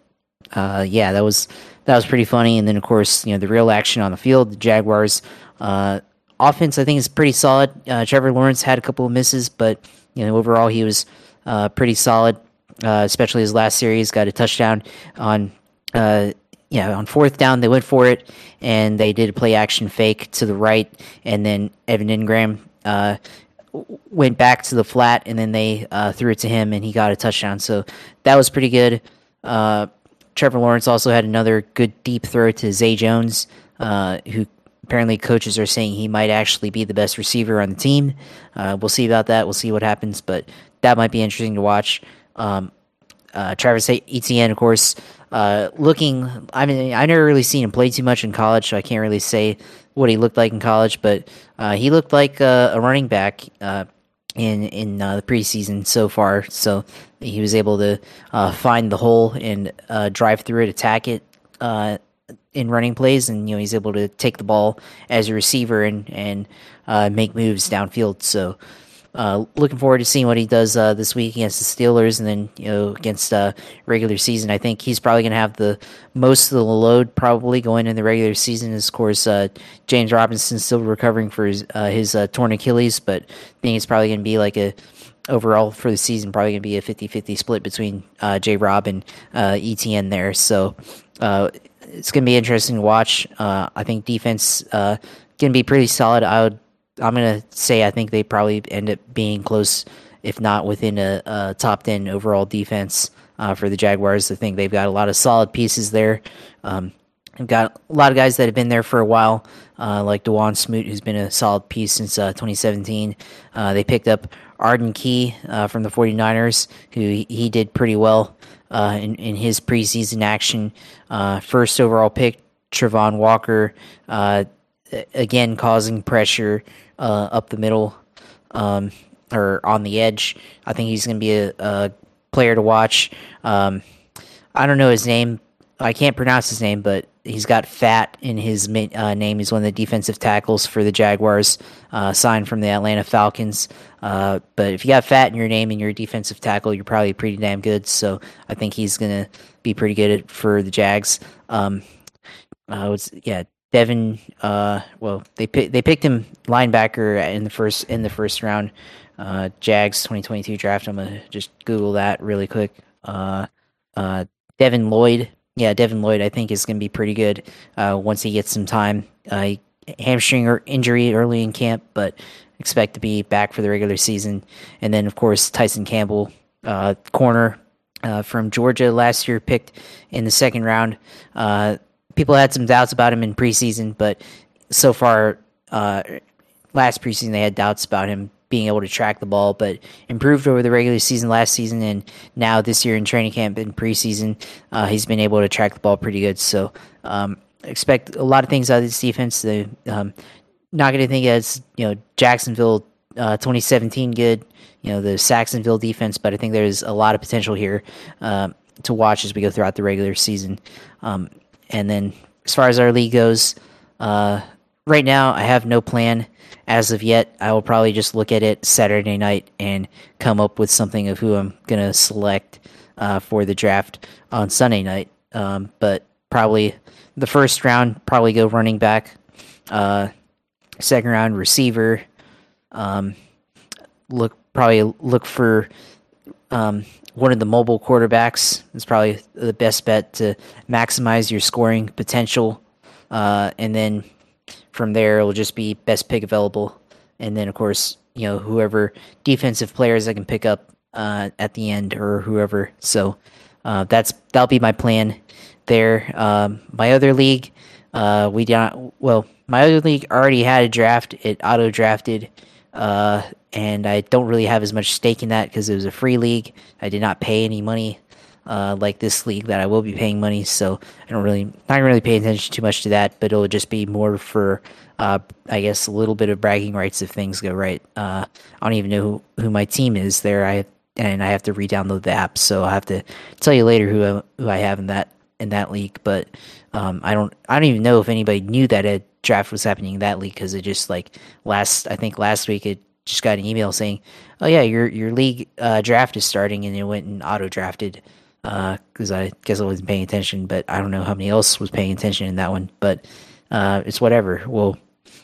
uh, yeah, that was that was pretty funny. And then of course, you know, the real action on the field, the Jaguars uh, offense, I think is pretty solid. Uh, Trevor Lawrence had a couple of misses, but you know, overall he was uh, pretty solid. especially his last series, got a touchdown on uh, yeah, on fourth down, they went for it and they did a play action fake to the right, and then Evan Engram uh, went back to the flat, and then they uh, threw it to him, and he got a touchdown. So that was pretty good. Uh, Trevor Lawrence also had another good deep throw to Zay Jones, uh, who apparently coaches are saying he might actually be the best receiver on the team. Uh, we'll see about that. We'll see what happens, but that might be interesting to watch. Um, Travis Etienne, of course, uh, looking, I mean, I never really seen him play too much in college, so I can't really say what he looked like in college. But uh, he looked like a, a running back uh, in in uh, the preseason so far. So he was able to uh, find the hole and drive through it, attack it in running plays, and you know he's able to take the ball as a receiver and and make moves downfield. So uh, looking forward to seeing what he does uh, this week against the Steelers, and then you know against uh, regular season. I think he's probably going to have the most of the load probably going in the regular season. Of course, uh, James Robinson still recovering for his, uh, his torn Achilles, but I think it's probably going to be like a overall for the season probably going to be a 50-50 split between J. Rob and ETN there. So it's going to be interesting to watch. I think defense going to be pretty solid. I would I'm gonna say I think they probably end up being close, if not within a, a top ten overall defense uh, for the Jaguars. I think they've got a lot of solid pieces there. Um, they've got a lot of guys that have been there for a while, uh, like Dawuane Smoot, who's been a solid piece since uh, 2017. Uh, they picked up Arden Key uh, from the 49ers, who he, he did pretty well uh, in, in his preseason action. first overall pick, Travon Walker again causing pressure uh, up the middle um, or on the edge. I think he's going to be a, a, player to watch. Um, I don't know his name. I can't pronounce his name, but he's got fat in his uh, name. He's one of the defensive tackles for the Jaguars, uh, signed from the Atlanta Falcons. Uh, but if you got fat in your name and you're a defensive tackle, you're probably pretty damn good. So I think he's going to be pretty good for the Jags. Um, uh, yeah, Devin, uh, well, they they picked him linebacker in the first in the first round. Uh, Jags 2022 draft. I'm gonna just Google that really quick. Uh, uh, Devin Lloyd, yeah, Devin Lloyd. I think is gonna be pretty good uh, once he gets some time. Uh, hamstring injury early in camp, but expect to be back for the regular season. And then of course Tyson Campbell, uh, corner from Georgia last year, picked in the second round. People had some doubts about him in preseason, but so far, uh, last preseason they had doubts about him being able to track the ball, but improved over the regular season last season, and now this year in training camp and preseason, uh, he's been able to track the ball pretty good. So um, expect a lot of things out of this defense. Um, not going to think as you know Jacksonville uh, 2017 good, you know the Sacksonville defense, but I think there's a lot of potential here uh, to watch as we go throughout the regular season. Um, and then as far as our league goes, uh, right now, I have no plan as of yet. I will probably just look at it Saturday night and come up with something of who I'm going to select uh, for the draft on Sunday night. Um, but probably the first round, probably go running back. Uh, second round, receiver. Um, look, probably look for um, one of the mobile quarterbacks. Is probably the best bet to maximize your scoring potential. Uh, and then from there, it'll just be best pick available. And then, of course, you know, whoever defensive players I can pick up uh, at the end or whoever. So uh, that's that'll be my plan there. Um, my other league, uh, we don't. Well, my other league already had a draft. It auto drafted, uh, and I don't really have as much stake in that because it was a free league. I did not pay any money. Uh, like this league that I will be paying money, so I don't really not really pay attention too much to that, but it'll just be more for uh, I guess a little bit of bragging rights if things go right. Uh, I don't even know who, who my team is there. I and I have to re-download the app, so I'll have to tell you later who I, who I have in that in that league. But um, I don't I don't even know if anybody knew that a draft was happening in that league because it just like last I think last week it just got an email saying, "Oh yeah, your your league uh, draft is starting," and it went and auto drafted because uh, I guess I wasn't paying attention. But I don't know how many else was paying attention in that one. But uh, it's whatever. We'll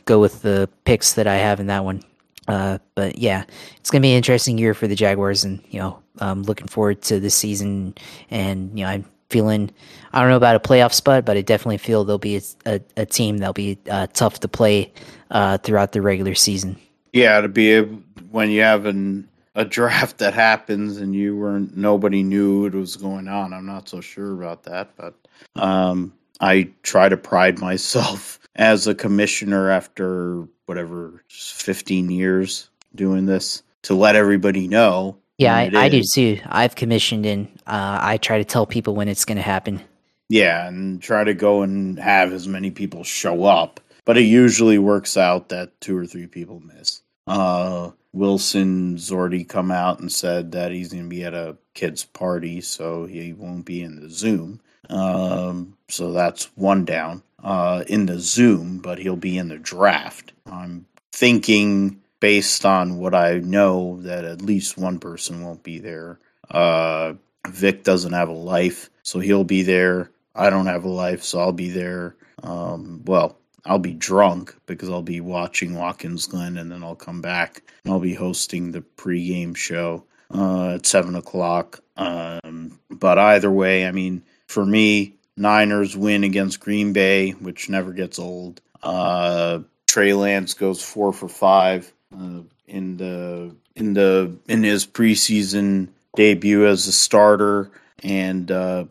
go with the picks that I have in that one. Uh, but yeah, it's gonna be an interesting year for the Jaguars, and you know, I'm looking forward to this season. And you know, I'm feeling I don't know about a playoff spot, but I definitely feel they'll be a, a, a team that'll be uh, tough to play uh, throughout the regular season. Yeah, to be able, when you have an, a draft that happens and you weren't nobody knew what was going on. I'm not so sure about that, but um, I try to pride myself as a commissioner after whatever 15 years doing this to let everybody know. Yeah, I, I do too. I've commissioned and uh, I try to tell people when it's going to happen. Yeah, and try to go and have as many people show up. But it usually works out that two or three people miss. Uh, Wilson's already come out and said that he's going to be at a kid's party, so he won't be in the Zoom. Um, so that's one down uh, in the Zoom, but he'll be in the draft. I'm thinking, based on what I know, that at least one person won't be there. Uh, Vic doesn't have a life, so he'll be there. I don't have a life, so I'll be there. Um, well, I'll be drunk because I'll be watching Watkins Glen, and then I'll come back and I'll be hosting the pregame show uh, at seven o'clock. Um, but either way, I mean, for me, Niners win against Green Bay, which never gets old. Uh, Trey Lance goes four for five uh, in the in the in his preseason debut as a starter, and uh,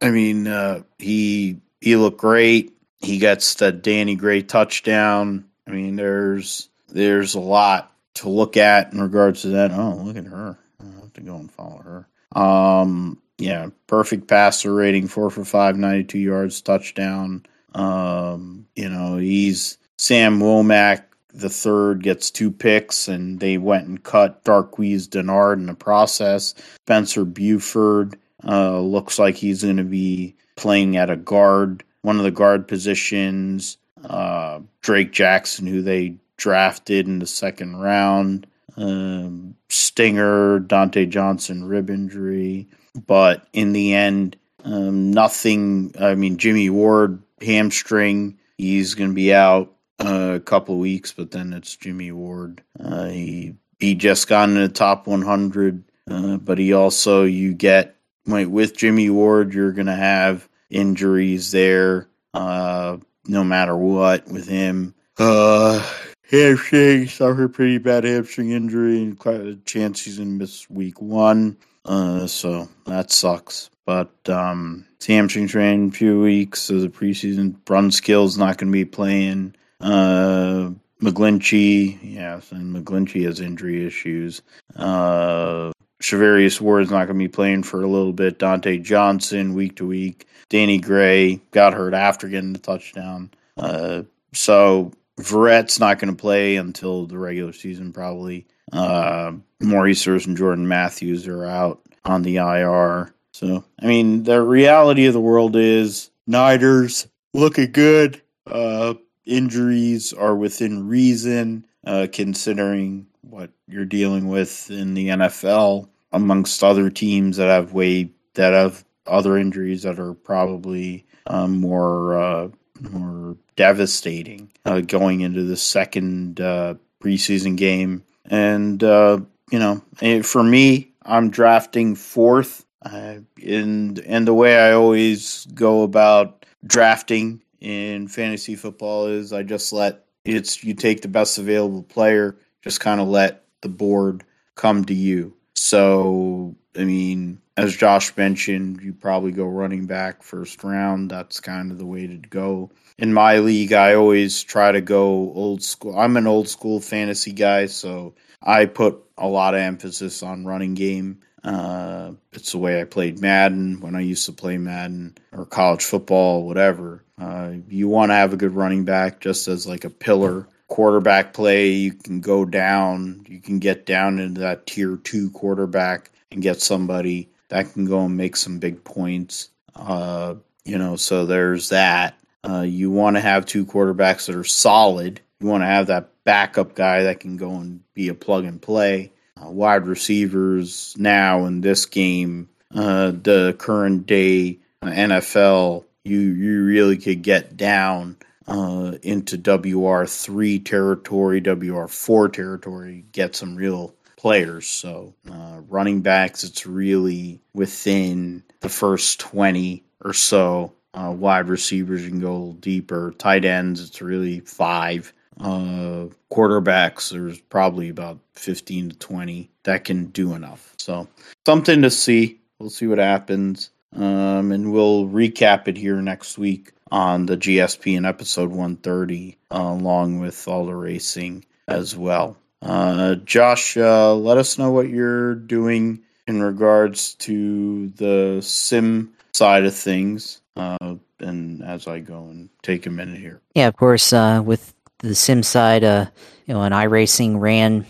I mean uh, he he looked great. He gets the Danny Gray touchdown. I mean, there's there's a lot to look at in regards to that. Oh, look at her! I have to go and follow her. Um, yeah, perfect passer rating, four for five, 92 yards, touchdown. Um, you know, he's Sam Womack the third gets two picks, and they went and cut Darqueze Dennard in the process. Spencer Burford uh, looks like he's going to be playing at a guard, one of the guard positions. Uh, Drake Jackson, who they drafted in the second round. Um, Stinger, Dontae Johnson rib injury but in the end, um, nothing. I mean, Jimmy Ward hamstring. He's going to be out a couple weeks, but then it's Jimmy Ward. Uh, he he just got in the top 100, uh, but he also you get with Jimmy Ward, you're to have injuries there, uh, no matter what with him. Uh, hamstring suffered pretty bad hamstring injury, and quite a chance he's to miss week one. Uh, so that sucks. But um, it's hamstring train, a few weeks so the preseason. Brunskill's not going to be playing. Uh, McGlinchey, yes, and McGlinchey has injury issues. Uh, Charvarius Ward's not going to be playing for a little bit. Dontae Johnson, week to week. Danny Gray got hurt after getting the touchdown. Uh, so Verrett's not going to play until the regular season, probably. Uh, Maurice and Jordan Matthews are out on the IR. So, I mean, the reality of the world is Niners looking good. Uh, injuries are within reason, uh, considering what you're dealing with in the NFL, amongst other teams that have way that have other injuries that are probably um, more uh, more devastating uh, going into the second uh, preseason game. And uh, you know, eh, for me, I'm drafting fourth. And and the way I always go about drafting in fantasy football is I just let it's you take the best available player, just kind of let the board come to you. So I mean, as Josh mentioned, you probably go running back first round. That's kind of the way to go. In my league, I always try to go old school. I'm an old school fantasy guy, so I put a lot of emphasis on running game. Uh, it's the way I played Madden when I used to play Madden or college football, whatever. Uh, you want to have a good running back just as like a pillar. Quarterback play, you can go down, you can get down into that tier two quarterback and get somebody that can go and make some big points. Uh, you know, so there's that. Uh, you want to have two quarterbacks that are solid. You want to have that backup guy that can go and be a plug and play. Uh, wide receivers now in this game, uh, the current day NFL, you you really could get down uh, into WR three territory, WR four territory, get some real players. So uh, running backs, it's really within the first twenty or so. Uh, wide receivers, you can go a little deeper. Tight ends, it's really five uh, quarterbacks, there's probably about 15 to 20 that can do enough. So, something to see. We'll see what happens. Um, and we'll recap it here next week on the GSP in episode 130, uh, along with all the racing as well. Uh, Josh, uh, let us know what you're doing in regards to the sim side of things. Uh, and as I go and take a minute here. Yeah, of course. Uh, with the sim side, uh, you know, an iRacing ran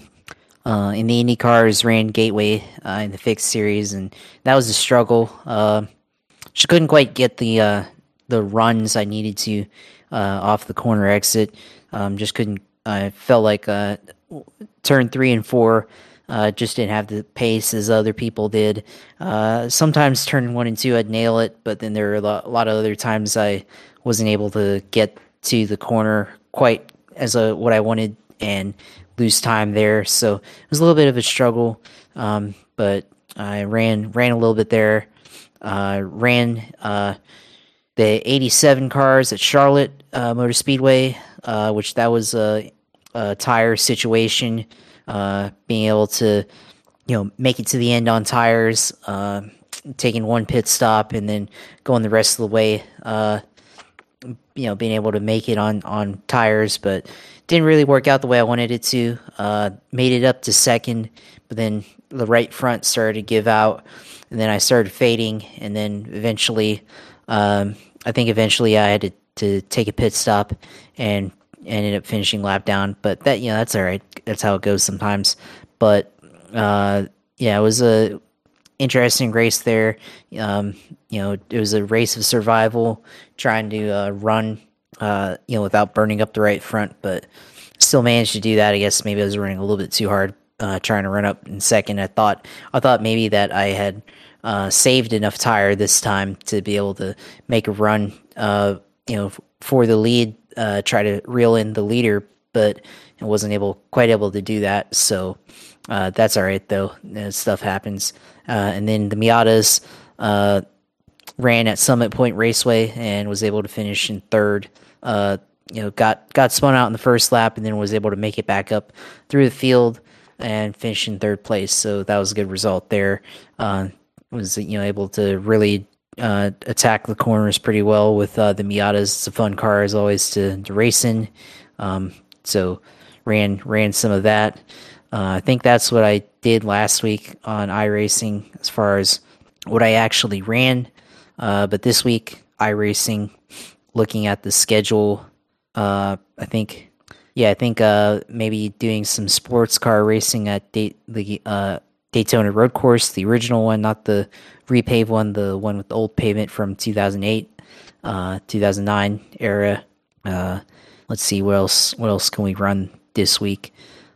uh, in the Indy cars, ran Gateway uh, in the fixed series, and that was a struggle. Uh, just couldn't quite get the uh, the runs I needed to uh, off the corner exit. Um, just couldn't. I felt like turn three and four. Uh, just didn't have the pace as other people did. Uh, sometimes turn one and two, I'd nail it, but then there were a lot, a lot of other times I wasn't able to get to the corner quite as a what I wanted and lose time there. So it was a little bit of a struggle, um, but I ran ran a little bit there. Uh, ran uh, the 87 cars at Charlotte uh, Motor Speedway, uh, which that was a, a tire situation. Uh, being able to, you know, make it to the end on tires, uh, taking one pit stop and then going the rest of the way you know being able to make it on on tires, but didn't really work out the way I wanted it to. Uh, made it up to second, but then the right front started to give out, and then I started fading, and then eventually, um, I think eventually I had to, to take a pit stop and ended up finishing lap down. But that you know that's all right. That's how it goes sometimes. But uh, yeah, it was a interesting race there. Um, you know, it was a race of survival, trying to uh, run, uh, you know, without burning up the right front, but still managed to do that. I guess maybe I was running a little bit too hard, uh, trying to run up in second. I thought, I thought maybe that I had uh, saved enough tire this time to be able to make a run, uh, you know, for the lead, uh, try to reel in the leader, but I wasn't able, quite able to do that. So that's all right though. stuff happens. and then the Miatas ran at Summit Point Raceway and was able to finish in third. Uh, you know, got got spun out in the first lap and then was able to make it back up through the field and finish in third place. So that was a good result there. Uh, was you know able to really uh, attack the corners pretty well with uh, the Miatas. It's a fun car as always to, to race in. Um, so ran ran some of that. Uh, I think that's what I did last week on iRacing as far as what I actually ran. Uh, but this week, iRacing, looking at the schedule, uh, I think, yeah, I think uh, maybe doing some sports car racing at the uh, Daytona Road Course, the original one, not the repave one, the one with the old pavement from 2008, uh, 2009 era. Let's see what else what else can we run this week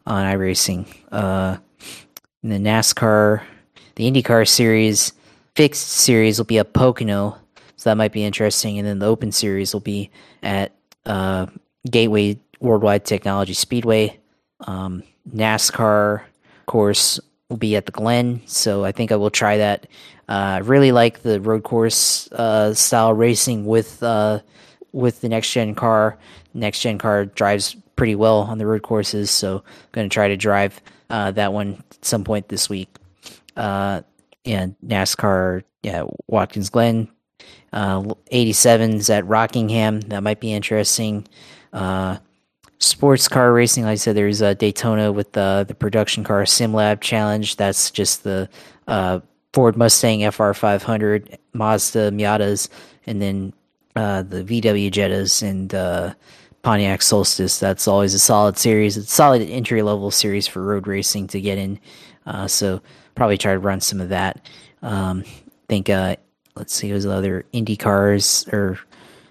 on iRacing. Uh, in the NASCAR, the IndyCar series, fixed series will be at Pocono, so that might be interesting. And then the Open series will be at uh, Gateway Worldwide Technology Speedway. Um, NASCAR course will be at the Glen, so I think I will try that. Uh, I really like the road course uh, style racing with uh, with the next gen car. Next gen car drives pretty well on the road courses, so I'm going to try to drive uh, that one at some point this week. Uh, and NASCAR, yeah, Watkins Glen, uh, 87s at Rockingham. That might be interesting. Uh, sports car racing, like I said, there's a Daytona with the the production car SimLab Challenge. That's just the uh, Ford Mustang FR500, Mazda Miatas, and then uh, the VW Jettas and uh, Pontiac Solstice. That's always a solid series. It's a solid entry level series for road racing to get in. Uh, so probably try to run some of that. Um, think uh, let's see, was other Indy cars or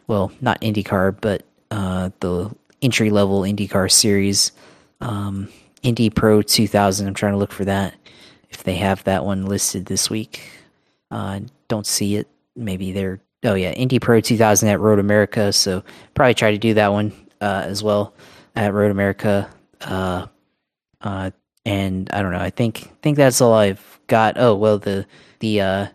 well, not IndyCar, but uh, the entry level IndyCar series, um, Indy Pro 2000. I'm trying to look for that if they have that one listed this week. Uh, don't see it. Maybe they're oh yeah, Indy Pro 2000 at Road America. So probably try to do that one uh, as well at Road America. Uh, uh, and I don't know. I think think that's all I've got. Oh well, the the uh,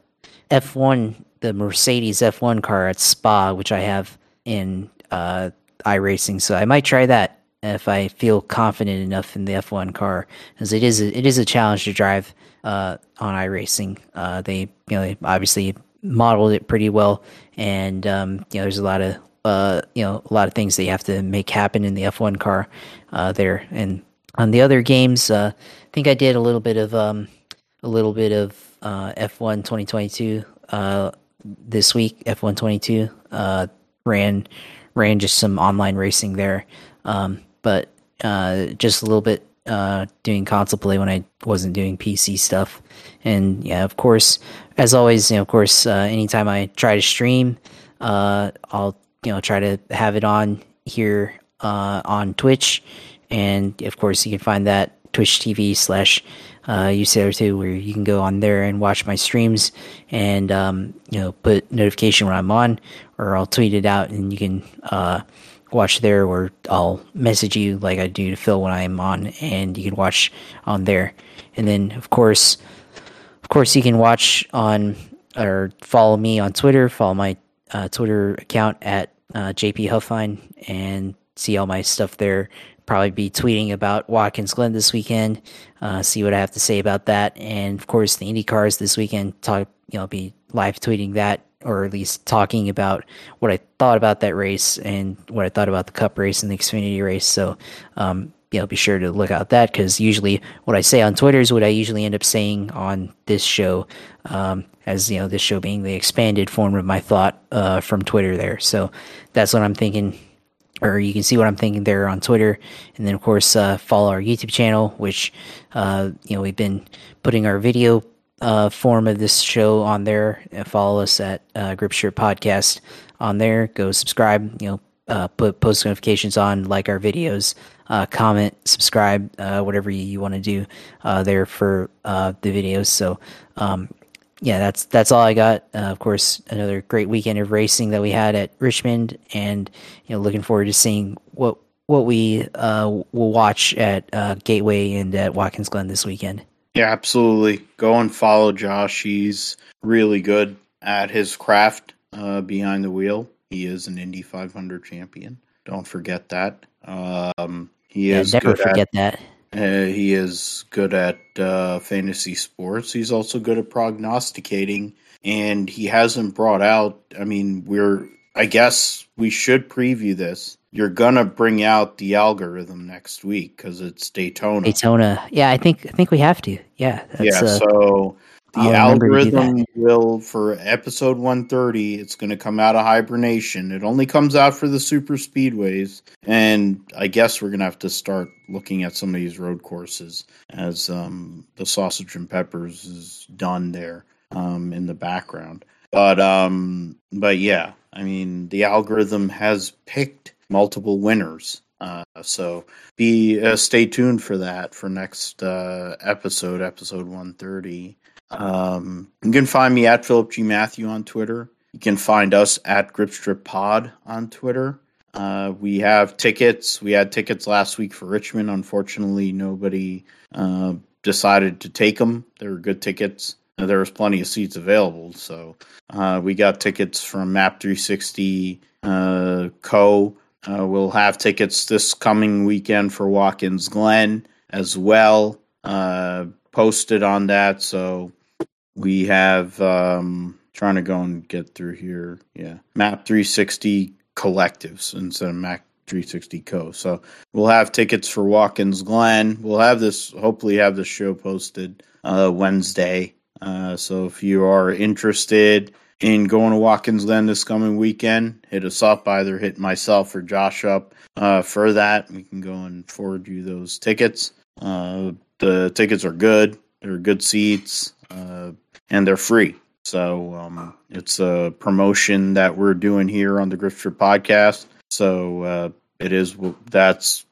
F1, the Mercedes F1 car at Spa, which I have in uh, iRacing. So I might try that if I feel confident enough in the F1 car, because it is a, it is a challenge to drive uh, on iRacing. Uh, they you know they obviously modeled it pretty well, and um, you know there's a lot of uh, you know a lot of things that you have to make happen in the F1 car uh, there. And on the other games, uh, I think I did a little bit of um, a little bit of uh, F1 2022 uh, this week. F1 22 uh, ran ran just some online racing there, um, but just a little bit doing console play when I wasn't doing PC stuff. And yeah, of course, as always, you know, of course, anytime I try to stream, I'll you know try to have it on here uh, on Twitch, and of course, you can find that Twitch TV slash uh, UCR2, where you can go on there and watch my streams, and um, you know put notification when I'm on, or I'll tweet it out, and you can uh, watch there, or I'll message you like I do to Phil when I'm on, and you can watch on there. And then, of course, of course, you can watch on or follow me on Twitter. Follow my uh, Twitter account at uh, JP Huffine and see all my stuff there. Probably be tweeting about Watkins Glen this weekend. Uh, see what I have to say about that, and of course the Indy cars this weekend. Talk, you know, be live tweeting that, or at least talking about what I thought about that race and what I thought about the Cup race and the Xfinity race. So, um, you know, be sure to look out that because usually what I say on Twitter is what I usually end up saying on this show. Um, as you know, this show being the expanded form of my thought uh, from Twitter there. So that's what I'm thinking, or you can see what I'm thinking there on Twitter, and then of course uh, follow our YouTube channel, which uh, you know we've been putting our video uh, form of this show on there. follow us at uh, Grip Podcast on there. Go subscribe. You know, uh, put post notifications on, like our videos, uh, comment, subscribe, uh, whatever you, you want to do uh, there for uh, the videos. So, um, yeah, that's that's all I got. Uh, of course, another great weekend of racing that we had at Richmond, and you know, looking forward to seeing what what we will watch at Gateway and at Watkins Glen this weekend. Yeah, absolutely. Go and follow Josh. He's really good at his craft behind the wheel. He is an Indy 500 champion. Don't forget that. Um, he Yeah, is never good forget at, that. uh, he is good at uh, fantasy sports. He's also good at prognosticating, and he hasn't brought out. I mean, we're. I guess we should preview this. You're gonna bring out the algorithm next week because it's Daytona. Daytona. Yeah, I think I think we have to. Yeah, that's, yeah, uh, so the I'll remember to do that. algorithm will for episode 130 it's going to come out of hibernation it only comes out for the super speedways and i guess we're going to have to start looking at some of these road courses as um, the sausage and peppers is done there um, in the background but um but yeah i mean the algorithm has picked multiple winners. Uh, so be uh, stay tuned for that for next uh, episode, episode 130. Um, you can find me at Philip G Matthew on Twitter. You can find us at Gripstrip Pod on Twitter. Uh, we have tickets. We had tickets last week for Richmond. Unfortunately, nobody uh, decided to take them. They were good tickets. Uh, there was plenty of seats available, so uh, we got tickets from Map 360 uh, Co. Uh, we'll have tickets this coming weekend for Watkins Glen as well. posted on that, so we have um, trying to go and get through here. Yeah, Map 360 collectives instead of Mac 360 Co. So we'll have tickets for Watkins Glen. We'll have this, hopefully, have this show posted uh, Wednesday. Uh, so if you are interested in going to Watkins Glen this coming weekend, hit us up. Either hit myself or Josh up uh, for that. We can go and forward you those tickets. Uh, the tickets are good. They're good seats, uh, and they're free. So um, it's a promotion that we're doing here on the Grifter podcast. So uh, it is that's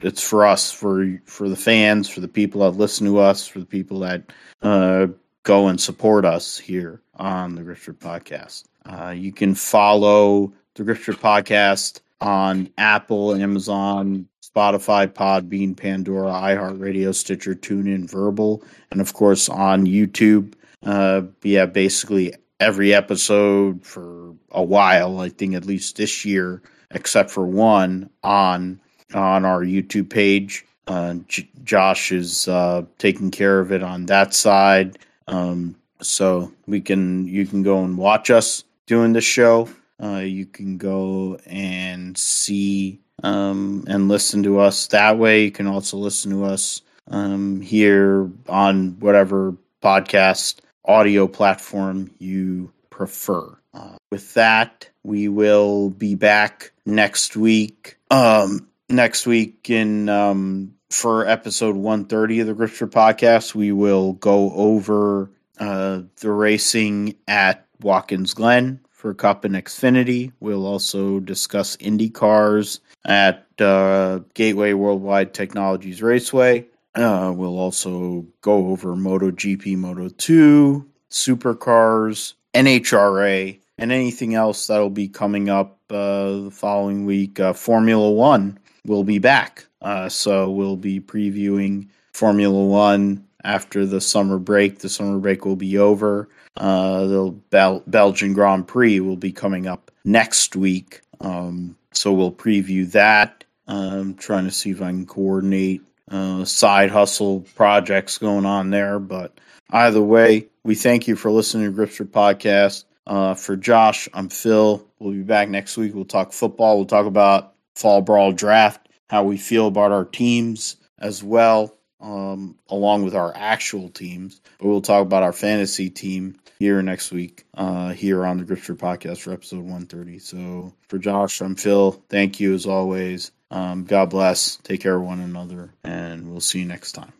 it's for us for for the fans for the people that listen to us for the people that uh, go and support us here on the Grifter podcast. Uh, you can follow the Grifter podcast on Apple, Amazon, Spotify, Podbean, Pandora, iHeartRadio, Stitcher, TuneIn, Verbal, and of course on YouTube uh, yeah, basically every episode for a while. I think at least this year, except for one on on our YouTube page. Uh, J- Josh is uh, taking care of it on that side, um, so we can you can go and watch us doing the show. Uh, you can go and see um, and listen to us that way. You can also listen to us um, here on whatever podcast audio platform you prefer. Uh, with that, we will be back next week. Um, next week in um, for episode 130 of the Gripstrip podcast, we will go over uh, the racing at Watkins Glen for Cup and Xfinity. We'll also discuss Indy cars at uh, Gateway Worldwide Technologies Raceway. Uh, we'll also go over MotoGP, Moto2, Supercars, NHRA, and anything else that'll be coming up uh, the following week. Uh, Formula One will be back. Uh, so we'll be previewing Formula One after the summer break. The summer break will be over. Uh, the Bel- Belgian Grand Prix will be coming up next week. Um, so we'll preview that. I'm trying to see if I can coordinate uh, side hustle projects going on there. But either way, we thank you for listening to Gripster Podcast. Uh, for Josh, I'm Phil. We'll be back next week. We'll talk football. We'll talk about fall brawl draft, how we feel about our teams as well, um, along with our actual teams. But we'll talk about our fantasy team here next week, uh, here on the Gripstrip Podcast for episode 130. So for Josh, I'm Phil. Thank you as always. Um, God bless. Take care of one another, and we'll see you next time.